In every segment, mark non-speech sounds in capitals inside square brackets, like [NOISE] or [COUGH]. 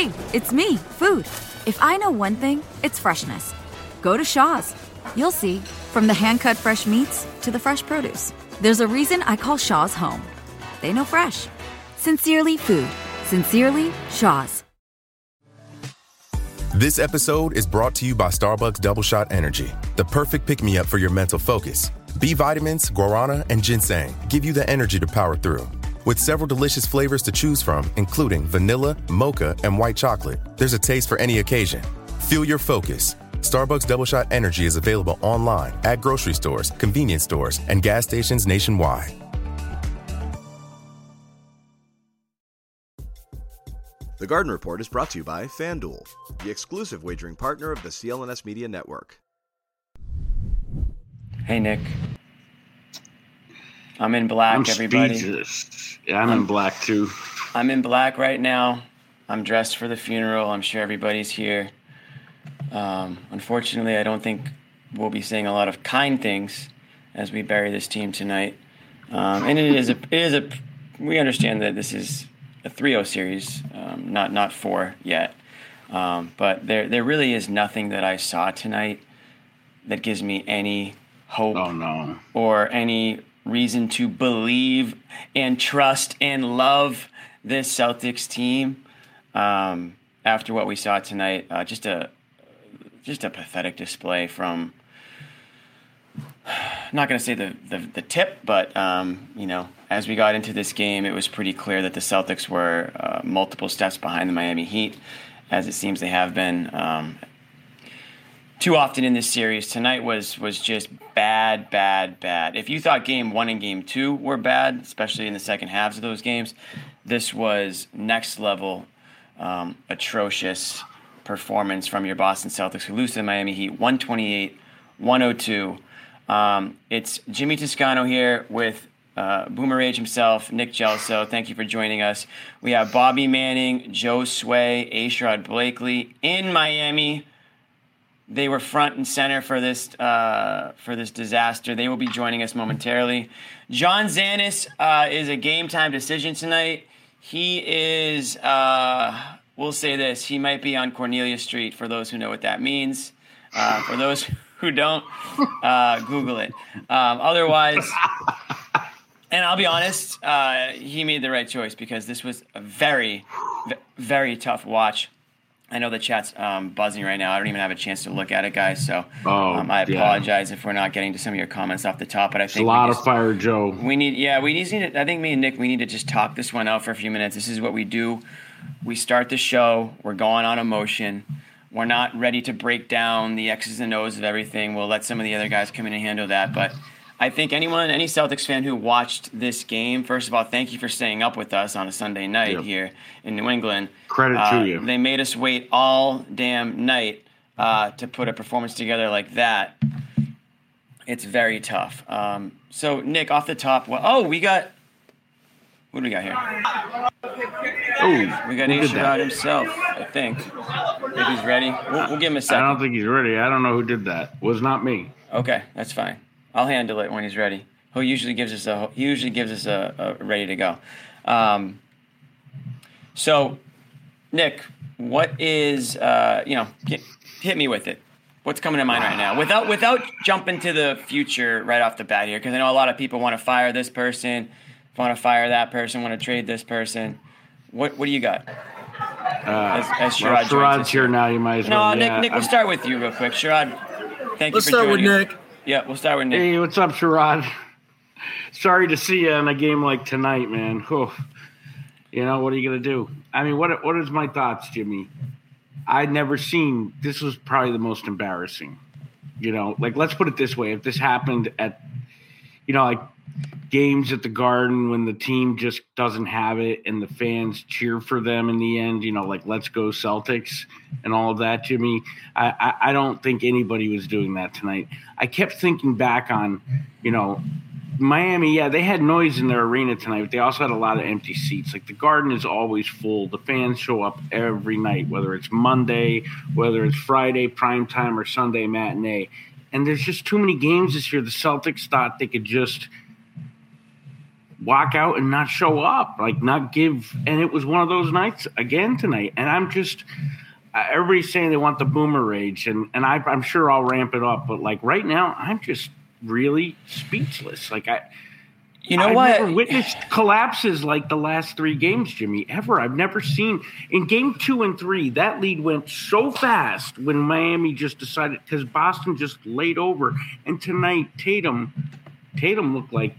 Hey, it's me, Food. If I know one thing, it's freshness. Go to Shaw's. You'll see. From the hand cut fresh meats to the fresh produce, there's a reason I call Shaw's home. They know fresh. Sincerely, Food. Sincerely, Shaw's. This episode is brought to you by Starbucks Double Shot Energy, the perfect pick me up for your mental focus. B vitamins, guarana, and ginseng give you the energy to power through. With several delicious flavors to choose from, including vanilla, mocha, and white chocolate, there's a taste for any occasion. Feel your focus. Starbucks Double Shot Energy is available online at grocery stores, convenience stores, and gas stations nationwide. The Garden Report is brought to you by FanDuel, the exclusive wagering partner of the CLNS Media Network. Hey, Nick. I'm in black, I'm everybody. speechless. Yeah, I'm, in black too. I'm in black right now. I'm dressed for the funeral. I'm sure everybody's here. Um, unfortunately, I don't think we'll be saying a lot of kind things as we bury this team tonight. Um, and it is a, it is a, we understand that this is a 3-0 series, um, not not four yet. Um, but there there really is nothing that I saw tonight that gives me any hope Oh no. or any reason to believe and trust and love this Celtics team um, after what we saw tonight. Uh, just a just a pathetic display from. [SIGHS] Not going to say the, the, the tip, but um, you know, as we got into this game, it was pretty clear that the Celtics were uh, multiple steps behind the Miami Heat, as it seems they have been um, too often in this series. Tonight was was just bad, bad, bad. If you thought game one and game two were bad, especially in the second halves of those games, this was next level, um, atrocious performance from your Boston Celtics who lose to the Miami Heat 128 102. Um, it's Jimmy Toscano here with uh, Boomer Rage himself, Nick Gelso. Thank you for joining us. We have Bobby Manning, Josue, Ashrod Blakely in Miami they were front and center for this uh, for this disaster. They will be joining us momentarily. John Zannis uh, is a game time decision tonight. He is. Uh, we'll say this: he might be on Cornelia Street. For those who know what that means. Uh, for those who don't, uh, Google it. Um, otherwise. And I'll be honest, uh, he made the right choice because this was a very, very tough watch. I know the chat's um, buzzing right now. I don't even have a chance to look at it, guys. So Oh, um, I yeah. apologize if we're not getting to some of your comments off the top. But I It's a lot we of just, fire, Joe. we need, yeah, we just need. To, I think me and Nick, we need to just talk this one out for a few minutes. This is what we do. We start the show. We're going on emotion. We're not ready to break down the X's and O's of everything. We'll let some of the other guys come in and handle that. But I think anyone, any Celtics fan who watched this game, first of all, thank you for staying up with us on a Sunday night Yep. here in New England. Credit to Uh, you. They made us wait all damn night uh, to put a performance together like that. It's very tough. Um, so, Nick, off the top, well, oh, we got. What do we got here? Oh, We got did himself, I think. If he's ready, we'll, we'll give him a second. I don't think he's ready. I don't know who did that. Was not me. Okay, that's fine. I'll handle it when he's ready. He usually gives us a he usually gives us a, a ready to go. Um, so, Nick, what is uh, you know get, hit me with it? What's coming to mind right now? Without without jumping to the future right off the bat here, because I know a lot of people want to fire this person, want to fire that person, want to trade this person. What what do you got? Uh, As, as well, Sherrod joins Sherrod's here now. You might as No, well. Nick, yeah, Nick, we'll I'm- start with you real quick. Sherrod, thank Let's you for start with us. Nick. Yeah, we'll start with Nick. Hey, what's up, Sherrod? Sorry to see you in a game like tonight, man. Whew. You know what are you gonna do? I mean, what what is my thoughts, Jimmy? I'd never seen. This was probably the most embarrassing. You know, like let's put it this way: if this happened at, you know, like games at the Garden when the team just doesn't have it and the fans cheer for them in the end, you know, like let's go Celtics and all of that, Jimmy. I, I, I don't think anybody was doing that tonight. I kept thinking back on, you know, Miami, yeah, they had noise in their arena tonight, but they also had a lot of empty seats. Like the Garden is always full. The fans show up every night, whether it's Monday, whether it's Friday prime time or Sunday matinee. And there's just too many games this year. The Celtics thought they could just walk out and not show up, like not give. And it was one of those nights again tonight. And I'm just, uh, everybody's saying they want the boomer rage, and and I, I'm sure I'll ramp it up. But like right now, I'm just really speechless. Like I. You know I've what? never witnessed collapses like the last three games, Jimmy. Ever, I've never seen in game two and three that lead went so fast when Miami just decided because Boston just laid over, and tonight Tatum, Tatum looked like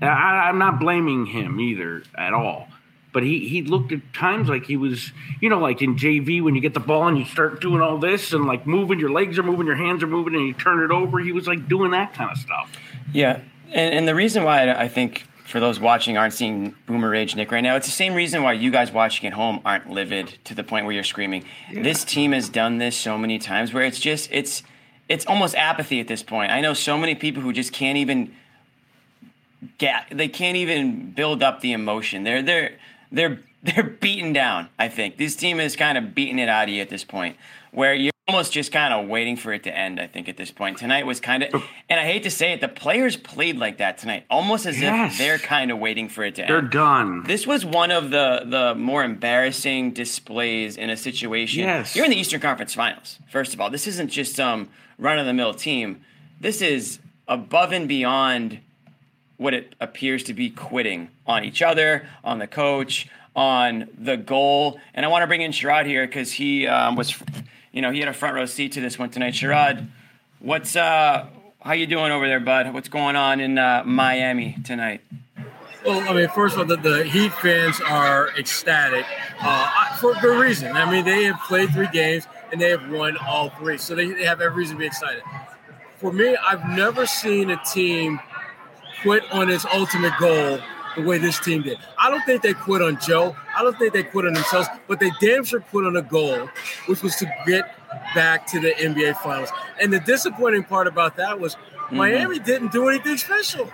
I, I'm not blaming him either at all, but he he looked at times like he was you know like in JV when you get the ball and you start doing all this and like moving your legs are moving, your hands are moving, and you turn it over. He was like doing that kind of stuff. Yeah, and, and the reason why I think for those watching aren't seeing Boomer Rage Nick right now, it's the same reason why you guys watching at home aren't livid to the point where you're screaming. This team has done this so many times where it's just it's it's almost apathy at this point. I know so many people who just can't even they can't even build up the emotion. They're they're they're [LAUGHS] they're beaten down. I think this team is kind of beating it out of you at this point, where you're almost just kind of waiting for it to end. I think at this point tonight was kind of, oh. and I hate to say it, the players played like that tonight, almost as Yes. if they're kind of waiting for it to end. They're done. This was one of the the more embarrassing displays in a situation. Yes. You're in the Eastern Conference Finals. First of all, this isn't just some run of the mill team. This is above and beyond what it appears to be quitting on each other, on the coach, on the goal. And I want to bring in Sherrod here because he um, was, you know, he had a front row seat to this one tonight. Sherrod, what's uh, how you doing over there, bud? What's going on in uh, Miami tonight? Well, I mean, first of all, the, the Heat fans are ecstatic uh, for good reason. I mean, they have played three games and they have won all three, so they, they have every reason to be excited. For me, I've never seen a team quit on its ultimate goal the way this team did. I don't think they quit on Joe. I don't think they quit on themselves, but they damn sure quit on a goal, which was to get back to the NBA Finals. And the disappointing part about that was mm-hmm. Miami didn't do anything special.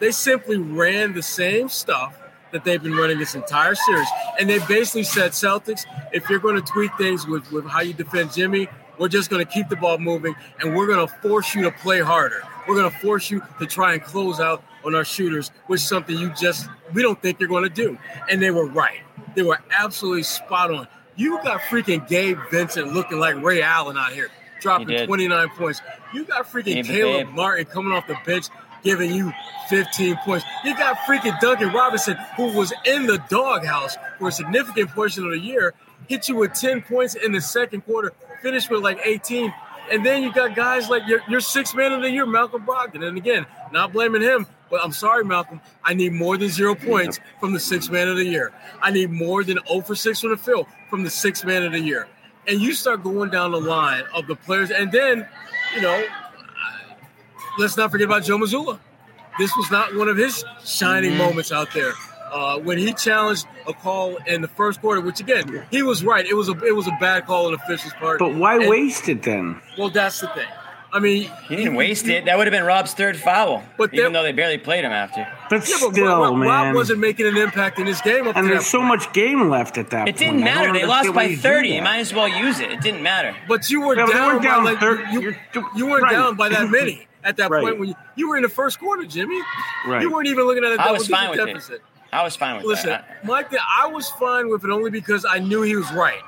They simply ran the same stuff that they've been running this entire series. And they basically said, Celtics, if you're going to tweak things with, with how you defend Jimmy, we're just going to keep the ball moving and we're going to force you to play harder. We're going to force you to try and close out on our shooters, which is something you just, we don't think you're going to do. And they were right. They were absolutely spot on. You got freaking Gabe Vincent looking like Ray Allen out here, dropping did. 29 points. You got freaking Gabe Caleb. Martin coming off the bench giving you 15 points. You got freaking Duncan Robinson, who was in the doghouse for a significant portion of the year, hit you with 10 points in the second quarter, finished with like 18. And then you got guys like your, your sixth man of the year, Malcolm Brogdon. And again, not blaming him, but I'm sorry, Malcolm. I need more than zero points from the sixth man of the year. I need more than 0 for 6 from the field from the sixth man of the year. And you start going down the line of the players. And then, you know, let's not forget about Joe Mazzulla. This was not one of his shining mm-hmm. moments out there. Uh, when he challenged a call in the first quarter, which again he was right. It was a it was a bad call on the official's part. But why And- waste it then? Well, that's the thing. I mean, He didn't waste it. That would have been Rob's third foul, But even there- though they barely played him after. But Yeah, still, but Rob, Rob, man. Rob wasn't making an impact in this game up and there's so point. much game left at that point. It point. didn't matter. They lost by 30. You might as well use it. It didn't matter. But you were Yeah, down, down by like, 30 you, you're- you weren't right. down by that many [LAUGHS] at that Right. point when you, you were in the first quarter, Jimmy. Right. You weren't even looking at a I double was fine digit with deficit. it. I was fine with Listen, that. I- my I was fine with it only because I knew he was right.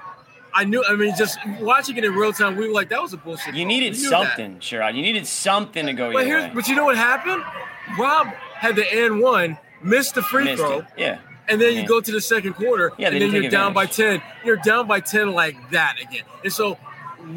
I knew. I mean, just watching it in real time, we were like, "That was a bullshit." You needed knew that. something, Sherrod. You needed something to go But here's, way. but you know what happened? Rob had the and one, missed the free Missed throw, it. Yeah. and then you go to the second quarter, Yeah, and then you're down by ten. You're down by ten like that again. And so,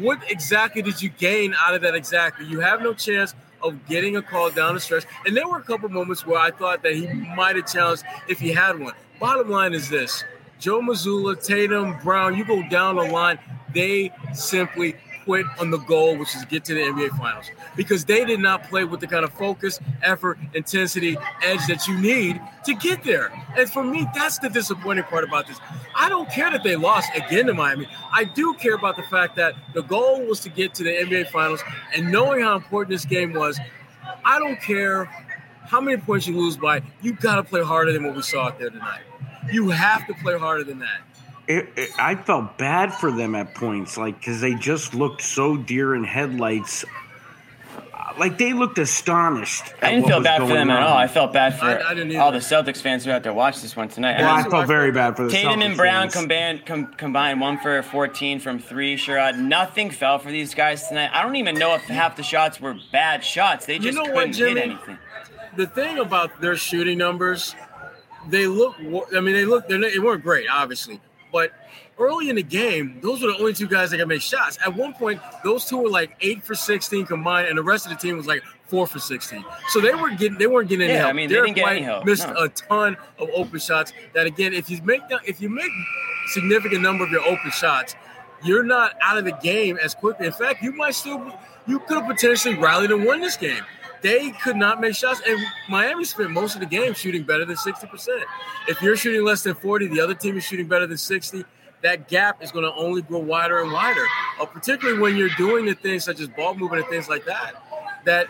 what exactly did you gain out of that? Exactly, you have no chance of getting a call down the stretch. And there were a couple moments where I thought that he might have challenged if he had one. Bottom line is this: Joe Mazzulla, Tatum, Brown. You go down the line, they simply quit on the goal, which is get to the NBA Finals, because they did not play with the kind of focus, effort, intensity, edge that you need to get there. And for me, that's the disappointing part about this. I don't care that they lost again to Miami. I do care about the fact that the goal was to get to the NBA Finals, and knowing how important this game was, I don't care how many points you lose by. You got to play harder than what we saw out there tonight. You have to play harder than that. It, it, I felt bad for them at points, like because they just looked so deer in headlights. like they looked astonished. I didn't what feel was bad for going them at all. I felt bad for I- I all the. Celtics fans who had to watch this one tonight. Well, I I felt very bad for the Tatum Celtics and Brown fans. combined com- combined one for 14 from three. Sherrod, nothing fell for these guys tonight. I don't even know if half the shots were bad shots. They You just know couldn't Jimmy? hit anything. the thing about their shooting numbers, they look. I mean, they look. They weren't great, obviously, but early in the game, those were the only two guys that could make shots. At one point, those two were like eight for sixteen combined, and the rest of the team was like four for sixteen. So they were getting. They weren't getting any Yeah, help. I mean, they Derek didn't get any help, Missed no. a ton of open shots. That again, if you make the- if you make significant number of your open shots, you're not out of the game as quickly. In fact, you might still you could have potentially rallied and won this game. They could not make shots, and Miami spent most of the game shooting better than sixty percent. If you're shooting less than forty, the other team is shooting better than sixty. That gap is going to only grow wider and wider, uh, particularly when you're doing the things such as ball movement and things like that. That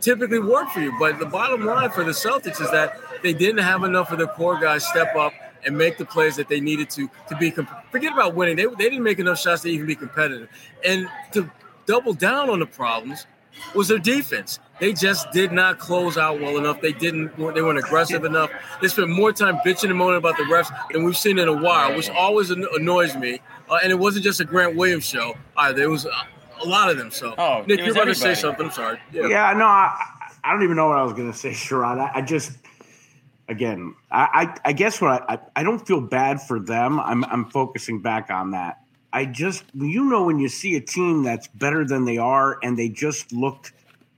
typically work for you. But the bottom line for the Celtics is that they didn't have enough of their core guys step up and make the plays that they needed to to be. Comp- forget about winning; they, they didn't make enough shots to even be competitive. And to double down on the problems was their defense. They just did not close out well enough. They didn't. They weren't aggressive enough. They spent more time bitching and moaning about the refs than we've seen in a while, which always annoys me. Uh, and it wasn't just a Grant Williams show either. It was uh, a lot of them. So, Oh, Nick, you're was about to say something. I'm sorry. Yeah, no, I, I don't even know what I was going [LAUGHS] to say, Sherrod. I, I just, again, I, I, I guess what I, I, I don't feel bad for them. I'm, I'm focusing back on that. I just, you know, when you see a team that's better than they are and they just looked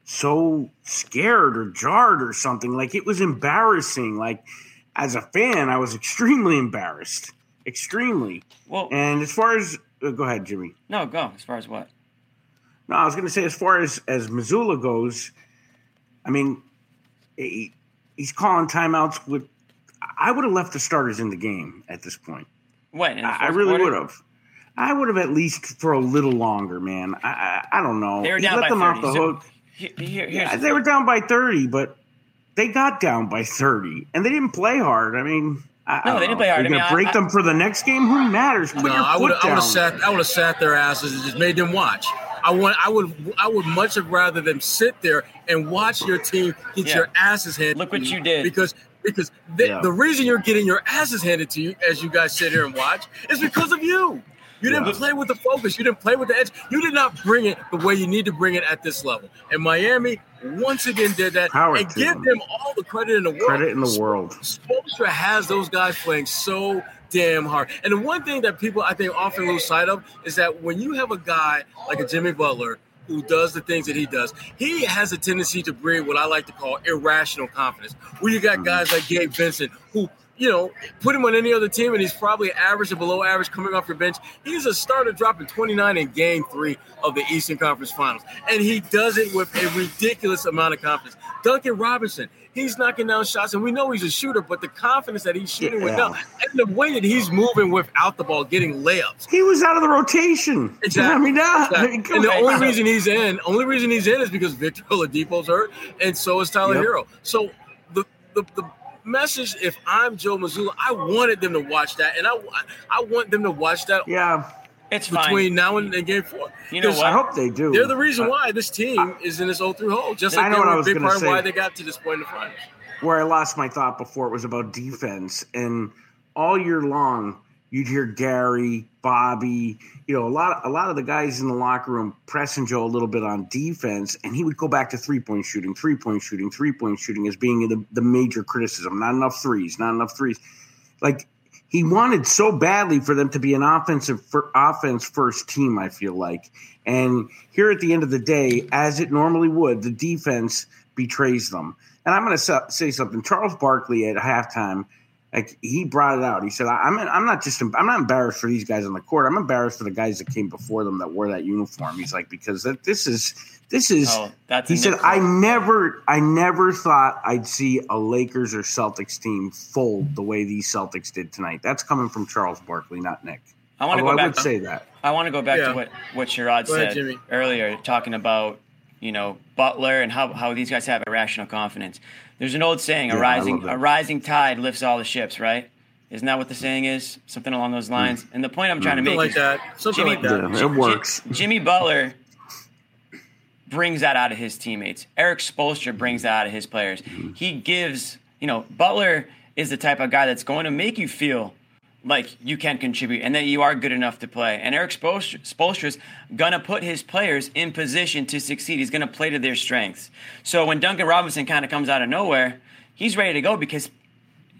so scared or jarred or something, like it was embarrassing. Like, as a fan, I was extremely [LAUGHS] embarrassed. Extremely. Well, And as far as, uh, go ahead, Jimmy. no, go as far as what? No, I was going to say, as far as as Mazzulla goes, I mean, he, he's calling timeouts with. I would have left the starters in the game at this point. What? I, I really would have. I would have at least for a little longer, man. I I, I don't know. They were down let by them 30. off the hook. Here- here- Yeah, the they were down by thirty, but they got down by thirty, and they didn't play hard. I mean, I, I No, don't they didn't know. play hard. You're I mean, gonna break I- them for the next game. Who matters? Put No, I would I would have sat I would have sat their asses and just made them watch. I want I would I would much have rather them sit there and watch your team get Yeah. your asses handed. Look what you did. because because the, Yeah. the reason you're getting your asses handed to you as you guys sit here and watch is because of you. You didn't Yeah. play with the focus. You didn't play with the edge. You did not bring it the way you need to bring it at this level. And Miami once again did that. Power and give them. them all the credit in the world. Credit in the world. Spoelstra has those guys playing so damn hard. And the one thing that people I think often lose sight of is that when you have a guy like a Jimmy Butler who does the things that he does, he has a tendency to breed what I like to call irrational confidence. Where you got mm-hmm. guys like Gabe Vincent who you know, put him on any other team, and he's probably average or below average coming off your bench. He's a starter dropping 29 in game three of the Eastern Conference Finals. And he does it with a ridiculous amount of confidence. Duncan Robinson, he's knocking down shots, and we know he's a shooter, but the confidence that he's shooting with Yeah. now, and the way that he's moving without the ball, getting layups. He was out of the rotation. Exactly. I mean, nah, Exactly. I mean, and the on. only reason he's in, only reason he's in is because Victor Oladipo's hurt, and so is Tyler Yep. Herro. So the the the message, if I'm Joe Mazzulla, I wanted them to watch that, and I I want them to watch that Yeah, It's fine. between now and, and game four. You know 'Cause what? I hope they do. They're the reason Uh, why this team is in this 0-3 hole, just I like know they what I was big gonna part of why they got to this point in the finals. where I lost my thought before it was about defense. And all year long, you'd hear Gary, Bobby, you know, a lot a lot of the guys in the locker room pressing Joe a little bit on defense, and he would go back to three point shooting, three point shooting, three point shooting as being the, the major criticism. Not enough threes, not enough threes. Like he wanted so badly for them to be an offensive for offense first team. I feel like, and here at the end of the day, as it normally would, the defense betrays them. And I'm going to say something. Charles Barkley at halftime, like he brought it out. He said, "I'm I'm not just I'm not embarrassed for these guys on the court. I'm embarrassed for the guys that came before them that wore that uniform." He's like, "Because that, this is this is." Oh, that's he said, "I never I never thought I'd see a Lakers or Celtics team fold the way these Celtics did tonight." That's coming from Charles Barkley, not Nick. I want to Although go I back. would say that. I want to go back Yeah. to what what Sherrod Go ahead, said Jimmy. earlier, talking about you know Butler and how, how these guys have irrational confidence. There's an old saying: Yeah, a I rising a rising tide lifts all the ships. Right? Isn't that what the saying is? Something along those hmm. lines. And the point I'm hmm. trying to Something make like is that. Something Jimmy- like that. Yeah, it works. Jimmy Butler brings that out of his teammates. Erik Spoelstra brings that out of his players. Hmm. He gives, you know, Butler is the type of guy that's going to make you feel like you can contribute and that you are good enough to play. And Erik Spoelstra's going to put his players in position to succeed. He's to play to their strengths. So when Duncan Robinson kind of comes out of nowhere, he's ready to go because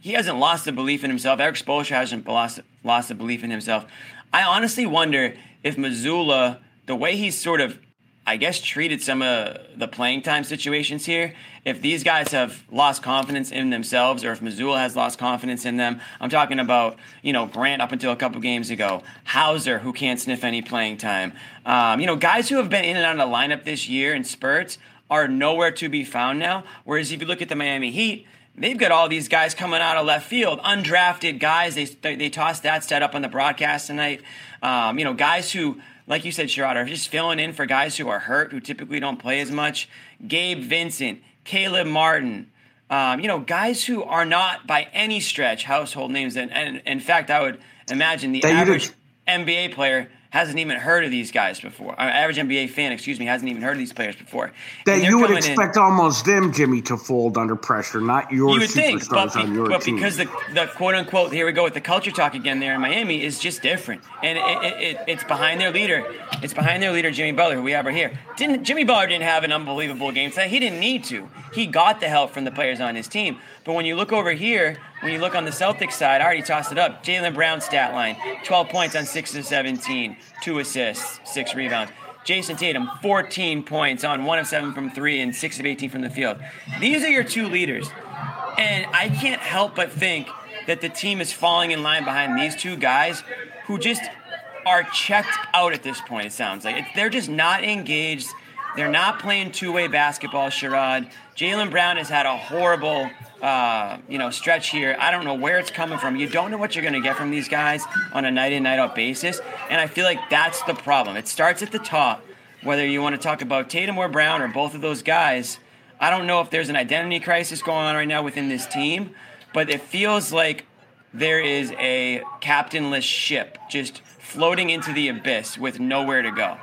he hasn't lost the belief in himself. Erik Spoelstra hasn't lost, lost the belief in himself. I honestly wonder if Mazzulla, the way he's sort of I guess, treated some of the playing time situations here. If these guys have lost confidence in themselves, or if Mazzulla has lost confidence in them, I'm talking about, you know, Grant up until a couple games ago, Hauser, who can't sniff any playing time. Um, you know, guys who have been in and out of the lineup this year in spurts are nowhere to be found now. Whereas if you look at the Miami Heat, they've got all these guys coming out of left field, undrafted guys. They, they tossed that stat up on the broadcast tonight. Um, you know, guys who like you said, Sherrod, are just filling in for guys who are hurt, who typically don't play as much. Gabe Vincent, Caleb Martin, um, you know, guys who are not by any stretch household names. And, and in fact, I would imagine the average NBA player hasn't even heard of these guys before. Our average NBA fan, excuse me, hasn't even heard of these players before. That you would expect in, almost them, Jimmy, to fold under pressure, not your you would think, but, be, on your but because the, the quote unquote here we go with the culture talk again there in Miami is just different, and it, it, it, it's behind their leader. It's behind their leader Jimmy Butler, who we have right here. Didn't Jimmy Butler didn't have an unbelievable game tonight? He didn't need to. He got the help from the players on his team. But when you look over here, when you look on the Celtics side, I already tossed it up. Jaylen Brown stat line 12 points on 6 of 17, 2 assists, 6 rebounds. Jayson Tatum, 14 points on 1 of 7 from 3 and 6 of 18 from the field. These are your two leaders. And I can't help but think that the team is falling in line behind these two guys who just are checked out at this point, it sounds like. they're just not engaged. They're not playing two way basketball, Sherrod. Jaylen Brown has had a horrible uh, you know, stretch here. I don't know where it's coming from. You don't know what you're going to get from these guys on a night in, night out basis. And I feel like that's the problem. It starts at the top, whether you want to talk about Tatum or Brown or both of those guys. I don't know if there's an identity crisis going on right now within this team, but it feels like there is a captainless ship just floating into the abyss with nowhere to go.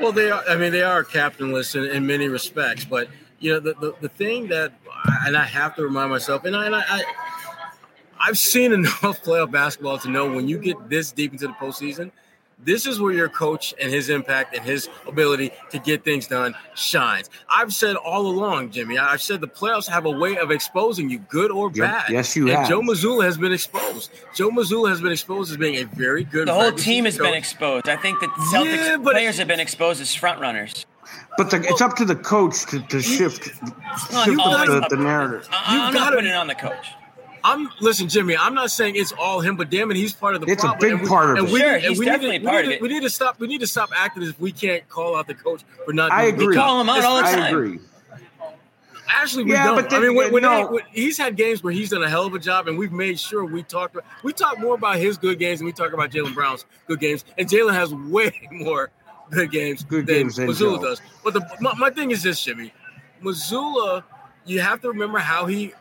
Well, they are. I mean, they are captainless in, in many respects, but you know, the, the, the thing that and I have to remind myself, and I, and I, I I've seen [LAUGHS] enough playoff basketball to know when you get this deep into the postseason, this is where your coach and his impact and his ability to get things done shines. I've said all along, Jimmy, I've said the playoffs have a way of exposing you, good or bad. Yes, you and have. Joe Mazzulla has been exposed. Joe Mazzulla has been exposed as being a very good. The whole team has coach. been exposed. I think the Celtics yeah, players have been exposed as front runners. But the, it's up to the coach to, to shift, shift the, the, the, narrative. I, am not putting it on the coach. I'm listen, Jimmy. I'm not saying it's all him, but damn it, he's part of the it's problem. It's a big we, part of it. We, sure, he's we definitely to, part of it. We need to stop. We need to stop acting as if we can't call out the coach for not. I agree. We call him out all the time. I agree. Actually, we yeah, don't. But then, I mean, when, when, no. when, he's had games where he's done a hell of a job, and we've made sure we talk. We talk more about his good games than we talk about Jaylen Brown's good games, and Jaylen has way [LAUGHS] more good games good than games Mazzulla does. But the, my, my thing is this, Jimmy. Mazzulla, you have to remember how he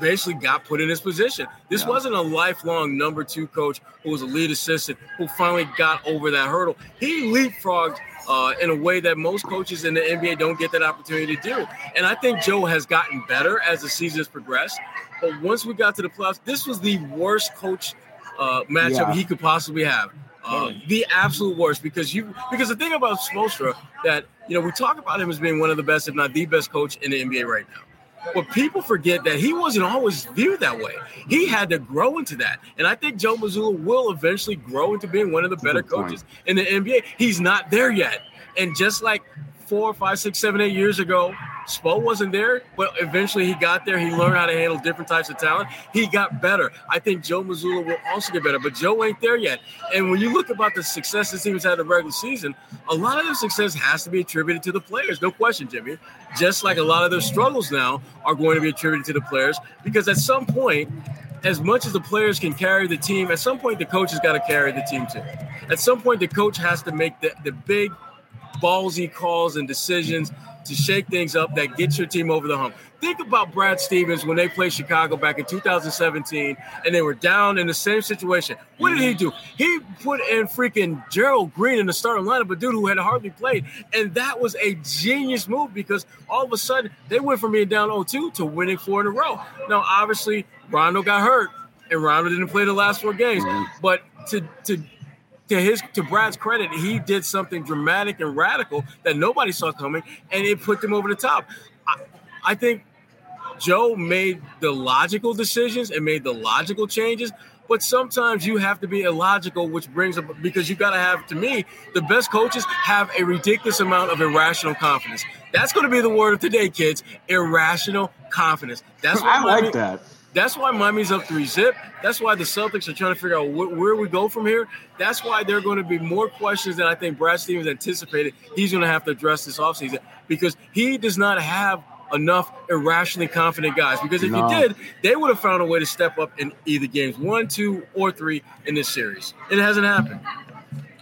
basically got put in his position. This yeah. wasn't a lifelong number two coach who was a lead assistant who finally got over that hurdle. He leapfrogged uh, in a way that most coaches in the NBA don't get that opportunity to do. And I think Joe has gotten better as the season has progressed. But once we got to the playoffs, this was the worst coach uh, matchup yeah. he could possibly have. Uh, the absolute worst because you because the thing about Spoelstra that you know we talk about him as being one of the best, if not the best coach in the NBA right now. But people forget that he wasn't always viewed that way. He had to grow into that. And I think Joe Mazzulla will eventually grow into being one of the better coaches in the NBA. He's not there yet. And just like four, five, six, seven, eight years ago, Spo wasn't there, but eventually he got there. He learned how to handle different types of talent. He got better. I think Joe Mazzulla will also get better, but Joe ain't there yet. And when you look about the success this team has had in the regular season, a lot of their success has to be attributed to the players. No question, Jimmy. Just like a lot of their struggles now are going to be attributed to the players, because at some point, as much as the players can carry the team, at some point the coach has got to carry the team too. At some point, the coach has to make the, the big ballsy calls and decisions to shake things up that gets your team over the hump. Think about Brad Stevens when they played Chicago back in 2017 and they were down in the same situation. What did he do? He put in freaking Gerald Green in the starting lineup, a dude who had hardly played. And that was a genius move because all of a sudden they went from being down 0-2 to winning four in a row. Now, obviously, Rondo got hurt and Rondo didn't play the last four games. But to to to his to Brad's credit, he did something dramatic and radical that nobody saw coming, and it put them over the top. I, I think Joe made the logical decisions and made the logical changes, but sometimes you have to be illogical, which brings up because you got to have, to me, the best coaches have a ridiculous amount of irrational confidence. That's going to be the word of today, kids. Irrational confidence. That's what I like that. That's why Miami's up three zip. That's why the Celtics are trying to figure out wh- where we go from here. That's why there are going to be more questions than I think Brad Stevens anticipated. He's going to have to address this offseason because he does not have enough irrationally confident guys. Because if no. he did, they would have found a way to step up in either games one, two, or three in this series. It hasn't happened.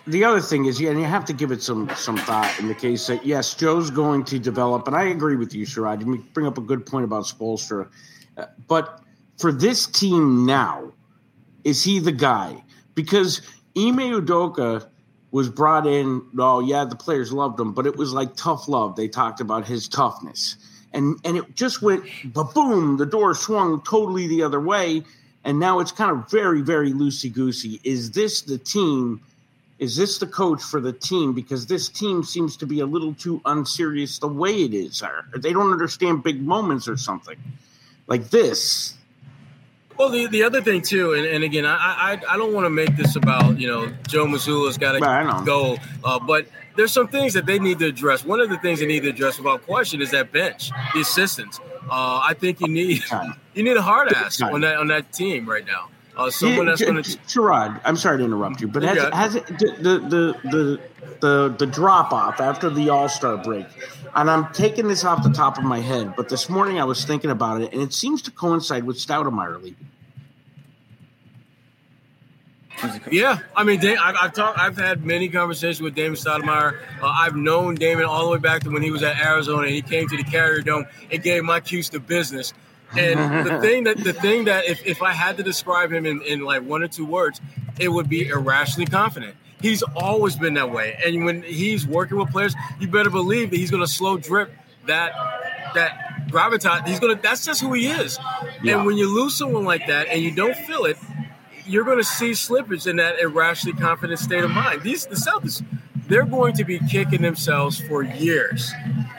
The other thing is, yeah, and you have to give it some some thought in the case that yes, Joe's going to develop, and I agree with you, Sherrod. You bring up a good point about Spoelstra, uh, but for this team now, is he the guy? Because Ime Udoka was brought in. Oh yeah, the players loved him, but it was like tough love. They talked about his toughness, and and it just went boom. The door swung totally the other way, and now it's kind of very very loosey goosey. Is this the team? Is this the coach for the team? Because this team seems to be a little too unserious the way it is. They don't understand big moments or something like this. Well, the, the other thing too, and, and again, I, I I don't want to make this about you know Joe Mazzulla's got to go, uh, but there's some things that they need to address. One of the things they need to address without question is that bench, the assistants. Uh, I think you need [LAUGHS] you need a hard ass on that on that team right now. Uh, someone yeah, that's going to. Sherrod, I'm sorry to interrupt you, but has, it, has it the the the the the drop off after the All Star break? And I'm taking this off the top of my head, but this morning I was thinking about it, and it seems to coincide with Stoudamire leaving. Yeah, I mean, I've, I've talked. I've had many conversations with Damon Stoudamire. Uh, I've known Damon all the way back to when he was at Arizona. and He came to the Carrier Dome and gave my cues to business. And [LAUGHS] the thing that the thing that if, if I had to describe him in, in like one or two words, it would be irrationally confident. He's always been that way. And when he's working with players, you better believe that he's going to slow drip that that gravitas. He's going to. That's just who he is. Yeah. And when you lose someone like that and you don't feel it, you're going to see slippage in that irrationally confident state of mind. These the Celtics, they're going to be kicking themselves for years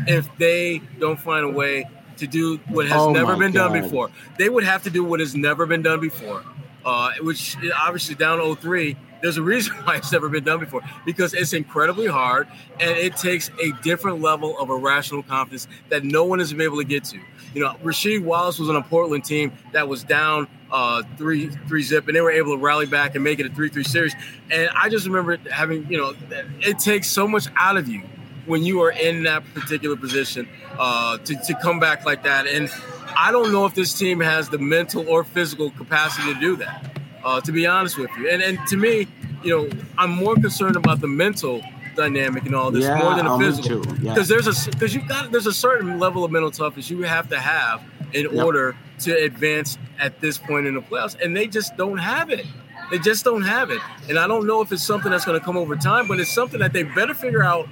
if they don't find a way to do what has oh never been God. done before. They would have to do what has never been done before, uh, which obviously down 03 there's a reason [LAUGHS] why it's never been done before because it's incredibly hard and it takes a different level of irrational confidence that no one has been able to get to. You know, Rasheed Wallace was on a Portland team that was down uh, three three zip, and they were able to rally back and make it a three three series. And I just remember having, you know, it takes so much out of you when you are in that particular position uh, to to come back like that. And I don't know if this team has the mental or physical capacity to do that uh, to be honest with you. And and to me, you know, I'm more concerned about the mental dynamic and all this yeah, more than the physical. Because yeah. there's a because you've got there's a certain level of mental toughness you have to have in yep. order to advance at this point in the playoffs, and they just don't have it. They just don't have it. And I don't know if it's something that's going to come over time, but it's something that they better figure out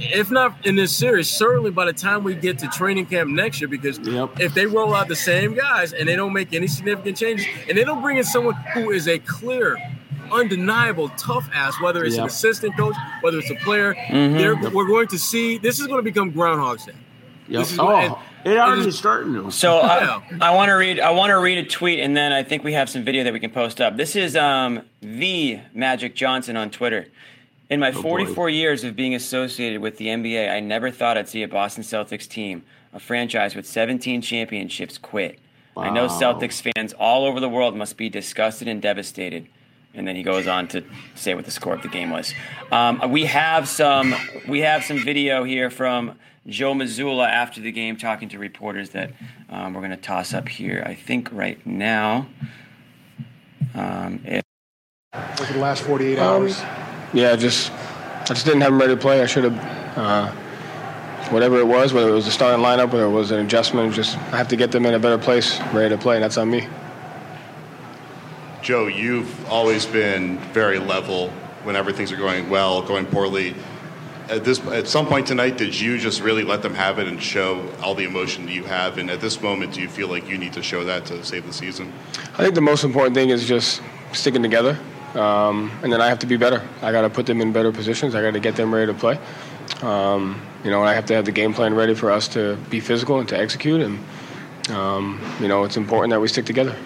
if not in this series, certainly by the time we get to training camp next year, because yep. if they roll out the same guys and they don't make any significant changes, and they don't bring in someone who is a clear, undeniable tough ass, whether it's yep. an assistant coach, whether it's a player, mm-hmm. yep. we're going to see this is going to become Groundhog's Day. Yep. oh, and, it already is starting to. So I, I want to read. I want to read a tweet, and then I think we have some video that we can post up. This is um, the Magic Johnson on Twitter. In my oh 44 boy. years of being associated with the NBA, I never thought I'd see a Boston Celtics team, a franchise with 17 championships, quit. Wow. I know Celtics fans all over the world must be disgusted and devastated. And then he goes on to say what the score of the game was. Um, we have some we have some video here from Joe Mazzulla after the game talking to reporters that um, we're going to toss up here. I think right now. Um, it, Over the last 48 hours. Yeah, just I just didn't have him ready to play. I should have uh, whatever it was, whether it was the starting lineup, whether it was an adjustment, just I have to get them in a better place, ready to play, and that's on me. Joe, you've always been very level whenever things are going well, going poorly. At this, at some point tonight, did you just really let them have it and show all the emotion that you have? And at this moment, do you feel like you need to show that to save the season? I think the most important thing is just sticking together, um, and then I have to be better. I got to put them in better positions. I got to get them ready to play. Um, you know, I have to have the game plan ready for us to be physical and to execute. And um, you know, it's important that we stick together.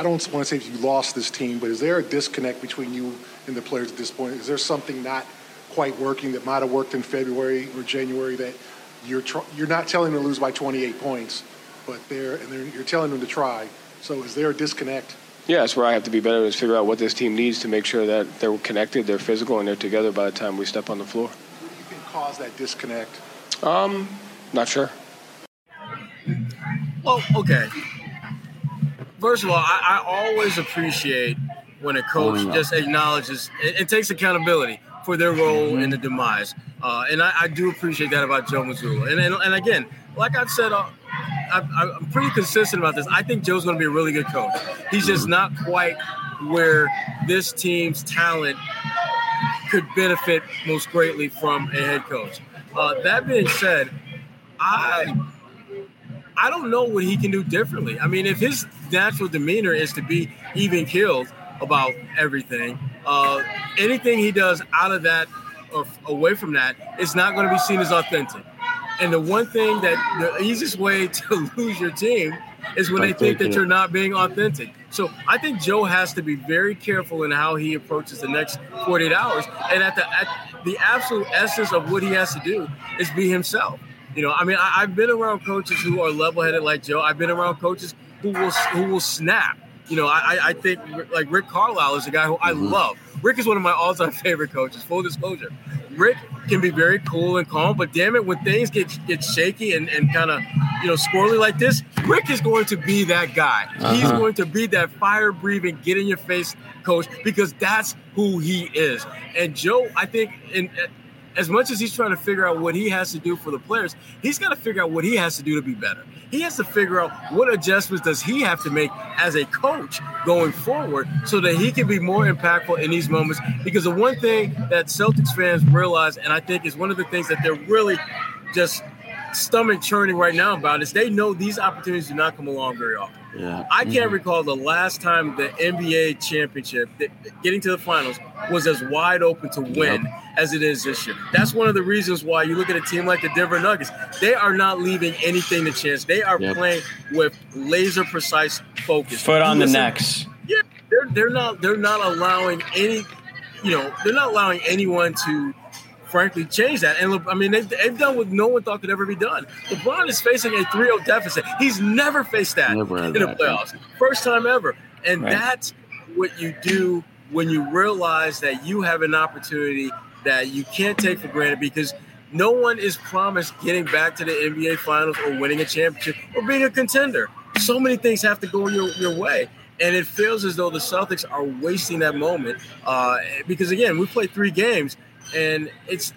I don't want to say you lost this team, but is there a disconnect between you and the players at this point? Is there something not quite working that might have worked in February or January that you're tr- you're not telling them to lose by 28 points, but they're and they're, you're telling them to try. So is there a disconnect? Yeah, that's where I have to be better is figure out what this team needs to make sure that they're connected, they're physical, and they're together by the time we step on the floor. What do you think caused that disconnect? Um, not sure. Well, okay. First of all, I, I always appreciate when a coach just acknowledges and, takes accountability for their role in the demise. Uh, and I, I, do appreciate that about Joe Mazzulla. And, and, and again, like I've said, uh, I, I'm pretty consistent about this. I think Joe's going to be a really good coach. He's just not quite where this team's talent could benefit most greatly from a head coach. Uh, that being said, I I don't know what he can do differently. I mean, if his natural demeanor is to be even killed about everything, uh, anything he does out of that or away from that is not going to be seen as authentic. And the one thing that the easiest way [LAUGHS] to lose your team is when they think that you're not being authentic. So I think Joe has to be very careful in how he approaches the next 48 hours. And at the at the absolute essence of what he has to do is be himself. You know, I mean, I, have been around coaches who are level-headed like Joe. I've been around coaches who will who will snap. You know, I, I think like Rick Carlisle is a guy who I mm-hmm. love. Rick is one of my all-time [LAUGHS] favorite coaches. Full disclosure, Rick can be very cool and calm, but damn it, when things get get shaky and, and kind of you know squirrely like this, Rick is going to be that guy. Uh-huh. He's going to be that fire-breathing, get in your face coach because that's who he is. And Joe, I think, in as much as he's trying to figure out what he has to do for the players, he's got to figure out what he has to do to be better. He has to figure out what adjustments does he have to make as a coach going forward so that he can be more impactful in these moments. Because the one thing that Celtics fans realize, and I think is one of the things that they're really just stomach churning right now about is they know these opportunities do not come along very often. Yeah. I can't mm-hmm. recall the last time the NBA championship, getting to the finals, was as wide open to win yep. as it is this year. That's one of the reasons why you look at a team like the Denver Nuggets. They are not leaving anything to chance. They are yep. playing with laser precise focus. Foot on Listen, the necks. Yeah, they're they're not they're not allowing any, you know, they're not allowing anyone to frankly change that. And I mean, they've, they've, done what no one thought could ever be done. LeBron is facing a 3 0 deficit. He's never faced that never in the playoffs. First time ever. And right. that's what you do when you realize that you have an opportunity that you can't take for granted because no one is promised getting back to the NBA Finals or winning a championship or being a contender. So many things have to go your, your way. And it feels as though the Celtics are wasting that moment uh, because, again, we played three games and it's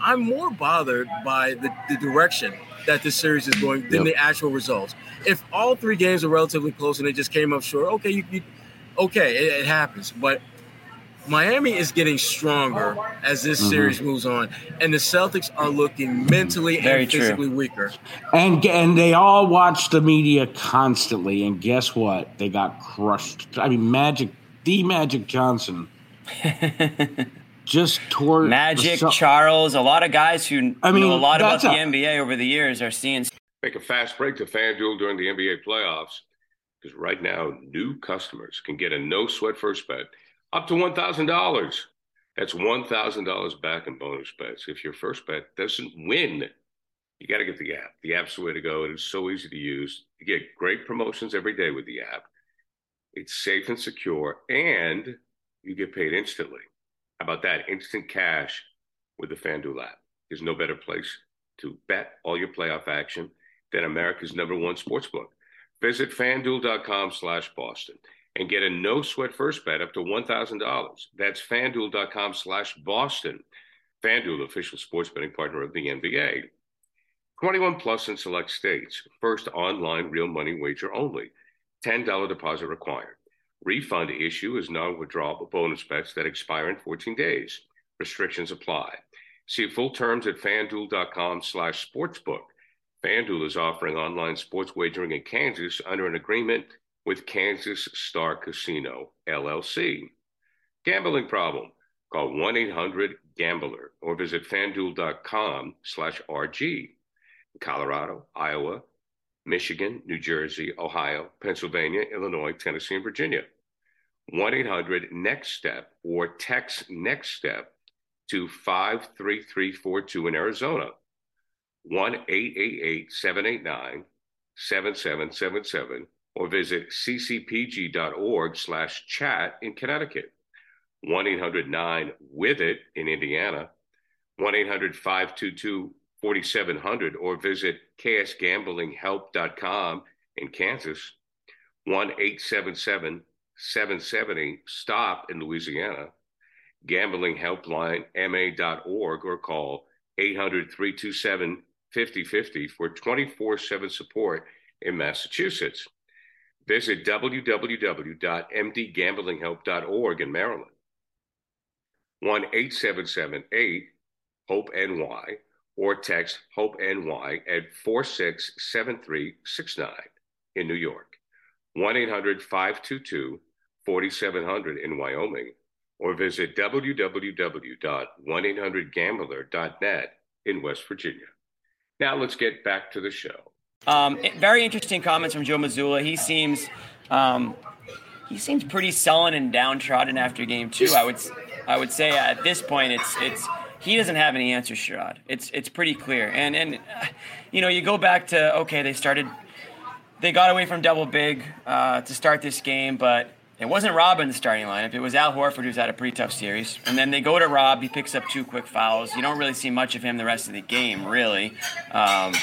I'm more bothered by the, the direction that this series is going than yep. the actual results. If all three games are relatively close and they just came up short, okay, you, you okay, it, it, happens. But Miami is getting stronger as this mm-hmm. series moves on, and the Celtics are looking mentally Very and physically true. weaker. And and they all watch the media constantly, and guess what? They got crushed. I mean, Magic, the Magic Johnson. [LAUGHS] just toward Magic, Charles, a lot of guys who I mean, know a lot about the NBA over the years are seeing. Make a fast break to FanDuel during the NBA playoffs because right now new customers can get a no sweat first bet up to one thousand dollars. That's one thousand dollars back in bonus bets if your first bet doesn't win. You got to get the app. The app's the way to go. It is so easy to use. You get great promotions every day with the app. It's safe and secure, and you get paid instantly. How about that? Instant cash with the FanDuel app. There's no better place to bet all your playoff action than America's number one sportsbook. Visit fanduel.com slash Boston and get a no sweat first bet up to $1,000. That's fanduel.com slash Boston. FanDuel, official sports betting partner of the NBA. 21 plus in select states. First online real money wager only. $10 deposit required. Refund issue is non-withdrawable bonus bets that expire in 14 days. Restrictions apply. See full terms at fanduel.com slash sportsbook. FanDuel is offering online sports wagering in Kansas under an agreement with Kansas Star Casino, LLC. Gambling problem? Call 1-800-GAMBLER or visit fanduel.com slash RG. Colorado, Iowa, Michigan, New Jersey, Ohio, Pennsylvania, Illinois, Tennessee, and Virginia. 1 800 NEXT STEP or text NEXT STEP to 53342 in Arizona. 1 888 789 7777 or visit ccpg.org slash chat in Connecticut. 1 800 9 with it in Indiana. 1 800 522 4700 or visit ksgamblinghelp.com in Kansas, 1 877 770 STOP in Louisiana, gamblinghelplinema.org or call 800 327 5050 for 24 7 support in Massachusetts. Visit www.mdgamblinghelp.org in Maryland. 1 877 8 HOPE NY or text HOPE NY at 467369 in New York, 1 800 522 4700 in Wyoming, or visit www.1800gambler.net in West Virginia. Now let's get back to the show. Um, very interesting comments from Joe Mazzulla. He seems um, he seems pretty sullen and downtrodden after game two. I would I would say at this point it's it's he doesn't have any answers, Sherrod. It's it's pretty clear. And and uh, you know you go back to okay they started they got away from double big uh, to start this game, but it wasn't Rob in the starting lineup. It was Al Horford who's had a pretty tough series. And then they go to Rob. He picks up two quick fouls. You don't really see much of him the rest of the game, really. Um,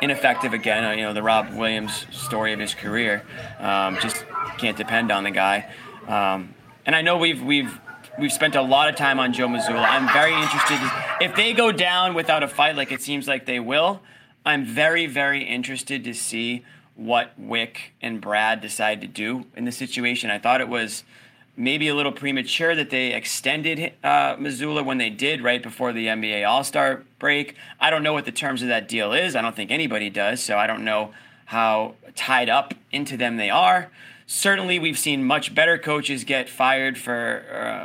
ineffective again. Uh, you know the Rob Williams story of his career. Um, just can't depend on the guy. Um, and I know we've we've we've spent a lot of time on Joe Mazzulla. I'm very interested. If they go down without a fight, like it seems like they will, I'm very very interested to see what Wyc and Brad decide to do in the situation. I thought it was maybe a little premature that they extended uh, Mazzulla when they did right before the NBA All Star break. I don't know what the terms of that deal is. I don't think anybody does, so I don't know how tied up into them they are. Certainly, we've seen much better coaches get fired for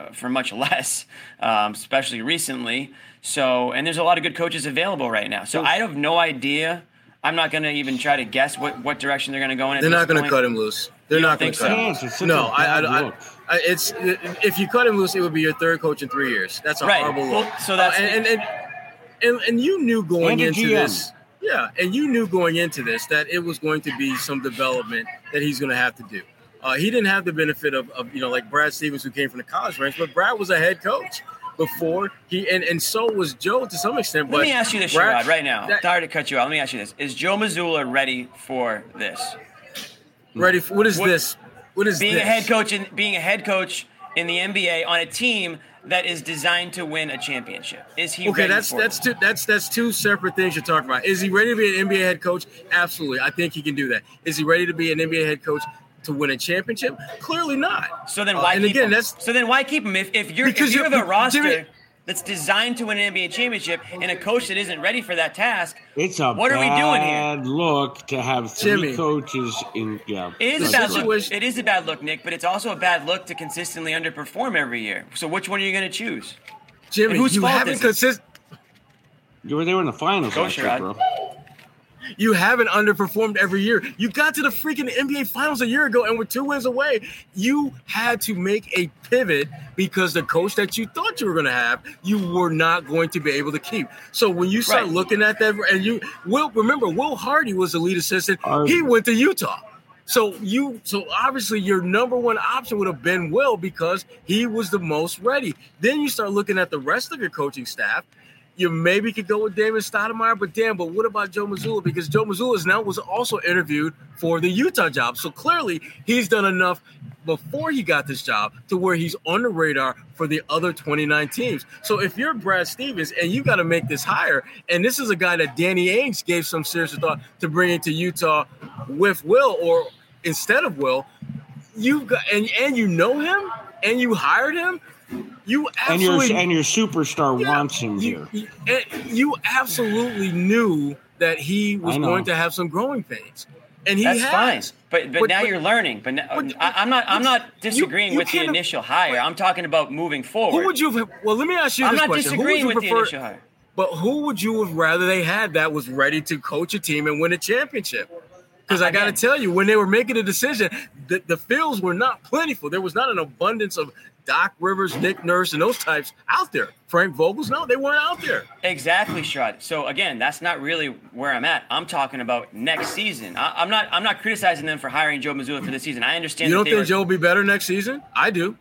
uh, for much [LAUGHS] less, um, especially recently. So, and there's a lot of good coaches available right now. So, I have no idea I'm not going to even try to guess what, what direction they're going to go in. They're not going to cut him loose. They're not going to think cut so? him Yes, loose. it's No, a I, I, I. I, it's if you cut him loose, it would be your third coach in three years. That's a Right. horrible Well, look. so that's- Uh, and, and, and and and you knew going And into GM. this. Yeah, and you knew going into this that it was going to be some development that he's going to have to do. Uh, he didn't have the benefit of, of you know like Brad Stevens who came from the college ranks, but Brad was a head coach before he and, and so was Joe to some extent. Let but me ask you this, Brad- Sherrod, right now. that- Sorry to cut you out. Let me ask you this: Is Joe Mazzulla ready for this? ready for what is What- this? What is being this? a head coach in being a head coach in the NBA on a team that is designed to win a championship? Is he Okay, that's that's it? two that's that's two separate things you're talking about. Is he ready to be an NBA head coach? Absolutely, I think he can do that. Is he ready to be an NBA head coach to win a championship? Clearly not. So then Uh, why and keep again, him? that's so then why keep him if, if you're Because if you have a roster there- that's designed to win an NBA championship and a coach that isn't ready for that task? It's a what are we doing here? bad look to have three Jimmy. coaches in. Yeah, It is a bad look. situation- It is a bad look, Nick, but it's also a bad look to consistently underperform every year. So which one are you going to choose? Jimmy. And whose you fault haven't is it? consist. You were there in the finals Go, last year, bro. You haven't underperformed every year. You got to the freaking NBA Finals a year ago and were two wins away. You had to make a pivot because the coach that you thought you were going to have, you were not going to be able to keep. So when you start Right. looking at that, and you will remember, Will Hardy was the lead assistant. Hardy. He went to Utah. So you, so obviously your number one option would have been Will because he was the most ready. Then you start looking at the rest of your coaching staff, you maybe could go with David Stoudamire, but damn, but what about Joe Mazzulla? Because Joe Mazzulla is now was also interviewed for the Utah job. So clearly he's done enough before he got this job to where he's on the radar for the other 29 teams. So if you're Brad Stevens and you got to make this hire, and this is a guy that Danny Ainge gave some serious thought to bring into Utah with Will or instead of Will, you've got and and you know him and you hired him you absolutely, and your and your superstar yeah, wants him you, here. You, eh, you absolutely knew that he was going to have some growing pains, and he That's has. fine. But, but, but now but, you're learning. But, now, but I, am not I'm not disagreeing you, with the initial hire. I'm talking about moving forward. Who would you? Have, well, let me ask you I'm this not question: disagreeing with prefer, the initial hire. But who would you have rather they had that was ready to coach a team and win a championship? Because I got to tell you, when they were making a decision, the, the fields were not plentiful. There was not an abundance of Doc Rivers, Nick Nurse, and those types out there. Frank Vogels, no, they weren't out there. Exactly, Sherrod. So again, that's not really where I'm at. I'm talking about next season. I, am not. I'm not criticizing them for hiring Joe Mazzulla for this season. I understand. You don't think were, Joe will be better next season? I do.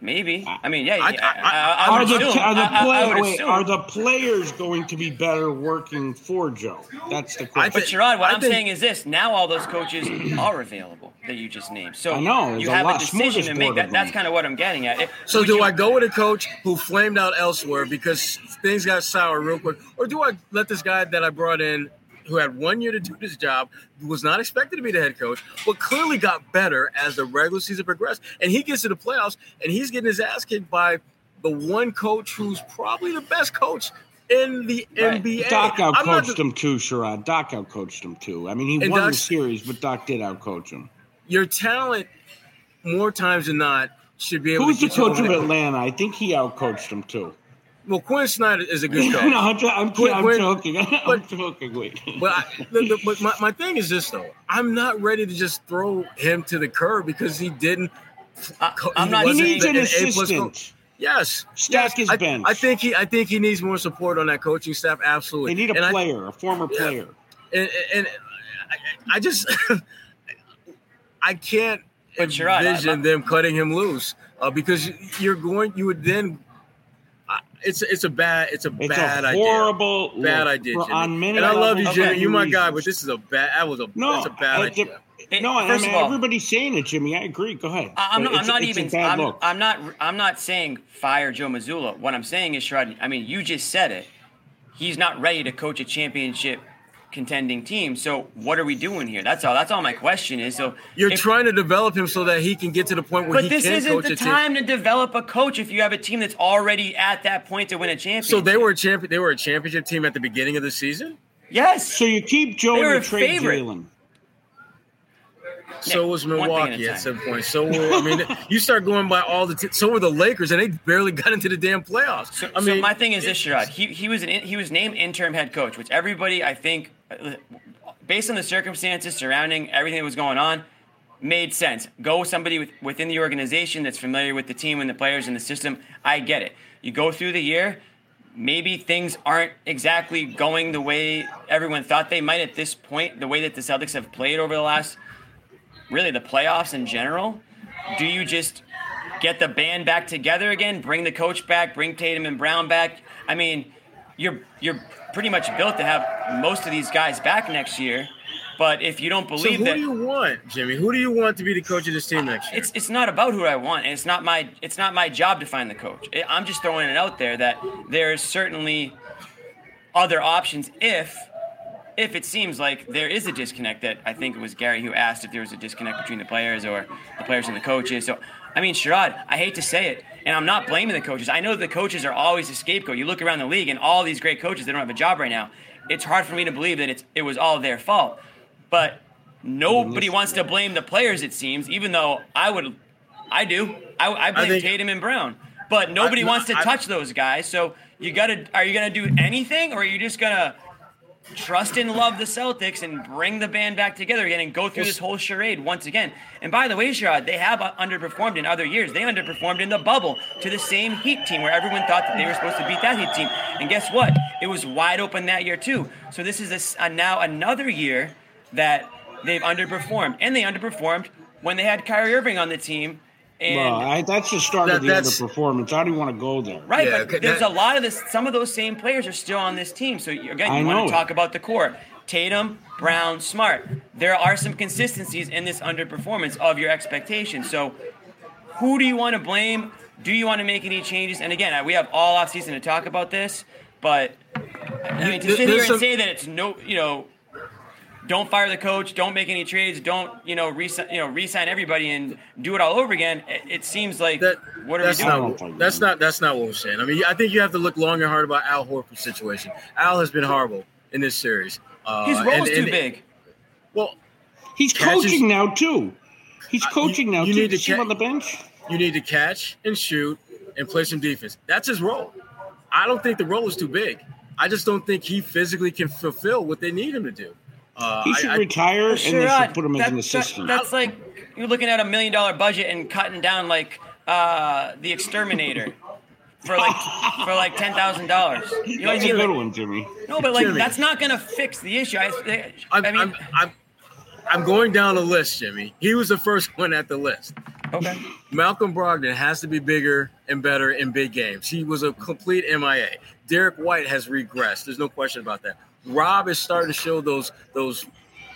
Maybe. I mean, yeah. I, I, I, are, the, are, the play, wait, are the players going to be better working for Joe? That's the question. But Sherrod, what I'm think, saying is this: now all those coaches are available that you just named. So I know you have a, a decision to make. That, that's kind of what I'm getting at. so do you, I go with a coach who flamed out elsewhere because things got sour real quick, or do I let this guy that I brought in who had one year to do this job, was not expected to be the head coach, but clearly got better as the regular season progressed. And he gets to the playoffs and he's getting his ass kicked by the one coach who's probably the best coach in the right. NBA. Doc outcoached him too, Sherrod. Doc outcoached him too. I mean, he won Doc's, the series, but Doc did outcoach him. Your talent, more times than not, should be able. Who's the coach of Atlanta? I think he outcoached him too. Well, Quin Snyder is a good [LAUGHS] coach. no, I'm, I'm, Quin, I'm Quin, joking. [LAUGHS] I'm but, joking. Wait. [LAUGHS] but I, the, the, but my, my thing is this though. I'm not ready to just throw him to the curb because he didn't. I, am not. He needs an, an assistant. Yes, stack yes. his bench. I, I, think he. I think he needs more support on that coaching staff. Absolutely. They need a and player, I, a former player. And, and I, I just, I can't but envision them cutting him loose uh, because you're going. You would then it's it's a bad it's a it's bad a horrible idea. bad idea Jimmy. on many and I love you Jimmy. You're my guy but this is a bad that was a no that's a bad I, idea. it, no I mean, all, everybody's saying it Jimmy I agree. Go ahead. I'm not, I'm not even I'm. I'm not I'm not saying fire Joe Mazzulla. What I'm saying is Sherrod I mean you just said it. He's not ready to coach a championship contending team. So what are we doing here? That's all. That's all my question is. So you're if, trying to develop him so that he can get to the point where but this isn't the time to develop a coach if you have a team that's already at that point to win a championship. So they were a champion. They were a championship team at the beginning of the season. Yes. So you keep Joe and trade Jaylen. So was Milwaukee at, at some point. So I mean, [LAUGHS] you start going by all the. T- so were the Lakers, and they barely got into the damn playoffs. So, I mean, so my thing is this, Sherrod. He he was an he was named interim head coach, which everybody I think, based on the circumstances surrounding everything that was going on, made sense. Go with somebody with, within the organization that's familiar with the team and the players and the system. I get it. You go through the year. Maybe things aren't exactly going the way everyone thought they might at this point, the way that the Celtics have played over the last really the playoffs in general? Do you just get the band back together again, bring the coach back, bring Tatum and Brown back? I mean, you're you're pretty much built to have most of these guys back next year. But if you don't believe so who that, do you want, Jimmy? Who do you want to be the coach of this team next year? It's it's not about who I want, and it's not my it's not my job to find the coach. I'm just throwing it out there that there's certainly other options if if it seems like there is a disconnect that I think it was Gary who asked if there was a disconnect between the players or the players and the coaches. So, I mean, Sherrod, I hate to say it, and I'm not blaming the coaches. I know the coaches are always a scapegoat. You look around the league and all these great coaches, they don't have a job right now. It's hard for me to believe that it's, it was all their fault. But nobody wants to blame the players, it seems, even though I would, I do. I, I blame I think, Tatum and Brown. But nobody I, wants to I, touch those guys. So you got to, are you going to do anything or are you just going to, trust and love the Celtics and bring the band back together again and go through this whole charade once again. And by the way, Sherrod, they have underperformed in other years. They underperformed in the bubble to the same Heat team where everyone thought that they were supposed to beat that Heat team. And guess what? It was wide open that year too. So this is a, a now another year that they've underperformed, and they underperformed when they had Kyrie Irving on the team And well, I, that's the start That- of the that's- underperformance. I don't want to go there. Right, Yeah, but okay, there's that- a lot of this. Some of those same players are still on this team. So you- again, I you want know. to talk about the core: Tatum, Brown, Smart. There are some consistencies in this underperformance of your expectations. So, who do you want to blame? Do you want to make any changes? And again, we have all offseason to talk about this, but I mean, to sit here and some- say that it's no, you know, don't fire the coach, don't make any trades, don't you know, re- you know, re-sign everybody and do it all over again. It, it seems like That, what are that's we not doing? what- that's not that's not what we're saying. I mean, I think you have to look long and hard about Al Horford's situation. Al has been horrible in this series. Uh, His role and- is too and- big. Well, He's Catches- coaching now too. He's Uh, coaching you- now you too. need to See him ca- on the bench. you need to catch and shoot and play some defense. That's his role. I don't think the role is too big. I just don't think he physically can fulfill what they need him to do. Uh, He should I- retire and they Sherrod, should put him as that- an that- assistant. that's like you're looking at a million dollar budget and cutting down like uh, the exterminator for like [LAUGHS] for like ten thousand dollars. You know what I That's a mean? good Like- one, Jimmy. no, but like Jimmy. that's not gonna fix the issue. I, I I'm, mean, I'm, I'm, I'm going down the list, Jimmy. He was the first one at the list. okay. Malcolm Brogdon has to be bigger and better in big games. He was a complete MIA. Derrick White has regressed. There's no question about that. Rob is starting to show those those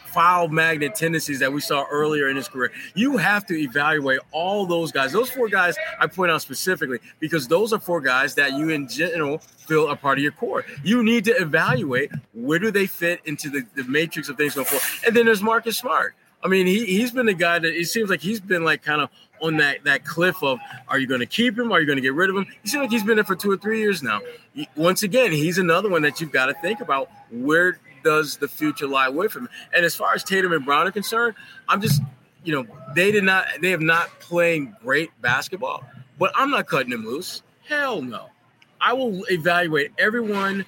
foul magnet tendencies that we saw earlier in his career. You have to evaluate all those guys. Those four guys I point out specifically because those are four guys that you in general feel are part of your core. You need to evaluate where do they fit into the, the matrix of things going forward. And then there's Marcus Smart. I mean, he he's been the guy that it seems like he's been like kind of on that that cliff of are you going to keep him? Are you going to get rid of him? You seems like he's been there for two or three years now. Once again, he's another one that you've got to think about where does the future lie with him. And as far as Tatum and Brown are concerned, I'm just you know they did not they have not playing great basketball, but I'm not cutting them loose. Hell no. I will evaluate everyone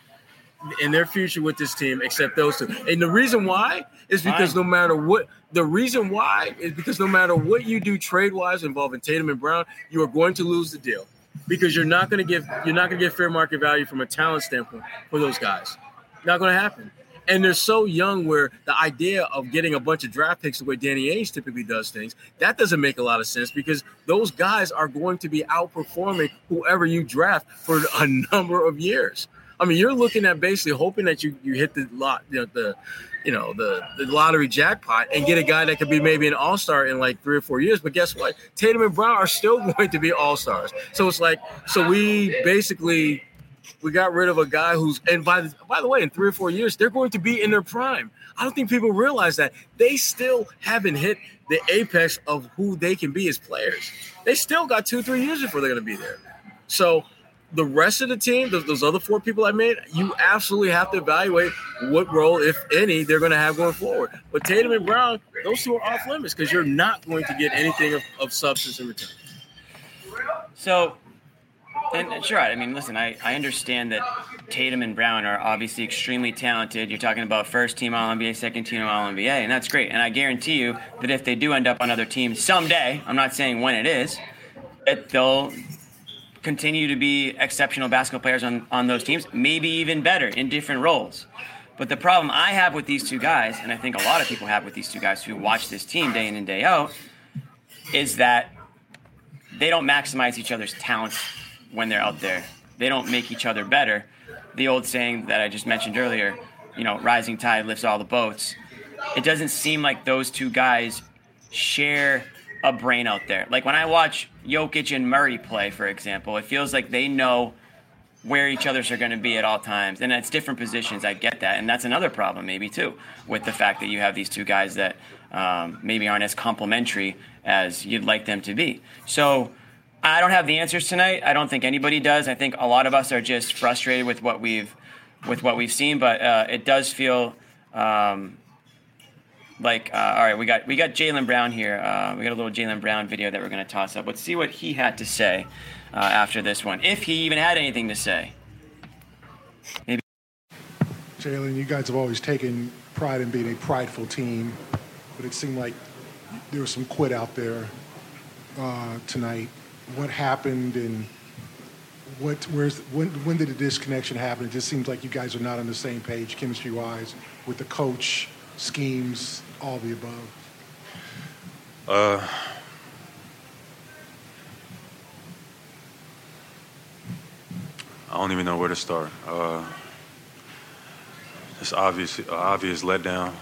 in their future with this team except those two. And the reason why is because no matter what the reason why is because no matter what you do trade wise involving Tatum and Brown, you are going to lose the deal. Because you're not gonna give you're not gonna get fair market value from a talent standpoint for those guys. Not gonna happen. And they're so young where the idea of getting a bunch of draft picks the way Danny Ainge typically does things, that doesn't make a lot of sense because those guys are going to be outperforming whoever you draft for a number of years. I mean, you're looking at basically hoping that you, you hit the lot, you know, the, you know, the, the lottery jackpot and get a guy that could be maybe an all star in like three or four years. But guess what? Tatum and Brown are still [LAUGHS] going to be all stars. So it's like, so we basically we got rid of a guy who's and by the by the way, in three or four years, they're going to be in their prime. I don't think people realize that they still haven't hit the apex of who they can be as players. They still got two, three years before they're going to be there. So the rest of the team, those, those other four people I made, you absolutely have to evaluate what role, if any, they're going to have going forward. But Tatum and Brown, those two are off limits because you're not going to get anything of, of substance in return. So, and, and sure, I mean, listen, I, I understand that Tatum and Brown are obviously extremely talented. You're talking about first team All NBA, second team All NBA, and that's great. And I guarantee you that if they do end up on other teams someday, I'm not saying when it is, that they'll continue to be exceptional basketball players on, on those teams, maybe even better in different roles. But the problem I have with these two guys, and I think a lot of people have with these two guys who watch this team day in and day out, is that they don't maximize each other's talents when they're out there. They don't make each other better. The old saying that I just mentioned earlier, you know, rising tide lifts all the boats. It doesn't seem like those two guys share a brain out there. Like when I watch Jokic and Murray play, for example, it feels like they know where each other's are going to be at all times. And it's different positions. I get that. And that's another problem, maybe, too, with the fact that you have these two guys that um, maybe aren't as complementary as you'd like them to be. So I don't have the answers tonight. I don't think anybody does. I think a lot of us are just frustrated with what we've with what we've seen, but uh, it does feel um, like uh, all right. We got we got Jaylen Brown here. Uh, we got a little Jaylen Brown video that we're going to toss up. Let's see what he had to say uh, after this one, if he even had anything to say. Maybe. Jaylen, you guys have always taken pride in being a prideful team, but it seemed like there was some quit out there uh, tonight. What happened and what, where's, when, when did the disconnection happen? It just seems like you guys are not on the same page, chemistry-wise, with the coach, schemes, all the above? Uh, I don't even know where to start. Uh, it's obvious, uh, obvious letdown.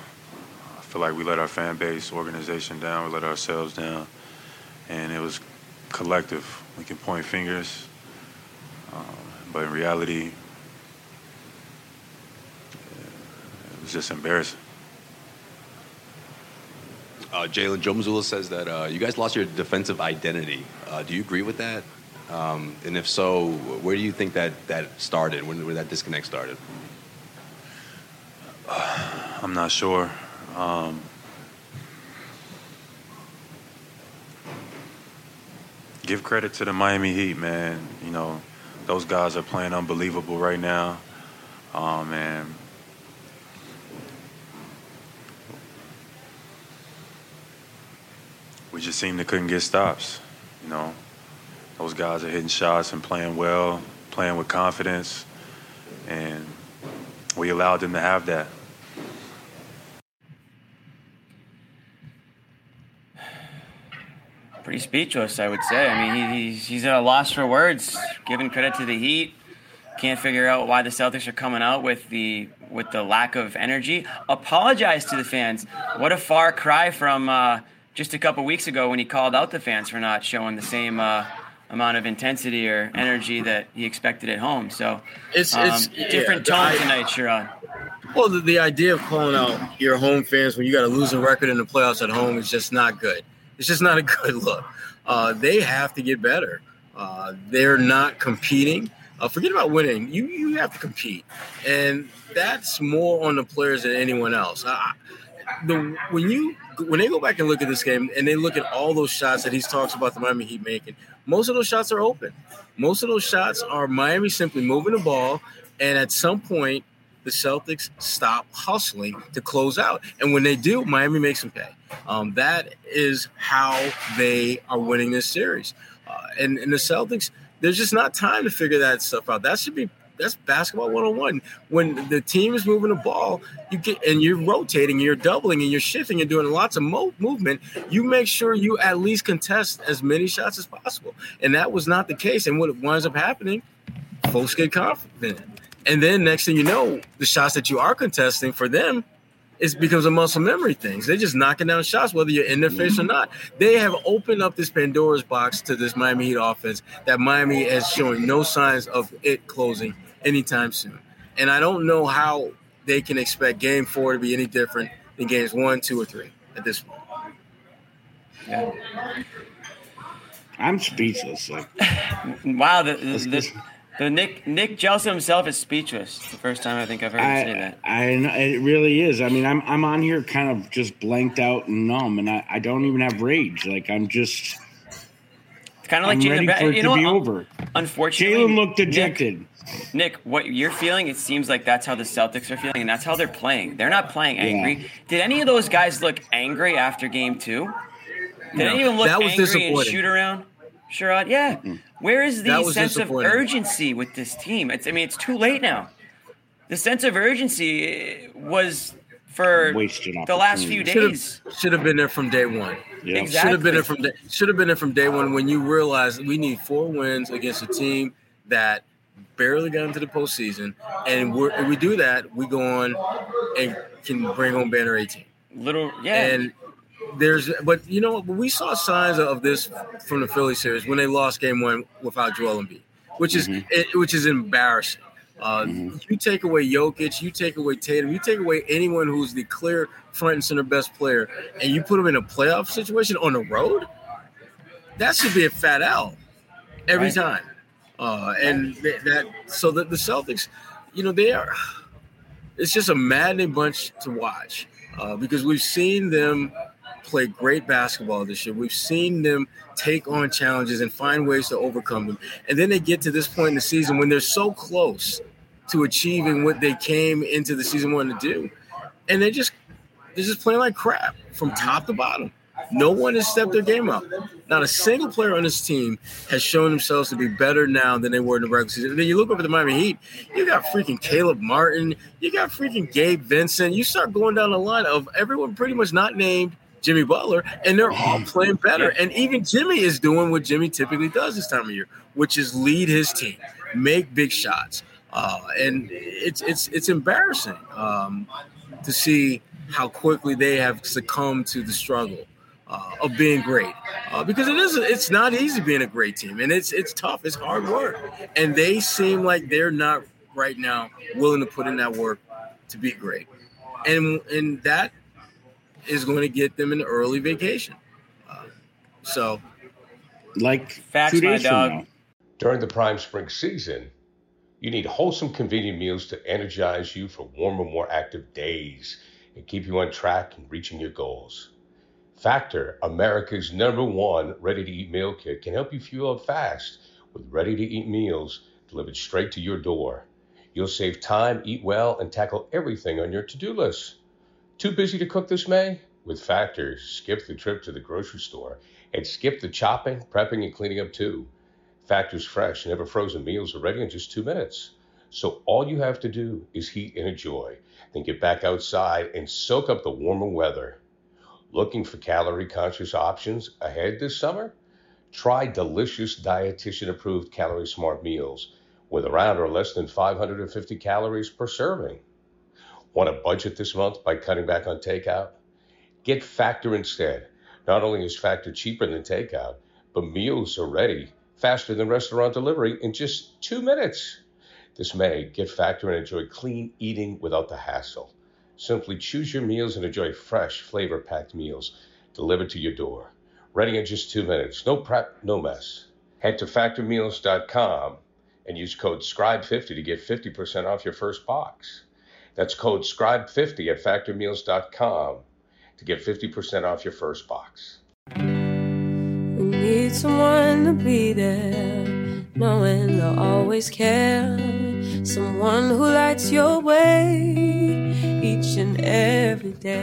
I feel like we let our fan base, organization down. We let ourselves down, and it was collective. We can point fingers, um, but in reality, it was just embarrassing. Uh, Jaylen Joe Mazzulla says that uh, you guys lost your defensive identity. Uh, do you agree with that? Um, and if so, where do you think that that started? When, where that disconnect started? [SIGHS] I'm not sure. Um, give credit to the Miami Heat, man. You know, those guys are playing unbelievable right now. Um, and we just seemed to couldn't get stops. You know, those guys are hitting shots and playing well, playing with confidence, and we allowed them to have that. Pretty speechless, I would say. I mean, he, he's, he's at a loss for words, giving credit to the Heat. Can't figure out why the Celtics are coming out with the with the lack of energy. Apologize to the fans. What a far cry from uh, just a couple weeks ago when he called out the fans for not showing the same uh, amount of intensity or energy that he expected at home. So it's, um, it's different yeah, tone I, tonight, Sherrod. Well, the, the idea of calling out your home fans when you got a losing record in the playoffs at home is just not good. It's just not a [LAUGHS] good look. Uh, they have to get better. Uh, they're not competing. Uh, forget about winning. You you have to compete, and that's more on the players than anyone else. The when you when they go back and look at this game and they look at all those shots that he talks about the Miami Heat making, most of those shots are open. Most of those shots are Miami simply moving the ball, and at some point, the Celtics stop hustling to close out. And when they do, Miami makes them pay. Um, that is how they are winning this series. Uh, and, and the Celtics, there's just not time to figure that stuff out. That should be that's basketball 101 when the team is moving the ball you get and you're rotating you're doubling and you're shifting and doing lots of mo- movement you make sure you at least contest as many shots as possible. And that was not the case. And what winds up happening folks get confident. And then next thing you know the shots that you are contesting for them it becomes a muscle memory thing. They're just knocking down shots, whether you're in their face or mm-hmm. not. They have opened up this Pandora's box to this Miami Heat offense that Miami is showing no signs of it closing anytime soon. And I don't know how they can expect game four to be any different than games one, two, or three at this point. Yeah. I'm speechless. Like, [LAUGHS] wow, the, the, the, the Nick Nick Gelso himself is speechless. the first time I think I've heard I, him say that. I know, it really is. I mean, I'm I'm on here kind of just blanked out and numb, and I, I don't even have rage. Like I'm just it's kind of like I'm Jaylen ready Brown. for it you to know be what? over. Unfortunately, Jaylen looked dejected. Nick, Nick, what you're feeling, it seems like that's how the Celtics are feeling, and that's how they're playing. They're not playing angry. Yeah. Did any of those guys look angry after game two? Did No, any of them look that was angry and disappointing. shoot around? Sherrod, yeah. Where is the sense of urgency with this team? It's, I mean, it's too late now. The sense of urgency was for the last few days. Should have been there from day one. Yeah. Should have been there from day, should have been there from day one when you realize we need four wins against a team that barely got into the postseason, and we're, if we do that, we go on and can bring home banner 18. Little, yeah. And there's, but you know, what? we saw signs of this from the Philly series when they lost Game One without Joel Embiid, which is it, which is embarrassing. Uh, You take away Jokic, you take away Tatum, you take away anyone who's the clear front and center best player, and you put them in a playoff situation on the road. That should be a fat L every Right. time. Uh, and th- that so that the Celtics, you know, they are. It's just a maddening bunch to watch uh, because we've seen them play great basketball this year. We've seen them take on challenges and find ways to overcome them. And then they get to this point in the season when they're so close to achieving what they came into the season wanting to do. And they just they're just playing like crap from top to bottom. No one has stepped their game up. Not a single player on this team has shown themselves to be better now than they were in the regular season. And then you look over the Miami Heat, you got freaking Caleb Martin, you got freaking Gabe Vincent. You start going down the line of everyone pretty much not named Jimmy Butler, and they're all playing better. And even Jimmy is doing what Jimmy typically does this time of year, which is lead his team. make big shots. Uh, and it's it's it's embarrassing um, to see how quickly they have succumbed to the struggle uh, of being great uh, because it is it's not easy being a great team and it's it's tough it's hard work and they seem like they're not right now willing to put in that work to be great and and that is going to get them an early vacation uh, so like Facts, two my days from dog. now. During the prime spring season, you need wholesome, convenient meals to energize you for warmer, more active days and keep you on track and reaching your goals. Factor, America's number one ready to eat meal kit, can help you fuel up fast with ready to eat meals delivered straight to your door. You'll save time, eat well, and tackle everything on your to do list. Too busy to cook this May? With Factor, skip the trip to the grocery store and skip the chopping, prepping, and cleaning up too. Factor's fresh, never frozen meals are ready in just two minutes. So all you have to do is heat and enjoy, then get back outside and soak up the warmer weather. Looking for calorie conscious options ahead this summer? Try delicious dietitian approved calorie smart meals with around or less than 550 calories per serving. Want to budget this month by cutting back on takeout? Get Factor instead. Not only is Factor cheaper than takeout, but meals are ready faster than restaurant delivery in just two minutes. This May, get Factor and enjoy clean eating without the hassle. Simply choose your meals and enjoy fresh, flavor packed meals delivered to your door. Ready in just two minutes. No prep, no mess. Head to factormeals.com and use code SCRIBE50 to get 50% off your first box. That's code SCRIBE50 at factormeals.com to get 50% off your first box. We need someone to be there, knowing they'll always care. Someone who lights your way each and every day.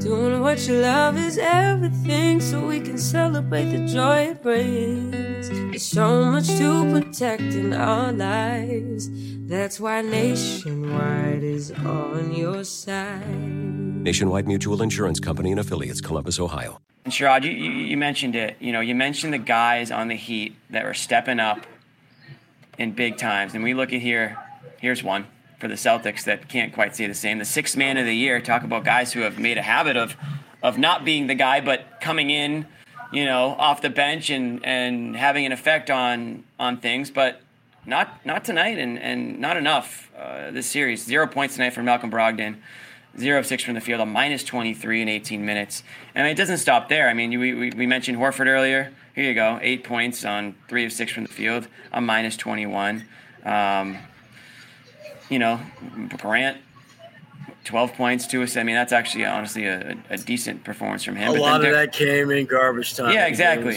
Doing what you love is everything, so we can celebrate the joy it brings. There's so much to protect in our lives. That's why Nationwide is on your side. Nationwide Mutual Insurance Company and affiliates, Columbus, Ohio. And Sherrod, you, you, you mentioned it. You know, you mentioned the guys on the Heat that are stepping up in big times, and we look at here. Here's one for the Celtics that can't quite say the same. The sixth man of the year. Talk about guys who have made a habit of of not being the guy, but coming in, you know, off the bench and and having an effect on on things, but not not tonight and and not enough uh, this series. Zero points tonight from Malcolm Brogdon. Zero of six from the field, a minus 23 in 18 minutes. And it doesn't stop there. I mean, you, we, we mentioned Horford earlier. Here you go, eight points on three of six from the field, a minus 21. Um, you know, Grant, 12 points, to us. I mean, that's actually honestly a, a decent performance from him. A But lot of that came in garbage time. yeah, exactly.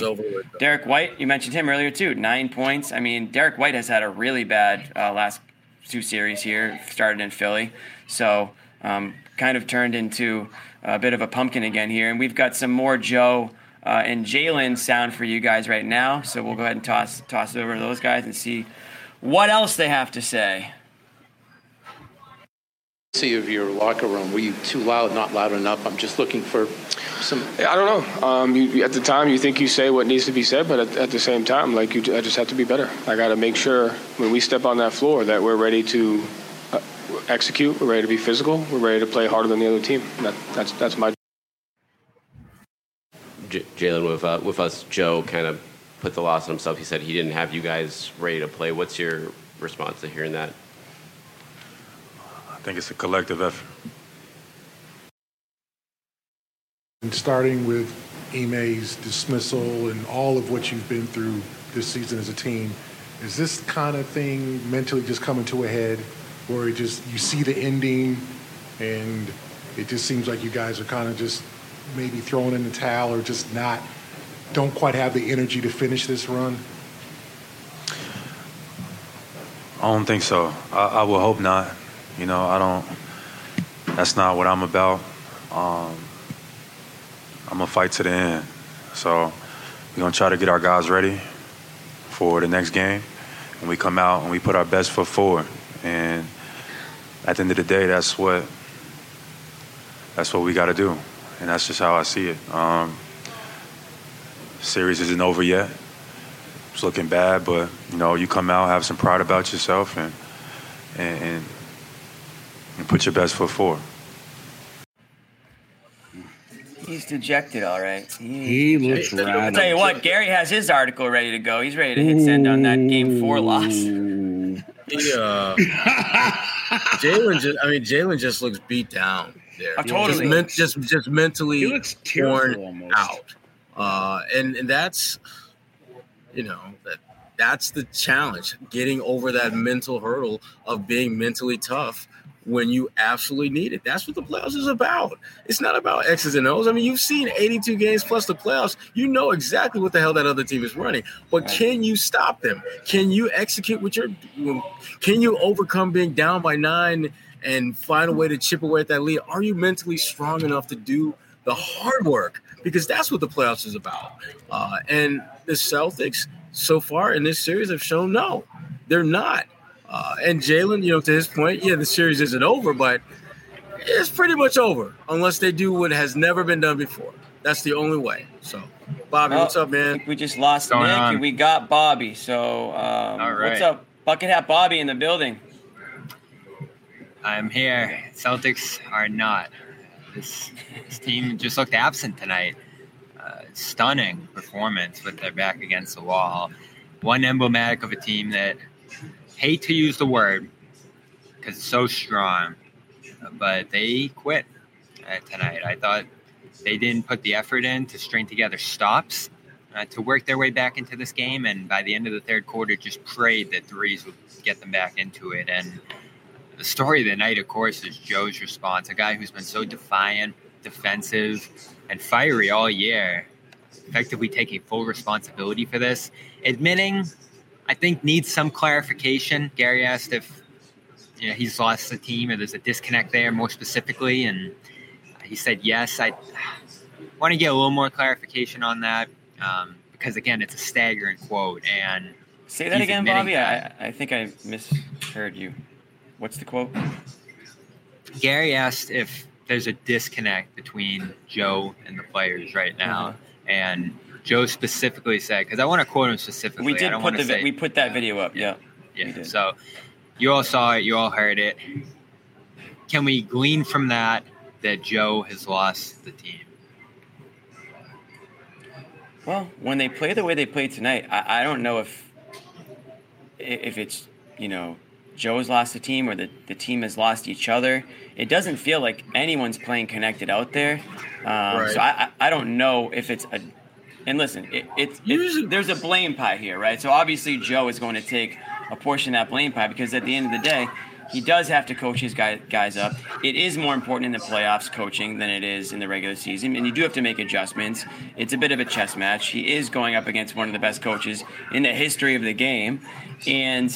Derrick White, you mentioned him earlier too. Nine points. I mean, Derrick White has had a really bad uh, last two series here. Started in Philly, so um, kind of turned into a bit of a pumpkin again here. And we've got some more Joe uh, and Jaylen sound for you guys right now. So we'll go ahead and toss toss it over to those guys and see what else they have to say. See of your locker room. Were you too loud, not loud enough? I'm just looking for some. I don't know. Um, you, at the time, you think you say what needs to be said, but at, at the same time, like you, I just have to be better. I got to make sure when we step on that floor that we're ready to uh, execute. We're ready to be physical. We're ready to play harder than the other team. That, that's that's my. J- Jaylen, with uh, with us, Joe kind of put the loss on himself. He said he didn't have you guys ready to play. What's your response to hearing that? I think it's a collective effort. And starting with Ime's dismissal and all of what you've been through this season as a team, is this kind of thing mentally just coming to a head where it just you see the ending and it just seems like you guys are kind of just maybe throwing in the towel or just not don't quite have the energy to finish this run? I don't think so. I, I will hope not. You know, I don't. That's not what I'm about. Um, I'm gonna fight to the end. So we're gonna try to get our guys ready for the next game, and we come out and we put our best foot forward. And at the end of the day, that's what that's what we got to do, and that's just how I see it. Um, series isn't over yet, It's looking bad, but you know, you come out, have some pride about yourself, and and, and, and put your best foot forward. He's dejected, all right. He looks I'll rattled. tell you what, Gary has his article ready to go. He's ready to hit send on that game four loss. Yeah. [LAUGHS] Jaylen just, I mean, Jaylen just looks beat down there. Oh, totally. Just, men- just, just mentally He looks tearful worn almost. out. Uh, and, and that's, you know, that that's the challenge, getting over that mental hurdle of being mentally tough when you absolutely need it. That's what the playoffs is about. It's not about X's and O's. I mean, you've seen 82 games plus the playoffs. You know exactly what the hell that other team is running. But can you stop them? Can you execute what you're can you overcome being down by nine and find a way to chip away at that lead? Are you mentally strong enough to do the hard work? Because that's what the playoffs is about. Uh, and the Celtics so far in this series have shown no, they're not. Uh, and Jaylen, you know, to his point, yeah, the series isn't over, but it's pretty much over unless they do what has never been done before. That's the only way. So, Bobby, Well, what's up, man? We just lost What's Nick on? and we got Bobby. So, um, All right. what's up? Bucket hat Bobby in the building. I'm here. Celtics are not. This, this team just looked absent tonight. Uh, stunning performance with their back against the wall. One emblematic of a team that hate to use the word because it's so strong, but they quit uh, tonight. I thought they didn't put the effort in to string together stops uh, to work their way back into this game, and by the end of the third quarter, just prayed that threes would get them back into it. And the story of the night, of course, is Joe's response. A guy who's been so defiant, defensive, and fiery all year, effectively taking full responsibility for this. Admitting, I think, needs some clarification. Gary asked if you know he's lost the team or there's a disconnect there, more specifically, and he said yes. I want to get a little more clarification on that um, because, again, it's a staggering quote. And Say that again, Bobby. that. I, I think I misheard you. What's the quote? Gary asked if there's a disconnect between Joe and the players right now, Uh-huh. and Joe specifically said, because I want to quote him specifically. We did put the say, we put that video up. Yeah. yeah. So you all saw it, you all heard it. Can we glean from that that Joe has lost the team? Well, when they play the way they played tonight, I, I don't know if if it's you know Joe's lost the team or the, the team has lost each other. It doesn't feel like anyone's playing connected out there. Um, Right. So I I don't know if it's a and listen, it, it's, it's there's a blame pie here, right? So obviously Joe is going to take a portion of that blame pie because at the end of the day, he does have to coach his guy, guys up. It is more important in the playoffs coaching than it is in the regular season, and you do have to make adjustments. It's a bit of a chess match. He is going up against one of the best coaches in the history of the game, and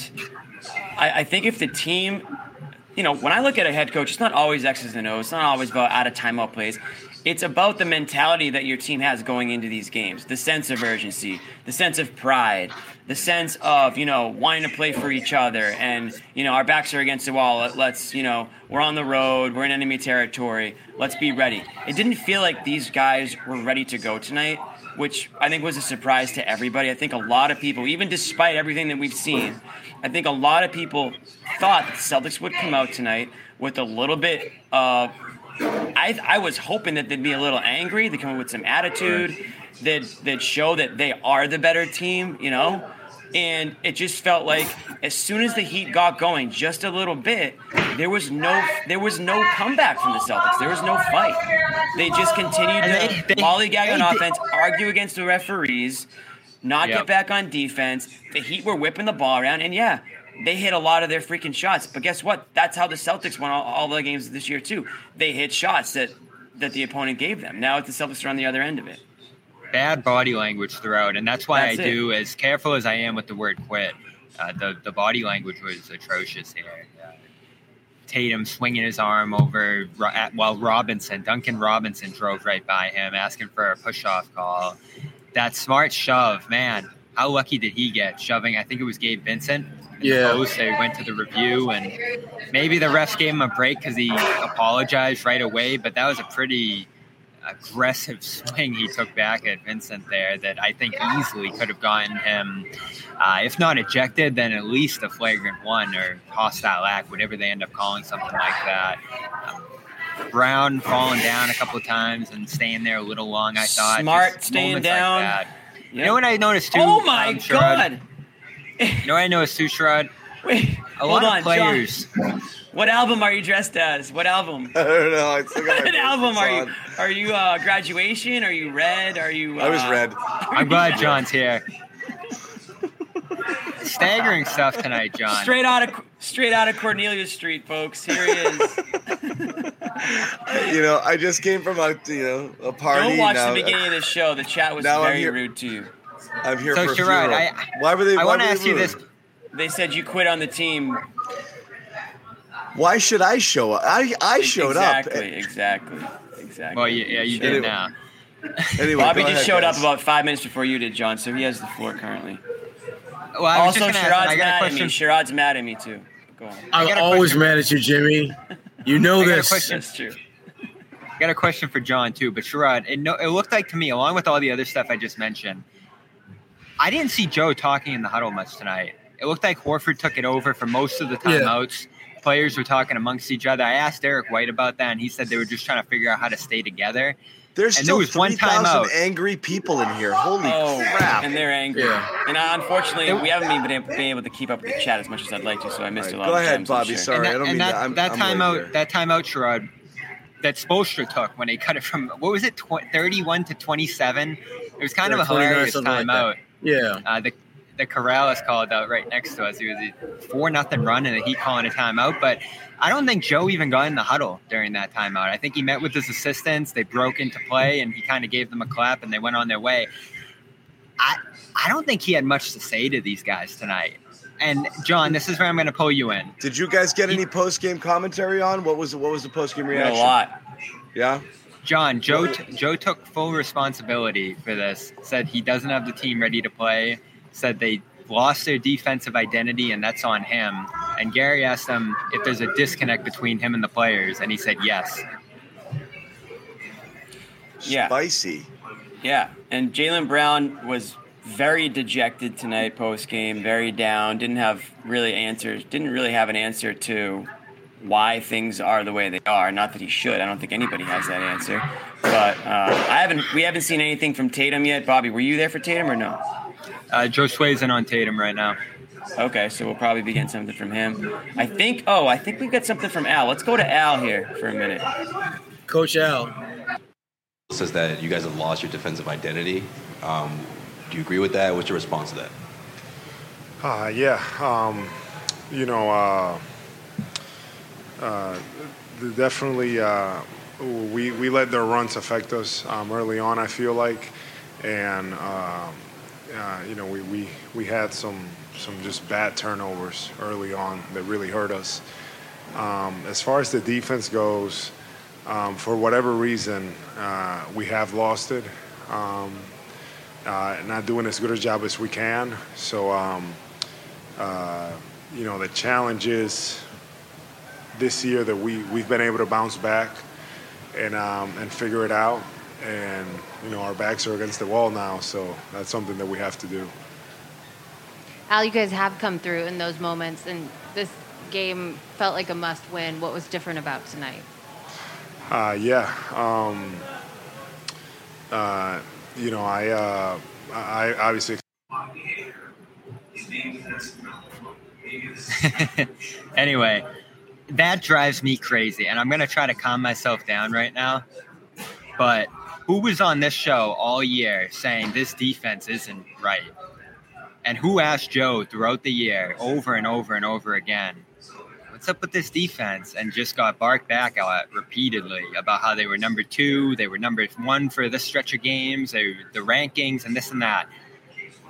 I, I think if the team, you know, when I look at a head coach, it's not always X's and O's. It's not always about out of timeout plays. It's about the mentality that your team has going into these games, the sense of urgency, the sense of pride, the sense of you know wanting to play for each other, and you know our backs are against the wall. Let- Let's you know we're on the road, we're in enemy territory. Let's be ready. It didn't feel like these guys were ready to go tonight, which I think was a surprise to everybody. I think a lot of people, even despite everything that we've seen, I think a lot of people thought that the Celtics would come out tonight with a little bit of. I, I was hoping that they'd be a little angry. They come up with some attitude that that show that they are the better team, you know. And it just felt like as soon as the Heat got going, just a little bit, there was no there was no comeback from the Celtics. There was no fight. They just continued to lollygag on offense, argue against the referees, not Yep. get back on defense. The Heat were whipping the ball around, and yeah, they hit a lot of their freaking shots. But guess what? That's how the Celtics won all, all the games this year too. They hit shots that that the opponent gave them. Now it's the Celtics are on the other end of it. bad body language throughout, and that's why That's I it. do as careful as I am with the word quit. Uh, the the body language was atrocious here. Uh, Tatum swinging his arm over at, while Robinson, Duncan Robinson, drove right by him, asking for a push-off call. That smart shove, man. How lucky did he get shoving? I think it was Gabe Vincent. In the Yeah. post. They went to the review, and maybe the refs gave him a break because he apologized right away. But that was a pretty aggressive [LAUGHS] swing he took back at Vincent there that I think easily could have gotten him, uh, if not ejected, then at least a flagrant one or hostile act, whatever they end up calling something like that. Um, Brown falling down a couple of times and staying there a little long. I thought Smart Just staying moments like down. that. You know what I noticed too? Oh my um, Sherrod? God. [LAUGHS] You know what I noticed too, Sherrod? Wait, a hold lot on, of players. What album are you dressed as? What album? [LAUGHS] I don't know. I still got [LAUGHS] what album are you? Are you uh, graduation? Are you red? Are you? Uh, I was red. I'm glad John's here. Staggering stuff tonight, John. Straight out of straight out of Cornelia Street, folks. Here he is. You know, I just came from a you know a party. Don't watch now, the beginning of the show. The chat was Now I'm very here- rude to you. I'm here So, for a Sherrod, funeral. I- why were they? I why wanna were they ask you this. They said you quit on the team. Why should I show up? I I showed exactly, up. Exactly. Exactly. Exactly. Well, yeah, yeah, you did Anyway. now. Anyway, Bobby just ahead, showed guys. up about five minutes before you did, John. So he has the floor currently. Well, I was also, just gonna ask, Sherrod's I got mad at me. question. Sherrod's mad at me too. Go on. I'm got always question. mad at you, Jimmy. You [LAUGHS] know I this. question. That's true. I got a question for John too, but Sherrod, it, no, it looked like to me, along with all the other stuff I just mentioned, I didn't see Joe talking in the huddle much tonight. It looked like Horford took it over for most of the Yeah. timeouts. Players were talking amongst each other. I asked Derrick White about that, and he said they were just trying to figure out how to stay together. There's and still there was one 3,000 timeout. angry people in here. Holy Oh, crap! and they're angry. Yeah. And uh, unfortunately, we haven't been able, been able to keep up with the chat as much as I'd like to, so I missed All a lot go of ahead, gems. I'm Bobby. sure. Sorry, and that, I don't and mean that, to- I'm- that I'm timeout, late here. that timeout, Sherrod, that Spoelstra took when he cut it from what was it, tw- thirty-one to twenty-seven. It was kind Yeah, of a hilarious something like timeout. that. Yeah. Uh, the the Corrales called out right next to us. He was a four nothing run, and he calling a timeout. But I don't think Joe even got in the huddle during that timeout. I think he met with his assistants. They broke into play, and he kind of gave them a clap, and they went on their way. I I don't think he had much to say to these guys tonight. And John, this is where I'm going to pull you in. Did you guys get any post game commentary on what was what was the post game reaction? a lot. Yeah. John, Joe, t- Joe took full responsibility for this. Said he doesn't have the team ready to play. Said they lost their defensive identity, and that's on him. And Gary asked him if there's a disconnect between him and the players, and he said yes. Yeah. Spicy. Yeah, and Jaylen Brown was very dejected tonight post game, very down. Didn't have really answers. Didn't really have an answer to why things are the way they are. Not that he should. I don't think anybody has that answer. But uh, I haven't. We haven't seen anything from Tatum yet. Bobby, were you there for Tatum or no? Uh, Josue's in on Tatum right now. Okay, so we'll probably be getting something from him. I think. Oh, I think we've got something from Al. Let's go to Al here for a minute. Coach Al. says that you guys have lost your defensive identity. Um, do you agree with that? What's your response to that? Uh, yeah, um, you know, uh, uh, definitely uh, we, we let their runs affect us um, early on, I feel like. And, um, uh, you know, we, we, we had some, some just bad turnovers early on that really hurt us. Um, as far as the defense goes, um, for whatever reason, uh, we have lost it. Um, uh, not doing as good a job as we can. So, uh, you know, the challenge is this year that we, we've been able to bounce back and, um, and figure it out. And, you know, our backs are against the wall now, so that's something that we have to do. Al, you guys have come through in those moments, and this game felt like a must win. What was different about tonight? Uh, yeah. Um, uh, you know, I, uh, I obviously. [LAUGHS] anyway, that drives me crazy, and I'm gonna try to calm myself down right now. But who was on this show all year saying this defense isn't right? And who asked Joe throughout the year over and over and over again, what's up with this defense? And just got barked back at repeatedly about how they were number two, they were number one for this stretch of games, they, the rankings, and this and that.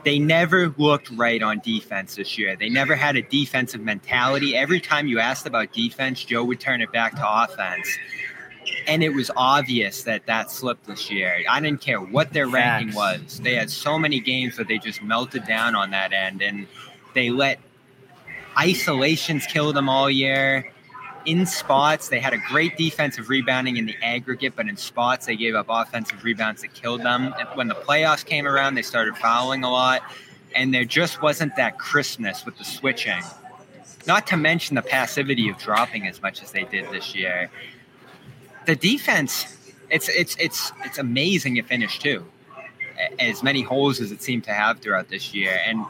They never looked right on defense this year. They never had a defensive mentality. Every time you asked about defense, Joe would turn it back to offense. And it was obvious that that slipped this year. I didn't care what their ranking was. They had so many games that they just melted down on that end, and they let isolations kill them all year. In spots, they had a great defensive rebounding in the aggregate, but in spots, they gave up offensive rebounds that killed them. And when the playoffs came around, they started fouling a lot, and there just wasn't that crispness with the switching. Not to mention the passivity of dropping as much as they did this year. The defense, it's it's it's it's amazing it finished too. As many holes as it seemed to have throughout this year, and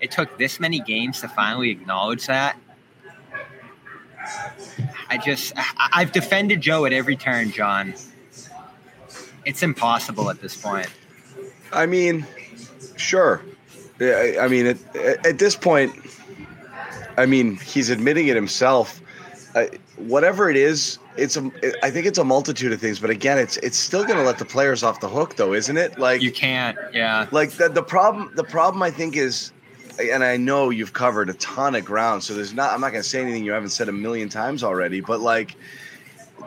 it took this many games to finally acknowledge that. I just, I've defended Joe at every turn, John. It's impossible at this point. I mean, sure. I I mean, at, at this point, I mean, he's admitting it himself. Uh, whatever it is, it's a. I think it's a multitude of things, but again, it's it's still going to let the players off the hook, though, isn't it? Like you can't, yeah. Like the the problem. The problem I think is, and I know you've covered a ton of ground, so there's not. I'm not going to say anything you haven't said a million times already, but like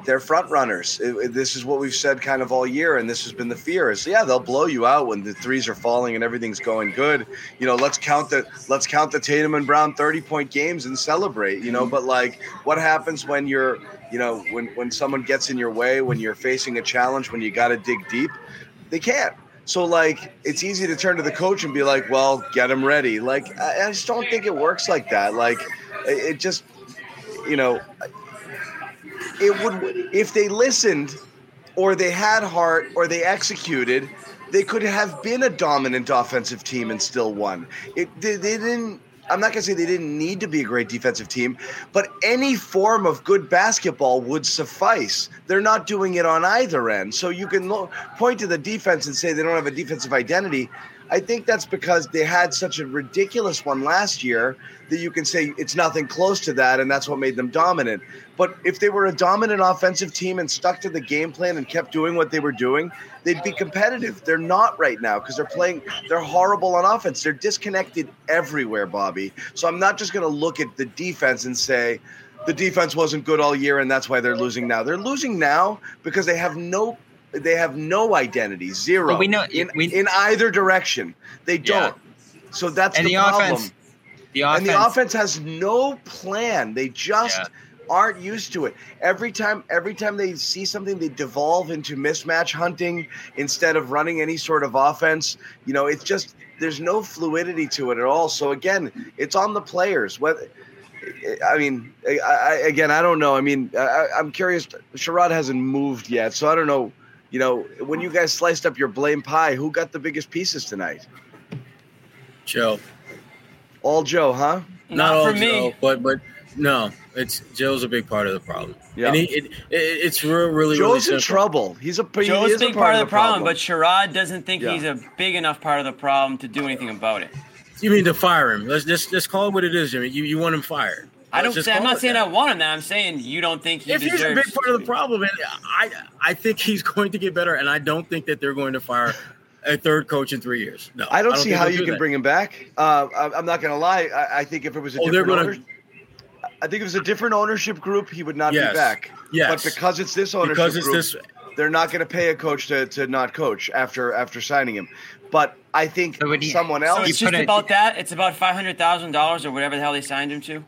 they're front runners. It- it- this is what we've said kind of all year, and this has been the fear. Is yeah, they'll blow you out when the threes are falling and everything's going good. You know, let's count the let's count the Tatum and Brown thirty point games and celebrate. You know, mm-hmm. but like, what happens when you're you know when when someone gets in your way, when you're facing a challenge, when you got to dig deep, they can't. So like, it's easy to turn to the coach and be like, "Well, get him ready." Like, I, I just don't think it works like that. Like, it, just, you know, it would if they listened or they had heart or they executed they could have been a dominant offensive team and still won it they, they didn't i'm not going to say they didn't need to be a great defensive team but any form of good basketball would suffice. They're not doing it on either end. So you can lo- point to the defense and say they don't have a defensive identity I think that's because they had such a ridiculous one last year that you can say it's nothing close to that, and that's what made them dominant. But if they were a dominant offensive team and stuck to the game plan and kept doing what they were doing, they'd be competitive. They're not right now because they're playing, they're horrible on offense. They're disconnected everywhere, Bobby. So I'm not just going to look at the defense and say, the defense wasn't good all year and that's why they're losing now. They're losing now because they have no they have no identity, zero. We know- in, in either direction. They don't. So that's And the, the problem. offense- the and the offense- offense has no plan. They just aren't used to it. Every time every time they see something, they devolve into mismatch hunting instead of running any sort of offense. You know, it's just there's no fluidity to it at all. So again, it's on the players. Whether I mean, I, I, again, I don't know. I mean, I, I'm curious. Sherrod hasn't moved yet, so I don't know. You know, when you guys sliced up your blame pie, who got the biggest pieces tonight? Joe. All Joe, huh? Not, all Joe, but but no, it's Joe's a big part of the problem. Yeah. and he, it, it, it's real, really Joe's really in simple. trouble. He's a he Joe's is a big part, of the problem, but Sherrod doesn't think Yeah. he's a big enough part of the problem to do anything about it. You mean to fire him? Let's just just call it what it is, Jimmy. You you want him fired? I don't Let's just say I'm not saying that. I want him. That I'm saying you don't think he if he's a big part of the problem, and I I think he's [LAUGHS] going to get better, and I don't think that they're going to fire a third coach in three years. No, I don't, see think how they'll you can that. bring him back. Uh, I- I'm not going to lie. I, I think if it was a Oh, different gonna- owner, I think if it was a different ownership group, he would not Yes. be back. Yes. But because it's this ownership Because it's group, this- they're not going to pay a coach to, to not coach after after signing him. But I think someone else. So it's just about that. It's about five hundred thousand dollars or whatever the hell they signed him to.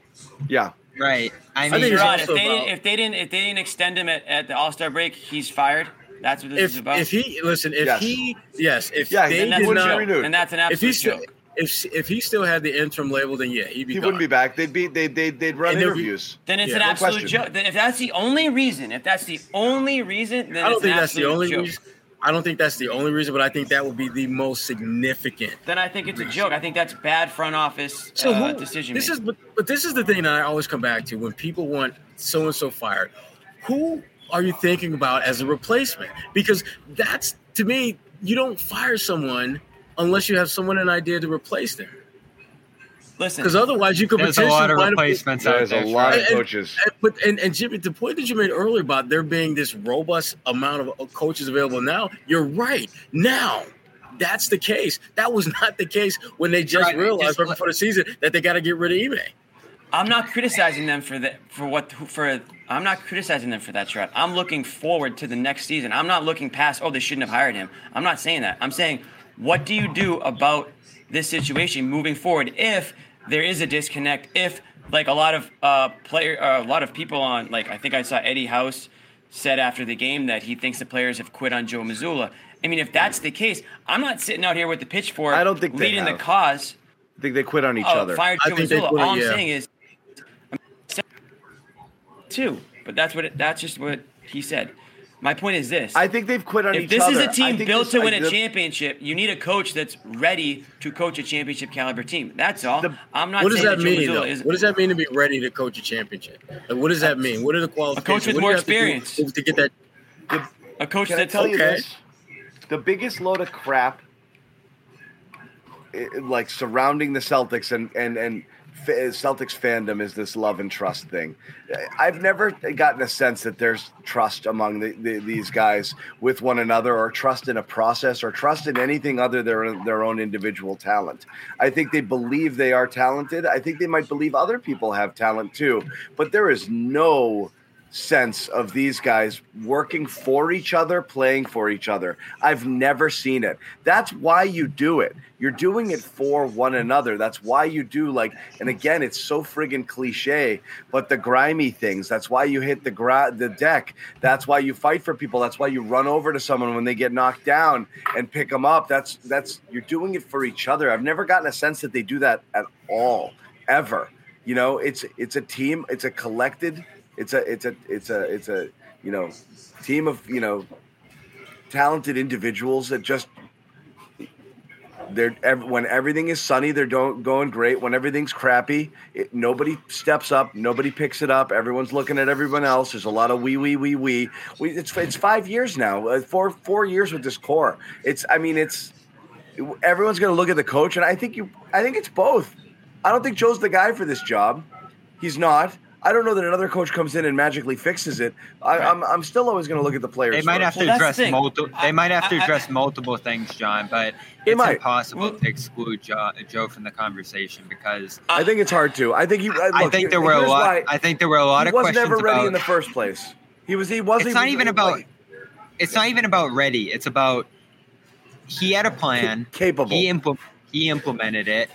Yeah. Right. I I mean, mean, it's Sherrod, if they about- didn't, if they didn't, if they didn't extend him at, at the All Star break, he's fired. That's what this is about. if he listen, if Yes. he yes, if Yeah, they then that's did a not, joke. And that's an if he absolute still, joke. If if he still had the interim label, then yeah, he'd be. He gone. wouldn't be back. They'd be they they they'd run And they're- interviews. then it's Yeah. an No absolute question. joke. Then if that's the only reason, if that's the only reason, then I don't it's think an that's the only joke. reason. I don't think that's the only reason, but I think that would be the most significant. Then I think it's a joke. I think that's bad front office So uh, who, decision this making. is, but, but this is the thing that I always come back to when people want so and so fired. Who are you thinking about as a replacement? Because that's to me, you don't fire someone unless you have someone an idea to replace them. Listen, because otherwise you could There's a lot of replacements out There's a lot of coaches. and- but and, and Jimmy, the point that you made earlier about there being this robust amount of uh, coaches available now, you're right. Now, that's the case. That was [LAUGHS] not the case when they just Right, realized just right before the season that they got to get rid of Ime. I'm not criticizing them for that for what for I'm not criticizing them for that Sherrod. I'm looking forward to the next season. I'm not looking past oh they shouldn't have hired him. I'm not saying that. I'm saying what do you do about this situation moving forward if there is a disconnect if like a lot of uh, player, uh, a lot of people on, like I think I saw Eddie House said after the game that he thinks the players have quit on Joe Mazzulla. I mean, if that's the case, I'm not sitting out here with the pitchfork. I don't think they leading the cause. I think they quit on each oh, other. Fired Joe Mazzulla. All I'm saying is two, but that's what it, that's just what he said. My point is this: I think they've quit on if each this other. This is a team built this- to win I- a championship, you need a coach that's ready to coach a championship caliber team. That's all. I'm not. what does saying that mean? Though? is- What does that mean to be ready to coach a championship? Like, what does that mean? What are the qualifications? A coach with What more you have to experience. to get that? A coach Can I that's tell you this? The biggest load of crap, i- like surrounding the Celtics and and and fa- Celtics fandom is this love and trust thing. I've never gotten a sense that there's trust among the, the, these guys with one another, or trust in a process, or trust in anything other than their own individual talent. I think they believe they are talented. I think they might believe other people have talent too, but there is no sense of these guys working for each other, playing for each other. I've never seen it. That's why you do it. You're doing it for one another. That's why you do like, and again, it's so friggin' cliche, but the grimy things. That's why you hit the gra- the deck. That's why you fight for people. That's why you run over to someone when they get knocked down and pick them up. That's that's you're doing it for each other. I've never gotten a sense that they do that at all, ever. You know, it's it's a team. It's a collected. It's a it's a it's a it's a you know team of you know talented individuals that just they're when everything is sunny they're don't, going great. When everything's crappy it, nobody steps up nobody picks it up. Everyone's looking at everyone else. There's a lot of wee wee wee wee. We, it's, it's five years now uh, four four years with this core. It's i mean it's everyone's going to look at the coach and i think you i think it's both. I don't think joe's the guy for this job. He's not I don't know that another coach comes in and magically fixes it. I, I'm, I'm still always going to look at the players. They might have first. to address multiple. They might have to address multiple things, John. But They it's might. impossible to exclude Joe, Joe from the conversation because I think it's hard to. I think you. I think there were a lot. why. I think there were a lot he of was questions never ready about. in the first place. He was. He wasn't. it's not even about. It's not even about ready. It's about he had a plan. Capable. He impl- He implemented it.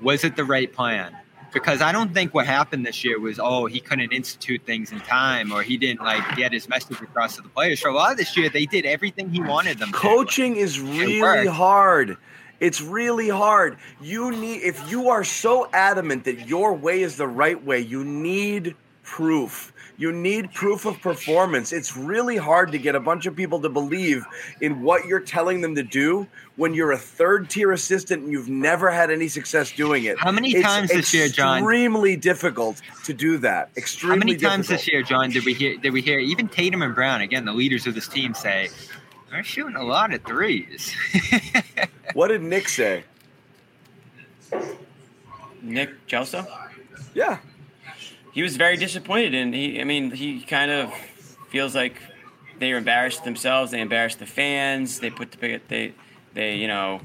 Was it the right plan? Because I don't think what happened this year was oh he couldn't institute things in time or he didn't like get his message across to the players. For a lot of this year, they did everything he wanted them to. Coaching is really hard. It's really hard. You need if you are so adamant that your way is the right way, you need proof. You need proof of performance. It's really hard to get a bunch of people to believe in what you're telling them to do when you're a third tier assistant and you've never had any success doing it. How many It's times this year, John? Extremely difficult to do that. Extremely How many times difficult. this year, John, did we hear? Did we hear even Tatum and Brown again, the leaders of this team, say they're shooting a lot of threes? [LAUGHS] What did Nick say? Nick Gelso? Yeah. He was very disappointed, and he, I mean, he kind of feels like they embarrassed themselves. They embarrassed the fans. They put the big. they, they, you know,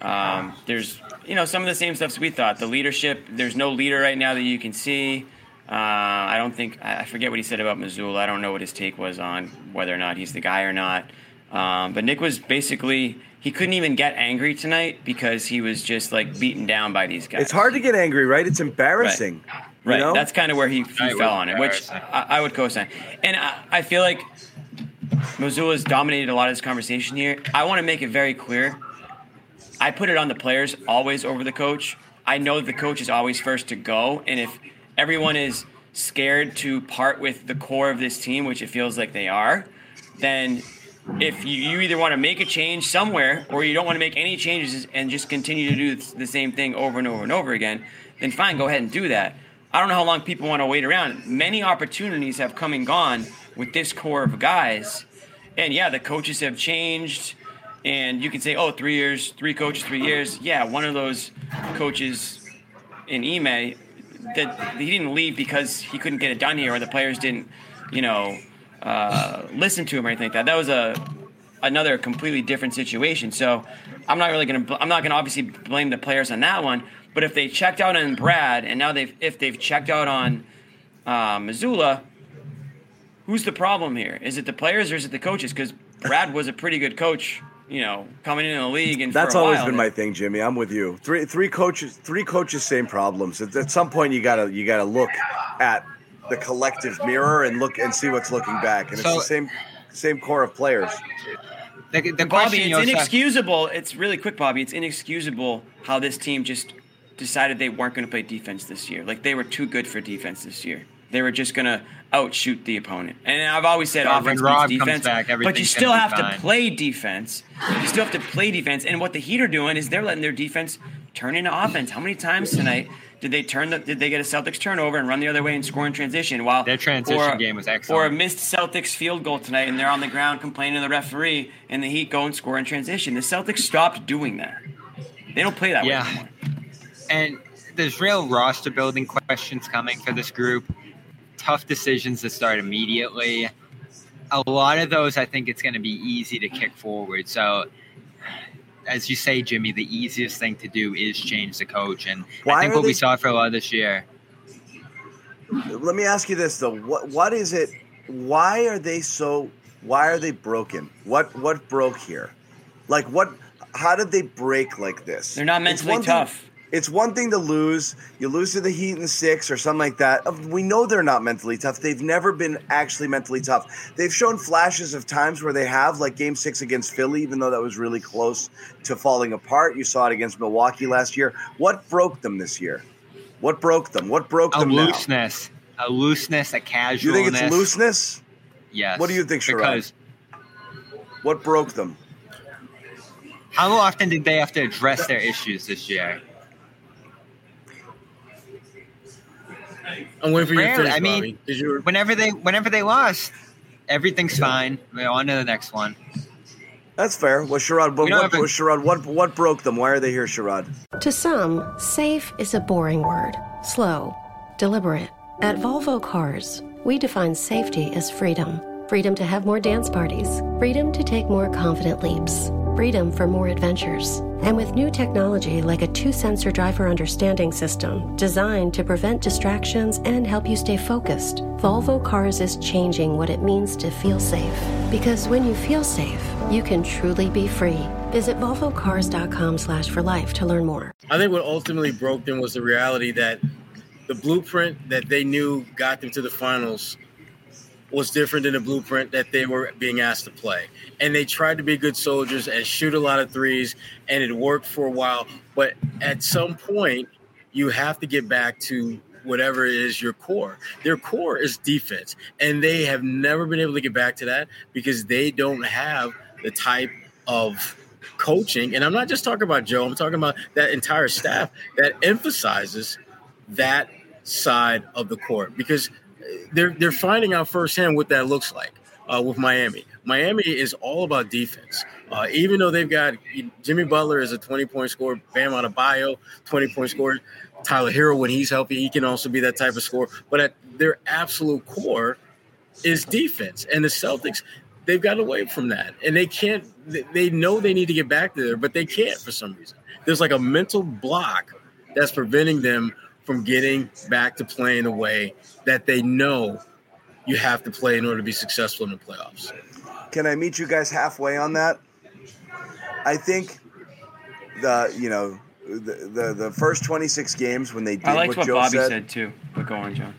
um, there's, you know, some of the same stuff we thought. The leadership. There's no leader right now that you can see. Uh, I don't think I forget what he said about Mazzulla. I don't know what his take was on whether or not he's the guy or not. Um, but Nick was basically he couldn't even get angry tonight because he was just like beaten down by these guys. It's hard to get angry, right? It's embarrassing. you Right. know? That's kind of where he, he Right, fell on it, which I, I would co-sign. And I, I feel like Mazzulla's dominated a lot of this conversation here. I want to make it very clear. I put it on the players always over the coach. I know the coach is always first to go, and if everyone is scared to part with the core of this team, which it feels like they are, then if you, you either want to make a change somewhere or you don't want to make any changes and just continue to do the same thing over and over and over again, then fine, go ahead and do that. I don't know how long people want to wait around. Many opportunities have come and gone with this core of guys. And yeah, the coaches have changed. And you can say, oh, three years, three coaches, three years. Yeah, one of those coaches in Ime, that he didn't leave because he couldn't get it done here or the players didn't, you know, uh, listen to him or anything like that. That was a another completely different situation. So I'm not really gonna I'm not gonna obviously blame the players on that one. But if they checked out on Brad and now they've if they've checked out on uh, Mazzulla, who's the problem here? Is it the players or is it the coaches? Because Brad was a pretty good coach you know, coming into the league and That's for a always while been now. my thing, Jimmy. I'm with you. Three three coaches, three coaches, same problems. At, at some point, you gotta you gotta look at the collective mirror and look and see what's looking back. And it's the same same core of players. The, the Bobby, it's you inexcusable. It's really quick, Bobby. It's inexcusable how this team just decided they weren't going to play defense this year. Like they were too good for defense this year. They were just going to outshoot the opponent. And I've always said Yeah, offense beats defense, back, but you still have to play defense. You still have to play defense. And what the Heat are doing is they're letting their defense turn into offense. How many times tonight did they turn the, did they get a Celtics turnover and run the other way and score in transition? While Their transition or- game was excellent, Or a missed Celtics field goal tonight, and they're on the ground complaining to the referee, and the Heat go and score in transition. The Celtics stopped doing that. They don't play that way anymore. And there's real roster building questions coming for this group. Tough decisions to start immediately. A lot of those, I think it's going to be easy to kick forward. So, as you say, Jimmy, the easiest thing to do is change the coach. And Why I think are what we saw for a lot this year. Let me ask you this though: what what is it? Why are they so? Why are they broken? What what broke here? Like what? How did they break like this? They're not mentally one thing- tough. It's one thing to lose. You lose to the Heat in six or something like that. We know they're not mentally tough. They've never been actually mentally tough. They've shown flashes of times where they have, like Game Six against Philly, even though that was really close to falling apart. You saw it against Milwaukee last year. What broke them this year? What broke them? What broke A them now? looseness, a looseness, a casualness. You think it's looseness? Yes. What do you think, Sherrod? Because What broke them? how often did they have to address their issues this year? I'm waiting for you to Rarely. finish, I mean, Bobby, 'cause you whenever they whenever they lost, everything's fine. We're on to the next one. That's fair. Well, Sherrod, what, what, a- what, Sherrod, what, what broke them? Why are they here, Sherrod? To some, safe is a boring word, slow, deliberate. At Volvo Cars, we define safety as freedom freedom to have more dance parties, freedom to take more confident leaps, freedom for more adventures. And with new technology like a two sensor driver understanding system designed to prevent distractions and help you stay focused, Volvo Cars is changing what it means to feel safe. Because when you feel safe, you can truly be free. Visit volvocars.com slash for life to learn more. I think what ultimately broke them was the reality that the blueprint that they knew got them to the finals was different than the blueprint that they were being asked to play. And they tried to be good soldiers and shoot a lot of threes, and it worked for a while. But at some point, you have to get back to whatever is your core. Their core is defense, and they have never been able to get back to that because they don't have the type of coaching. And I'm not just talking about Joe, I'm talking about that entire staff that emphasizes that side of the court because they're they're finding out firsthand what that looks like uh, with Miami. Miami is all about defense. Uh, even though they've got Jimmy Butler is a 20 point scorer, Bam Adebayo 20 point scorer, Tyler Herro when he's healthy he can also be that type of scorer. But at their absolute core is defense, and the Celtics they've got away from that, and they can't. they- They know they need to get back there, but they can't for some reason. There's like a mental block that's preventing them from getting back to playing the way that they know you have to play in order to be successful in the playoffs. Can I meet you guys halfway on that? I think the you know the the, the first 26 games when they did I liked what, what Joe Bobby said, said too. But go on, John.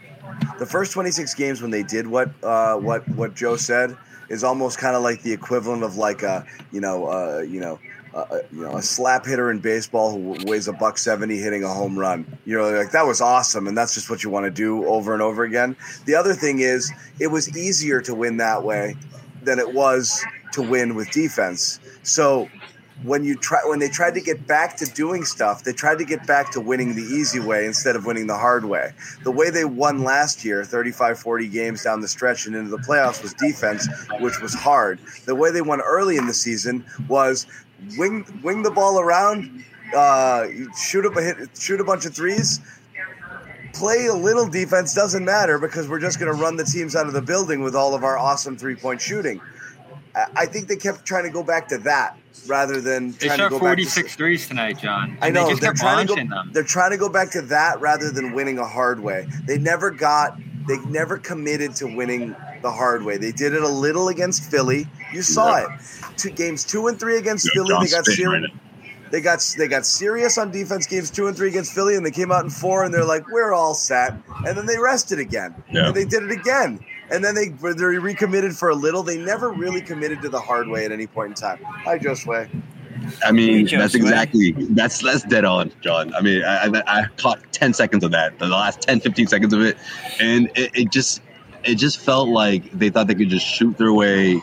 the first 26 games when they did what uh, what what Joe said is almost kind of like the equivalent of like a you know uh, you know uh, you know a slap hitter in baseball who weighs a buck 70 hitting a home run you know like that was awesome and that's just what you want to do over and over again the other thing is it was easier to win that way than it was to win with defense so when you try when they tried to get back to doing stuff, they tried to get back to winning the easy way instead of winning the hard way. The way they won last year, 35-40 games down the stretch and into the playoffs was defense, which was hard. The way they won early in the season was wing wing the ball around, uh, shoot up a hit, shoot a bunch of threes, play a little defense doesn't matter because we're just going to run the teams out of the building with all of our awesome three-point shooting. I- think they kept trying to go back to that rather than They trying to shot go back to threes tonight, John. I know They just they're kept trying to go. them. They're trying to go back to that rather than winning a hard way. They never got. They never committed to winning the hard way. They did it a little against Philly, You saw it. Two games two and three against Yeah, Philly. They got serious. right they got they got serious on defense games two and three against Philly, and they came out in four, and they're like, "We're all set," and then they rested again, Yeah. and they did it again, and then they they recommitted for a little. They never really committed to the hard way at any point in time. Hi, Josue. I mean, that's exactly that's that's dead on, John. I mean, I, I, I caught ten seconds of that, the last 10, 15 seconds of it, and it, it just it just felt like they thought they could just shoot their way,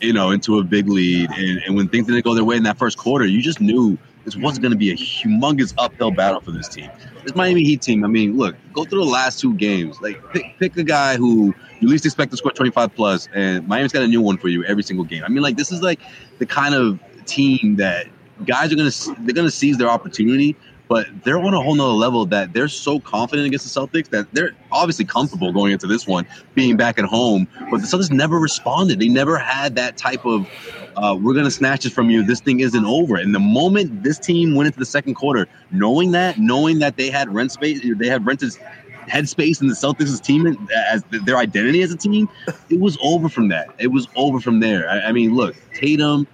you know, into a big lead. And, and when things didn't go their way in that first quarter, you just knew this wasn't going to be a humongous uphill battle for this team. This Miami Heat team, I mean, look, go through the last two games. Like, pick, pick a guy who you least expect to score 25 plus, and Miami's got a new one for you every single game. I mean, like, this is like the kind of team that guys are going to they're going to seize their opportunity, but they're on a whole nother level that they're so confident against the Celtics that they're obviously comfortable going into this one, being back at home. But the Celtics never responded. They never had that type of uh, we're going to snatch it from you. This thing isn't over. And the moment this team went into the second quarter, knowing that, knowing that they had rent space, they had rented headspace in the Celtics' team as their identity as a team, it was over from that. It was over from there. I, I mean, look, Tatum,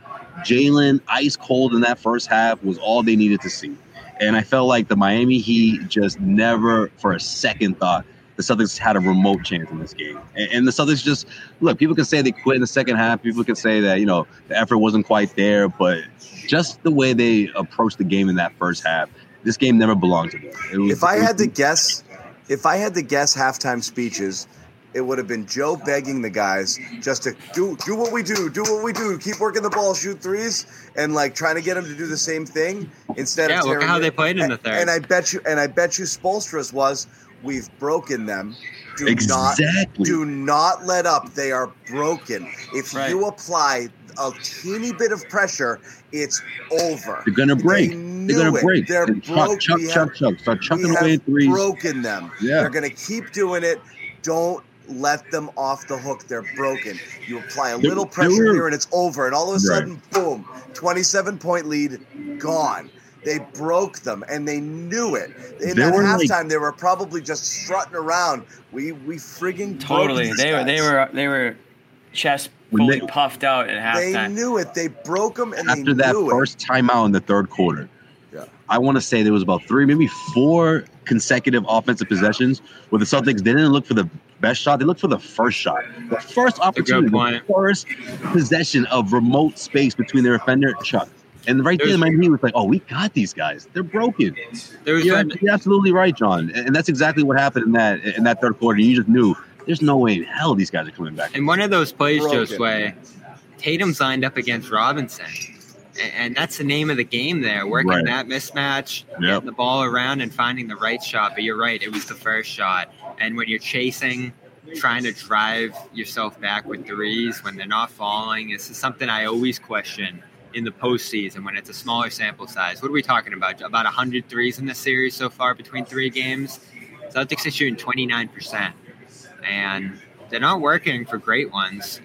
Jaylen, ice cold in that first half was all they needed to see. And I felt like the Miami Heat just never, for a second, thought the Celtics had a remote chance in this game. And, and the Celtics just look. People can say they quit in the second half. People can say that you know the effort wasn't quite there, but just the way they approached the game in that first half, this game never belonged to them. Was, If I was- had to guess, if I had to guess halftime speeches, it would have been Joe begging the guys just to do do what we do, do what we do, keep working the ball, shoot threes, and like trying to get them to do the same thing instead Yeah, of look at how it- they played in the third. And I bet you, and I bet you, Spoelstra's was we've broken them. Do not Exactly. do not let up. They are broken. If you apply a teeny bit of pressure, it's over. They're gonna break. They They're gonna it. break. They're And chuck, broke. chuck, chuck, have- chuck. Start chucking we away have threes. broken them. Yeah. They're going to keep doing it. Don't let them off the hook. They're broken. You apply a They- little pressure were- here and it's over. And all of a Right. sudden, boom, 27 point lead gone. They broke them and they knew it. In They that were like- halftime, they were probably just strutting around. We we friggin' broke Totally. these They were they were they were chest When fully they- puffed out at They knew it. They broke them and after they that knew first timeout in the third quarter. Yeah. I want to say there was about three, maybe four consecutive offensive possessions where the Celtics they didn't look for the best shot; they looked for the first shot, the first opportunity, the first possession of remote space between their defender and Chuck. And right there, my knee was like, "Oh, we got these guys. They're broken." There's you're, been- you're absolutely right, John, and and that's exactly what happened in that in that third quarter. You just knew there's no way in hell these guys are coming back. In one of those plays, Broken. Josue, Tatum's lined up against Robinson. And, that's the name of the game there, working Right. that mismatch, Yep. getting the ball around and finding the right shot. But you're right, it was the first shot. And when you're chasing, trying to drive yourself back with threes when they're not falling, this is something I always question in the postseason when it's a smaller sample size. What are we talking about? About 100 threes in this series so far between three games? Celtics are shooting 29%. And they're not working for great ones.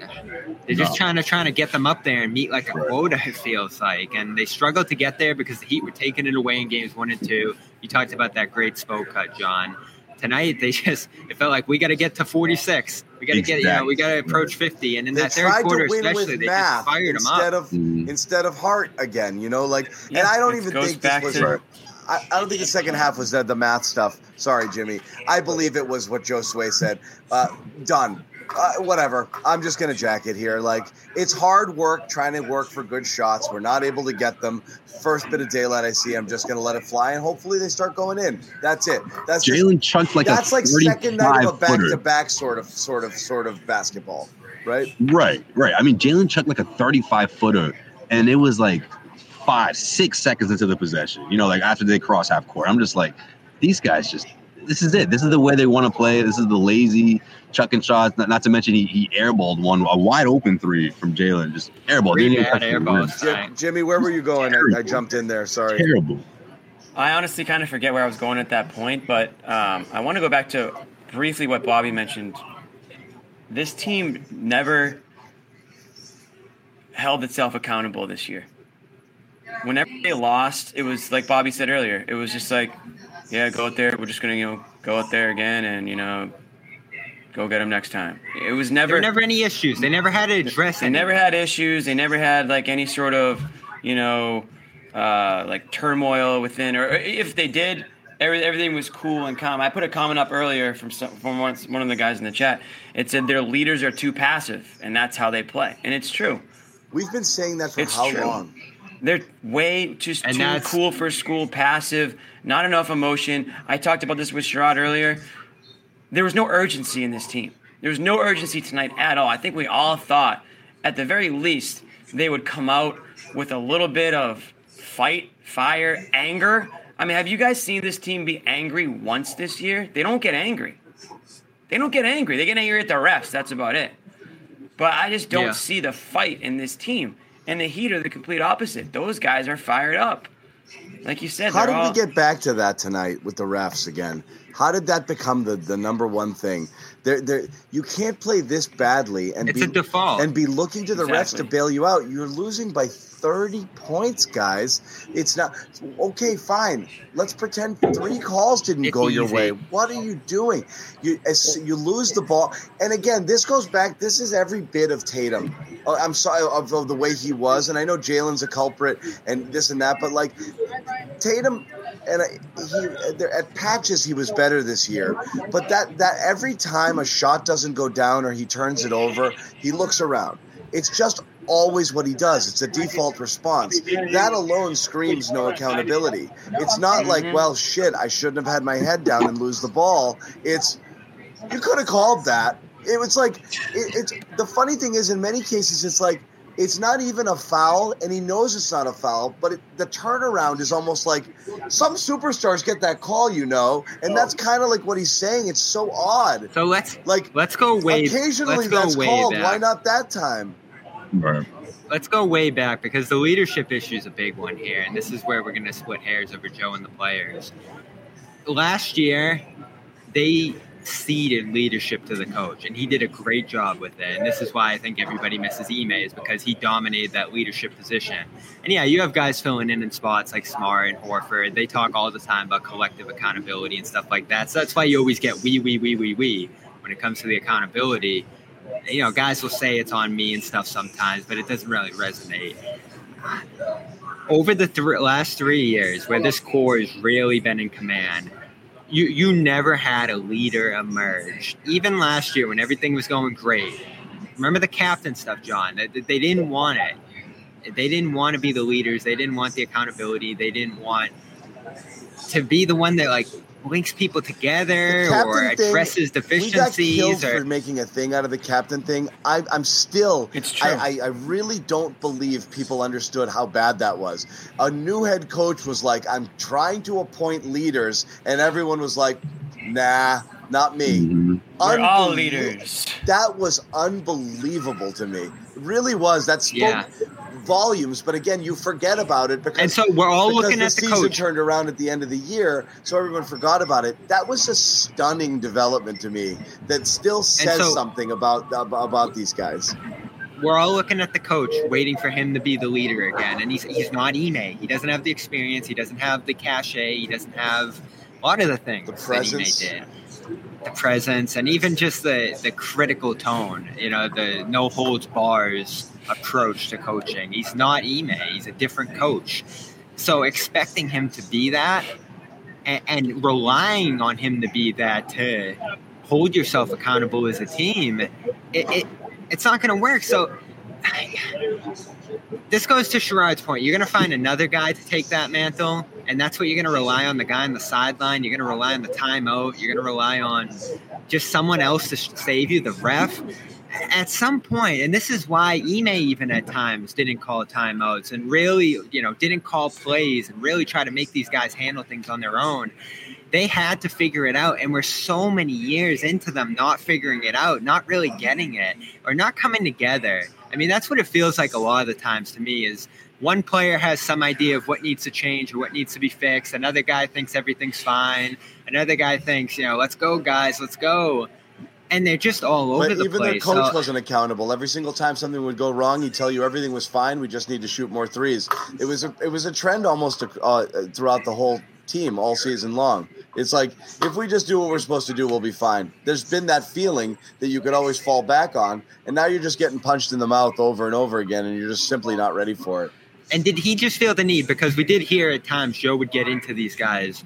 They're just No. trying to trying to get them up there and meet like a quota. It feels like, and they struggled to get there because the Heat were taking it away in games one and two. You talked about that great spoke cut, John. Tonight they [LAUGHS] just it felt like we got to get to 46. We got to get you know we got to approach 50. And in They that third quarter especially, they just fired them up. instead of instead of heart again. You know, like, and I don't even think this was. to- I, I don't think the second half was the, the math stuff. Sorry, Jimmy. I believe it was what Josue said. Uh, done. Uh, whatever. I'm just gonna jack it here. Like it's hard work trying to work for good shots. We're not able to get them. First bit of daylight I see, I'm just gonna let it fly, and hopefully they start going in. That's it. That's Jaylen chunked like a that's like second night of a back-to-back sort of, sort of, sort of basketball, right? Right, right. I mean, Jaylen chucked like a 35 footer, and it was like five, six seconds into the possession. You know, like after they cross half court. I'm just like, these guys just. This is it. This is the way they want to play. This is the lazy chucking shots. Not, not to mention he, he airballed one, a wide open three from Jaylen. Just airballed. Three Didn't even bad touch the airballs rim. Jim, Jimmy, where were you going? I, I jumped in there. Sorry. Terrible. I honestly kind of forget where I was going at that point, but um, I want to go back to briefly what Bobby mentioned. This team never held itself accountable this year. Whenever they lost, it was like Bobby said earlier. It was just like, yeah, go out there. We're just gonna you know go out there again and you know Go get them next time. It was There never were never any issues. They never had to address They any. never had issues. They never had like any sort of, you know, uh, like turmoil within, or if they did, every, everything was cool and calm. I put a comment up earlier from some, from one, one of the guys in the chat. It said their leaders are too passive, and that's how they play, and it's true. We've been saying that for It's how true. long? They're way just And too cool for school, passive, not enough emotion. I talked about this with Sherrod earlier. There was no urgency in this team. There was no urgency tonight at all. I think we all thought, at the very least, they would come out with a little bit of fight, fire, anger. I mean, have you guys seen this team be angry once this year? They don't get angry. They don't get angry. They get angry at the refs. That's about it. But I just don't Yeah. see the fight in this team. And the Heat are the complete opposite. Those guys are fired up. Like you said, How did all, we get back to that tonight with the refs again? How did that become the, the number one thing? There, there, you can't play this badly and It's be a default. and be looking to the refs to bail you out. You're losing by 30 points, guys. It's not okay. Fine, let's pretend three calls didn't go your way. What are you doing? You as you lose the ball, and again, this goes back. This is every bit of Tatum. Oh, I'm sorry of, of the way he was, and I know Jaylen's a culprit and this and that, but like Tatum and he there, at patches he was better this year, but that that every time a shot doesn't go down or he turns it over, he looks around. It's just always what he does. It's a default response. That alone screams no accountability. It's not like, mm-hmm. well, shit, I shouldn't have had my head down and lose the ball. It's you could have called that. It was like it, it's the funny thing is in many cases it's like it's not even a foul and he knows it's not a foul but it, the turnaround is almost like some superstars get that call you know and that's kind of like what he's saying it's so odd So let's like let's go way. occasionally let's go that's way called back. why not that time Right. Let's go way back because the leadership issue is a big one here, and this is where we're going to split hairs over Joe and the players. Last year, they ceded leadership to the coach, and he did a great job with it. And this is why I think everybody misses Ime is because he dominated that leadership position. And yeah, you have guys filling in in spots like Smart and Horford. They talk all the time about collective accountability and stuff like that. So that's why you always get we, we, we, we, we when it comes to the accountability. You know, guys will say it's on me and stuff sometimes, but it doesn't really resonate. Over the thr last three years, where this core has really been in command, you you never had a leader emerge. Even last year, when everything was going great, remember the captain stuff, John. They, they didn't want it. They didn't want to be the leaders. They didn't want the accountability. They didn't want to be the one that like links people together or thing, addresses we got deficiencies killed or for making a thing out of the captain thing. I, I'm still. It's true. I, I, I really don't believe people understood how bad that was. A new head coach was like, "I'm trying to appoint leaders," and everyone was like, "Nah, not me." Mm-hmm. We're all leaders. That was unbelievable to me. It really was. That spoke Yeah. Volumes. But again, you forget about it because And so we're all looking the at the season coach. turned around at the end of the year, so everyone forgot about it. That was a stunning development to me. That still says so- something about about these guys. we're all looking at the coach, waiting for him to be the leader again. And he's he's not Ime. He doesn't have the experience. He doesn't have the cachet. He doesn't have a lot of the things that presence. Ime did. The presence and even just the the critical tone. You know, the no holds bars approach to coaching. He's not Ime. He's a different coach. So expecting him to be that and, and relying on him to be that to hold yourself accountable as a team, it, it it's not going to work. So this goes to Sherrod's point. You're going to find another guy to take that mantle, and that's what you're going to rely on the guy on the sideline. You're going to rely on the timeout. You're going to rely on just someone else to save you, the ref. At some point, and this is why Ime even at times didn't call timeouts and really, you know, didn't call plays and really try to make these guys handle things on their own. They had to figure it out and we're so many years into them not figuring it out not really getting it or not coming together. I mean that's what it feels like a lot of the times to me is one player has some idea of what needs to change or what needs to be fixed. Another guy thinks everything's fine. Another guy thinks you know let's go guys let's go and they're just all over But the even their coach So- wasn't accountable. Every single time something would go wrong, he'd tell you everything was fine. We just need to shoot more threes. It was a it was a trend almost uh, throughout the whole team all season long. It's like if we just do what we're supposed to do, we'll be fine. There's been that feeling that you could always fall back on, and now you're just getting punched in the mouth over and over again, and you're just simply not ready for it. And did he just feel the need? Because we did hear at times Joe would get into these guys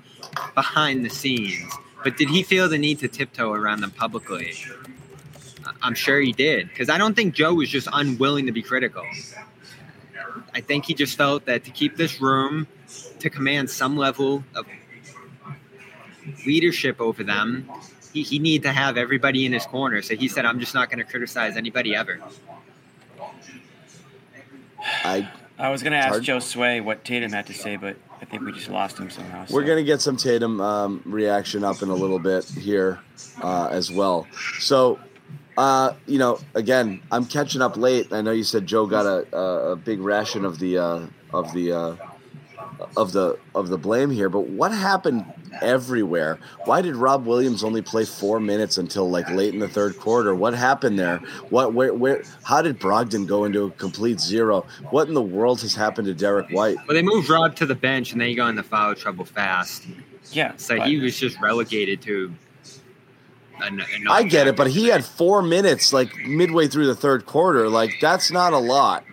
behind the scenes, but did he feel the need to tiptoe around them publicly? I'm sure he did, because I don't think Joe was just unwilling to be critical. I think he just felt that to keep this room, to command some level of leadership over them, he, he needed to have everybody in his corner. So he said, I'm just not going to criticize anybody ever. I I was going to ask hard. Josue what Tatum had to say, but I think we just lost him somehow. so- We're gonna get some Tatum um, reaction up in a little bit here uh, as well. So, uh, you know, again, I'm catching up late. I know you said Joe got a, a, a big ration of the uh, of the uh, of the of the blame here, but what happened everywhere? Why did Rob Williams only play four minutes until like late in the third quarter? What happened there? What where where? How did Brogdon go into a complete zero? What in the world has happened to Derek White? Well, they moved Rob to the bench, and then he got into foul trouble fast. Yeah. So he was just relegated to. I get it, but he had four minutes like midway through the third quarter. Like that's not a lot.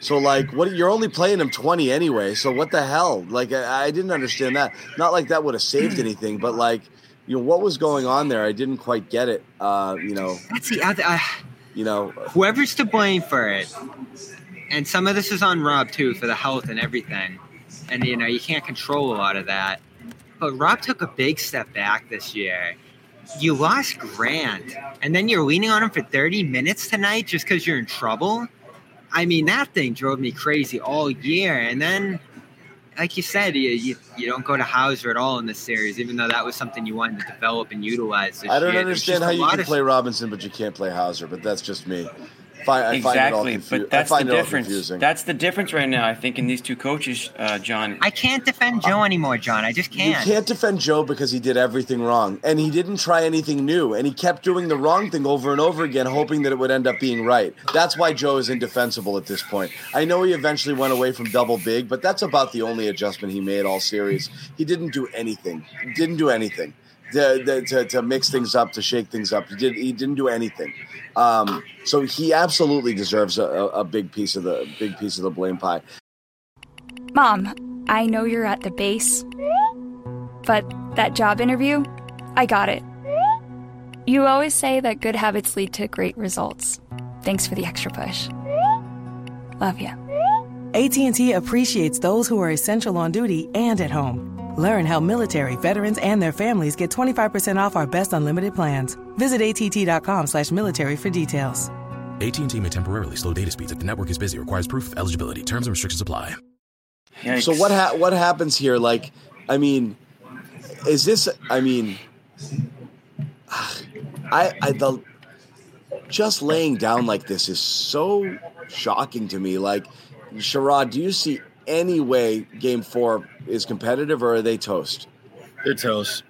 So like, what you're only playing him twenty anyway. So what the hell? Like I, I didn't understand that. Not like that would have saved [CLEARS THROAT] anything, but like, you know, what was going on there? I didn't quite get it. Uh, you know, That's the other. Uh, you know, whoever's to blame for it, and some of this is on Rob too for the health and everything, and you know you can't control a lot of that. But Rob took a big step back this year. You lost Grant, and then you're leaning on him for 30 minutes tonight just because you're in trouble. I mean, that thing drove me crazy all year. And then, like you said, you, you, you don't go to Hauser at all in this series, even though that was something you wanted to develop and utilize. I don't year. Understand how you can of play Robinson, but you can't play Hauser. But that's just me. Fi- I find it all exactly, confu- but that's I find the it difference. confusing. That's the difference right now. I think in these two coaches, uh, John. I can't defend Joe anymore, John. I just can't. You can't defend Joe because he did everything wrong. And he didn't try anything new. And he kept doing the wrong thing over and over again, hoping that it would end up being right. That's why Joe is indefensible at this point. I know he eventually went away from double big, but that's about the only adjustment he made all series. He didn't do anything. He didn't do anything. To, to, to, to mix things up, to shake things up. He did. He didn't do anything. Um, so he absolutely deserves a, a, a big piece of the big piece of the blame pie. Mom, I know you're at the base, but that job interview, I got it. You always say that good habits lead to great results. Thanks for the extra push. Love you. AT&T appreciates those who are essential on duty and at home. Learn how military, veterans, and their families get 25% off our best unlimited plans. Visit att.com slash military for details. AT&T may temporarily slow data speeds if the network is busy. Requires proof of eligibility. Terms and restrictions apply. So what ha- what happens here? Like, I mean, is this? I mean, ah, I I the just laying down like this is so shocking to me. Like, Sherrod, do you see any way Game Four is competitive, or are they toast? They're toast.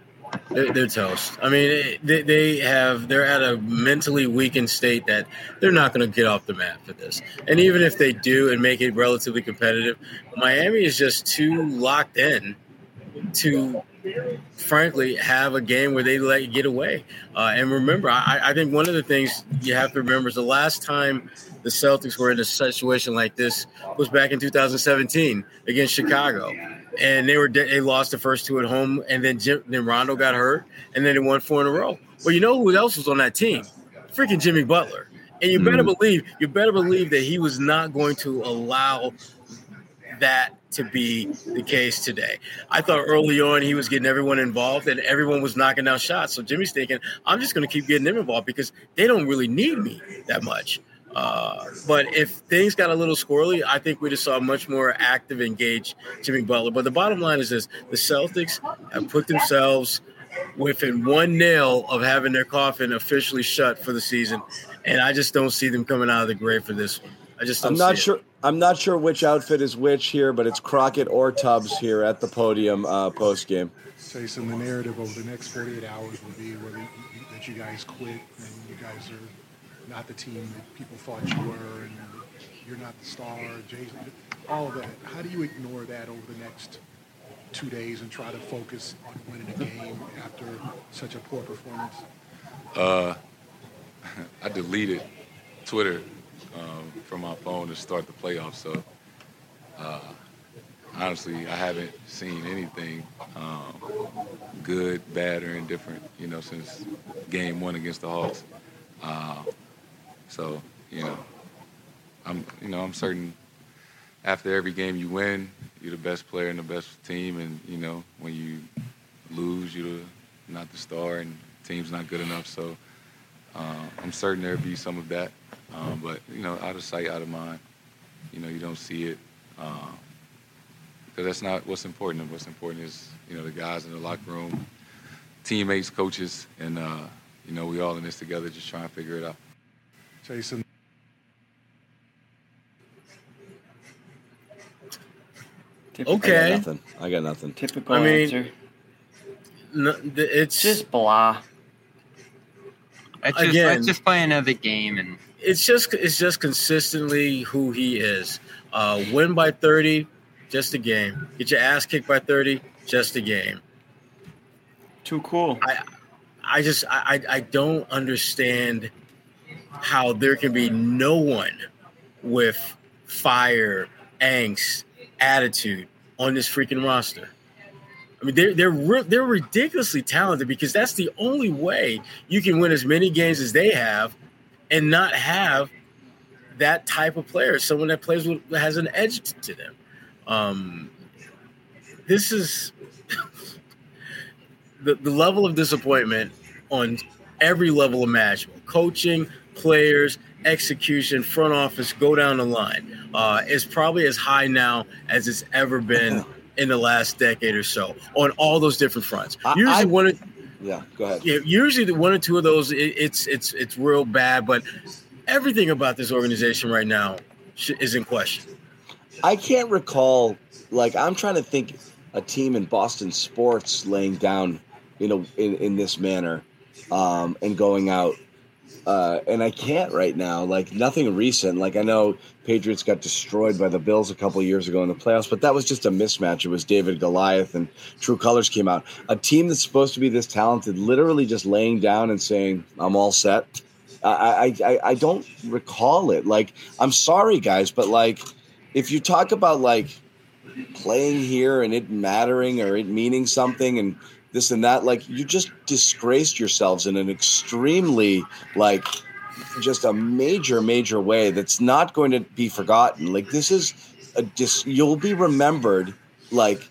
They're, they're toast. I mean, they, they have they're at a mentally weakened state that they're not going to get off the mat for this. And even if they do and make it relatively competitive, Miami is just too locked in to frankly have a game where they let you get away. Uh, and remember, I, I think one of the things you have to remember is the last time the Celtics were in a situation like this was back in 2017 against Chicago. And they were they lost the first two at home, and then Jim, then Rondo got hurt, and then they won four in a row. Well, you know who else was on that team? Freaking Jimmy Butler. And you better believe you better believe that he was not going to allow that to be the case today. I thought early on he was getting everyone involved and everyone was knocking down shots. So Jimmy's thinking, I'm just going to keep getting them involved because they don't really need me that much. Uh, but if things got a little squirrely, I think we just saw much more active, engaged Jimmy Butler. But the bottom line is this the Celtics have put themselves within one nail of having their coffin officially shut for the season. And I just don't see them coming out of the grave for this one. I just don't I'm not see it. sure. I'm not sure which outfit is which here, but it's Crockett or Tubbs here at the podium uh, post game. Jayson, the narrative over the next 48 hours will be whether you, you- that you guys quit and you guys are not the team that people thought you were, and you're not the star. Jayson, all of that. How do you ignore that over the next two days and try to focus on winning a game after such a poor performance? Uh, [LAUGHS] I deleted Twitter um, from my phone to start the playoffs. So uh, honestly, I haven't seen anything um, good, bad, or indifferent. You know, since Game One against the Hawks. Uh, so you know, I'm you know I'm certain after every game you win, you're the best player and the best team, and you know when you lose, you're not the star, and team's not good enough. So uh, I'm certain there'll be some of that, um, but you know, out of sight, out of mind. You know, you don't see it because uh, that's not what's important. What's important is you know the guys in the locker room, teammates, coaches, and uh, you know we all in this together, just trying to figure it out. Jayson. Okay. I got nothing. I got nothing. Typical I mean, answer. No, it's just blah. Let's just, Again- let's just play another game and it's just it's just consistently who he is. Uh, win by thirty, just a game. Get your ass kicked by thirty, just a game. Too cool. I I just I I I don't understand how there can be no one with fire, angst, attitude on this freaking roster. I mean, they're they're they're ridiculously talented because that's the only way you can win as many games as they have, and not have that type of player, someone that plays with has an edge to them. Um, this is [LAUGHS] the, the level of disappointment on every level imaginable coaching, players, execution, front office, go down the line. Uh, is probably as high now as it's ever been in the last decade or so on all those different fronts. Usually, one of Yeah, go ahead. yeah, usually the one or two of those, it, it's it's it's real bad. But everything about this organization right now sh- is in question. I can't recall. Like I'm trying to think a team in Boston sports laying down, you know, in, in this manner, um, and going out. Uh, and I can't right now. Like nothing recent. Like I know Patriots got destroyed by the Bills a couple years ago in the playoffs, but that was just a mismatch. It was David Goliath and True Colors came out. A team that's supposed to be this talented, literally just laying down and saying, "I'm all set." I I, I, I don't recall it. Like I'm sorry, guys, but like if you talk about like playing here and it mattering or it meaning something and this and that, like you just disgraced yourselves in an extremely like just a major, major way that's not going to be forgotten. Like this is a dis you'll be remembered like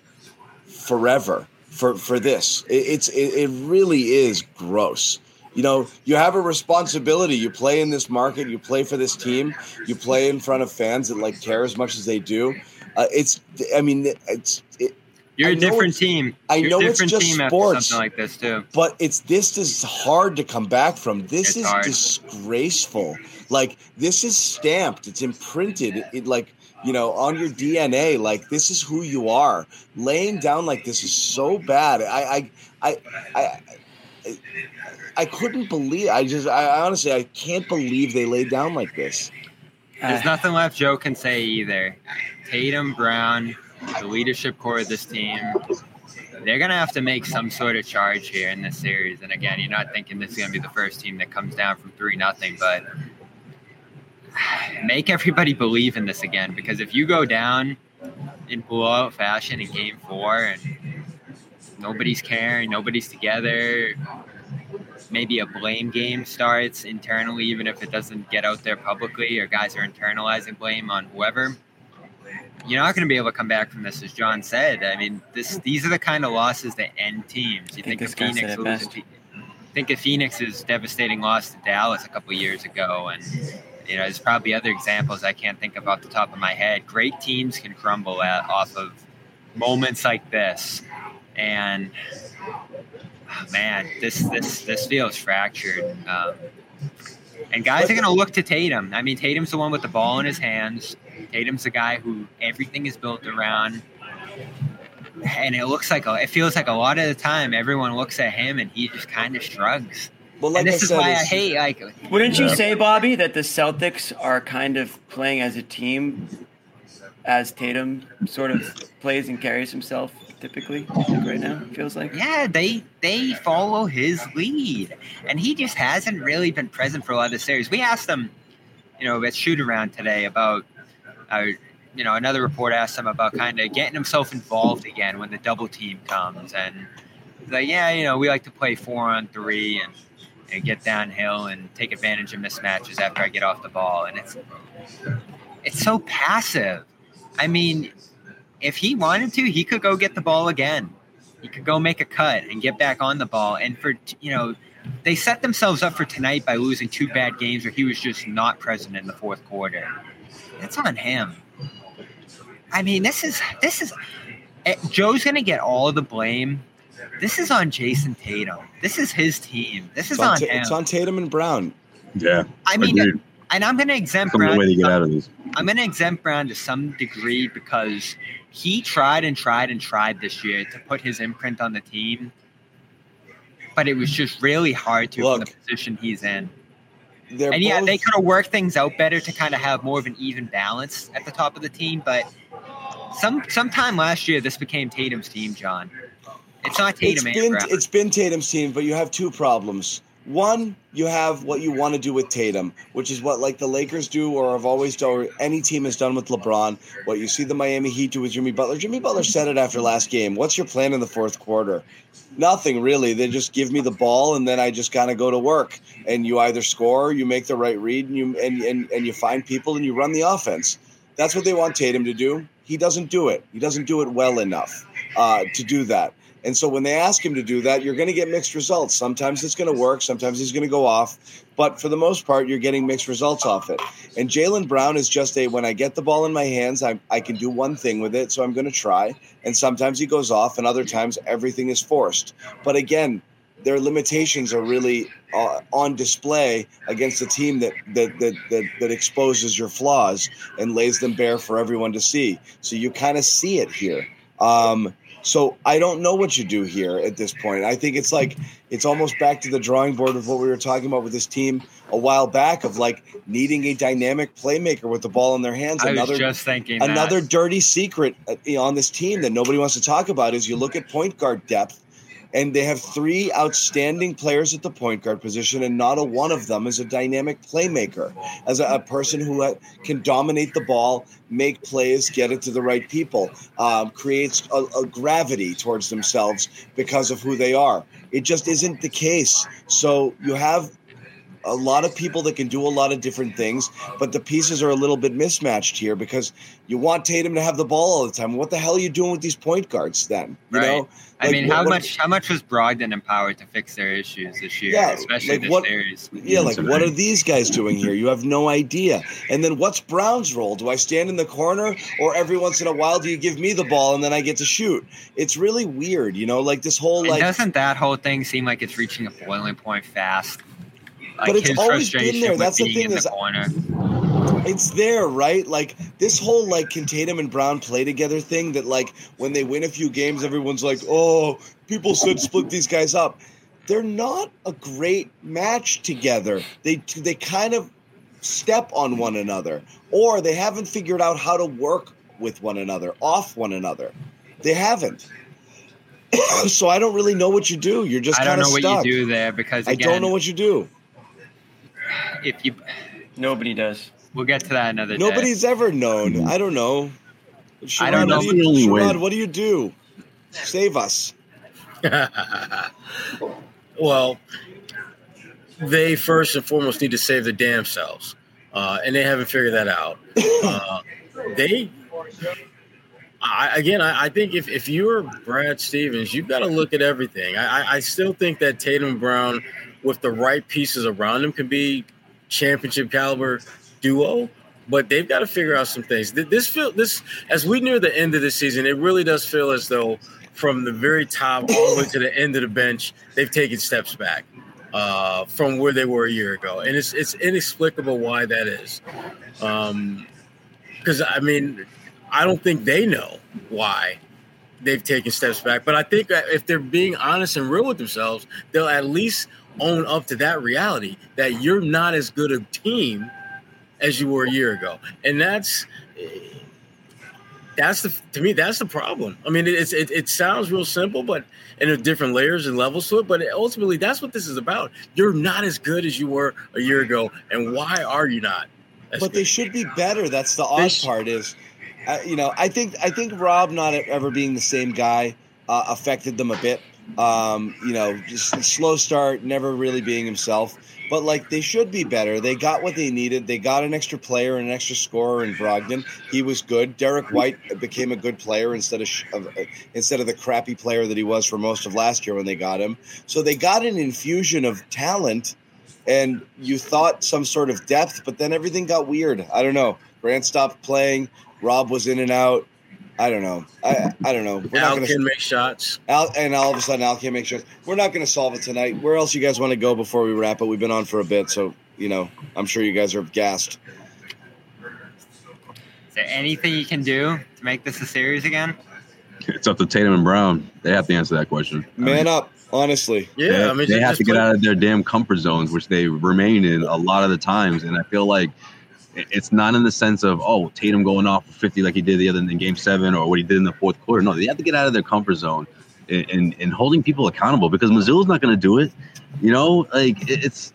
forever for for this. It, it's it, it really is gross. You know, you have a responsibility. You play in this market. You play for this team. You play in front of fans that like care as much as they do. Uh, it's, I mean, it's. It, you're I a different team. I You're know it's just team sports, something like this too. but it's this is hard to come back from. This It's is hard. disgraceful. Like this is stamped. It's imprinted. It like you know on your DNA. Like this is who you are. Laying down like this is so bad. I I I. I I couldn't believe. I just, I honestly, I can't believe they laid down like this. There's nothing left Joe can say either. Tatum, Brown, the leadership core of this team, they're going to have to make some sort of charge here in this series. And again, you're not thinking this is going to be the first team that comes down from 3 nothing, but make everybody believe in this again. Because if you go down in blowout fashion in game four and nobody's caring, nobody's together, maybe a blame game starts internally, even if it doesn't get out there publicly, or guys are internalizing blame on whoever. You're not going to be able to come back from this, as John said. I mean, this these are the kind of losses that end teams. You think, this of Phoenix losing, think of Phoenix's devastating loss to Dallas a couple of years ago, and you know, there's probably other examples I can't think of off the top of my head. Great teams can crumble at, off of moments like this, and oh, man, this this this feels fractured. Um, and guys are going to look to Tatum. I mean, Tatum's the one with the ball in his hands. Tatum's a guy who everything is built around. And it looks like, a, it feels like a lot of the time everyone looks at him and he just kind of shrugs. Well, and this I is said, why I hate, like, Wouldn't you Yeah. say, Bobby, that the Celtics are kind of playing as a team as Tatum sort of plays and carries himself typically right now it feels like Yeah, they they follow his lead, and he just hasn't really been present for a lot of the series. We asked him, you know, at shoot around today about, uh, you know, another report asked him about kind of getting himself involved again when the double team comes, and like, yeah, you know, we like to play four on three and, and get downhill and take advantage of mismatches after I get off the ball, and it's it's so passive. I mean, if he wanted to, he could go get the ball again. He could go make a cut and get back on the ball. And for you know, they set themselves up for tonight by losing two bad games where he was just not present in the fourth quarter. That's on him. I mean, this is this is eh, Joe's going to get all of the blame. This is on Jayson Tatum. This is his team. This is It's on, on Ta- him. it's on Tatum and Brown. Yeah. I mean, agreed. and I'm going to exempt Some the Brown. way to get out of this. I'm going to exempt Brown to some degree because he tried and tried and tried this year to put his imprint on the team, but it was just really hard to from the position he's in. They're and yeah, both- they could have worked things out better to kind of have more of an even balance at the top of the team. But some sometime last year, this became Tatum's team, John. It's not Tatum It's been it's been Tatum's team, but you have two problems. One, you have what you want to do with Tatum, which is what like the Lakers do or have always done, or any team has done with LeBron. What you see the Miami Heat do with Jimmy Butler. Jimmy Butler said it after last game. What's your plan in the fourth quarter? Nothing really. They just give me the ball and then I just kind of go to work. And you either score, you make the right read, and you and, and and you find people and you run the offense. That's what they want Tatum to do. He doesn't do it. He doesn't do it well enough uh, to do that. And so when they ask him to do that, you're going to get mixed results. Sometimes it's going to work, sometimes he's going to go off. But for the most part, you're getting mixed results off it. And Jaylen Brown is just a when I get the ball in my hands, I, I can do one thing with it. So I'm going to try. And sometimes he goes off, and other times everything is forced. But again, their limitations are really uh, on display against a team that that, that that that exposes your flaws and lays them bare for everyone to see. So you kind of see it here. Um, so I don't know what you do here at this point. I think it's like it's almost back to the drawing board of what we were talking about with this team a while back of like needing a dynamic playmaker with the ball in their hands. I was just thinking that. another dirty secret uh, on this team that nobody wants to talk about is you look at point guard depth and they have three outstanding players at the point guard position, and not a one of them is a dynamic playmaker, as a, a person who uh, can dominate the ball, make plays, get it to the right people, um, creates a, a gravity towards themselves because of who they are. It just isn't the case. So you have a lot of people that can do a lot of different things, but the pieces are a little bit mismatched here because you want Tatum to have the ball all the time. What the hell are you doing with these point guards then? You right. know, I mean, how what- much how much was Brogdon empowered to fix their issues this year, Yeah, especially like this what- series? Yeah, like what are these guys doing here? You have no idea. And then what's Brown's role? Do I stand in the corner or every once in a while do you give me the ball and then I get to shoot? It's really weird, you know, like this whole And like doesn't that whole thing seem like it's reaching a boiling point fast? Like But it's always been there. That's the thing in the corner. it's there, right? Like this whole like can Tatum and Brown play together thing that like when they win a few games, everyone's like, oh, people should split these guys up. They're not a great match together. They they kind of step on one another, or they haven't figured out how to work with one another, off one another. They haven't. [COUGHS] so I don't really know what you do. You're just I don't know what stuck. you do there because I don't know what you do. If you nobody does. We'll get to that another day. Nobody's ever known. I don't know. I don't know. What do The only you, way. Sherrod, what do you do? Save us. [LAUGHS] well, they first and foremost need to save their damn selves, uh, and they haven't figured that out. [LAUGHS] Uh, they, I, again, I, I think if, if you're Brad Stevens, you've got to look at everything. I, I- I still think that Tatum Brown, with the right pieces around them, can be championship caliber duo. But they've got to figure out some things. This feel this as we near the end of the season, it really does feel as though from the very top all the way to the end of the bench, they've taken steps back uh, from where they were a year ago, and it's it's inexplicable why that is. Because I mean, I don't think they know why they've taken steps back, but I think if they're being honest and real with themselves, they'll at least own up to that reality that you're not as good a team as you were a year ago, and that's that's the to me that's the problem. I mean, it's it, it sounds real simple, but and there's different layers and levels to it. But ultimately, that's what this is about. You're not as good as you were a year ago, and why are you not? But they should be better. That's the odd part. Is uh, you know I think I think Rob not ever being the same guy uh, affected them a bit. Um, you know, just slow start, never really being himself. But like they should be better. They got what they needed. They got an extra player and an extra scorer in Brogdon. He was good. Derrick White became a good player instead of, of uh, instead of the crappy player that he was for most of last year when they got him. So they got an infusion of talent, and you thought some sort of depth, but then everything got weird. I don't know. Grant stopped playing. Rob was in and out. I don't know. I I don't know. We're Al not gonna, can make shots. Al, and all of a sudden, Al can't make shots. We're not going to solve it tonight. Where else you guys want to go before we wrap it? We've been on for a bit, so you know I'm sure you guys are gassed. Is there anything you can do to make this a series again? It's up to Tatum and Brown. They have to answer that question. Man I mean, up, honestly. Yeah, they, I mean, they have to get out of their damn comfort zones, which they remain in a lot of the times. And I feel like it's not in the sense of oh Tatum going off for 50 like he did the other in game seven or what he did in the fourth quarter. No, they have to get out of their comfort zone and and, holding people accountable because Mazzulla's not going to do it. You know, like it's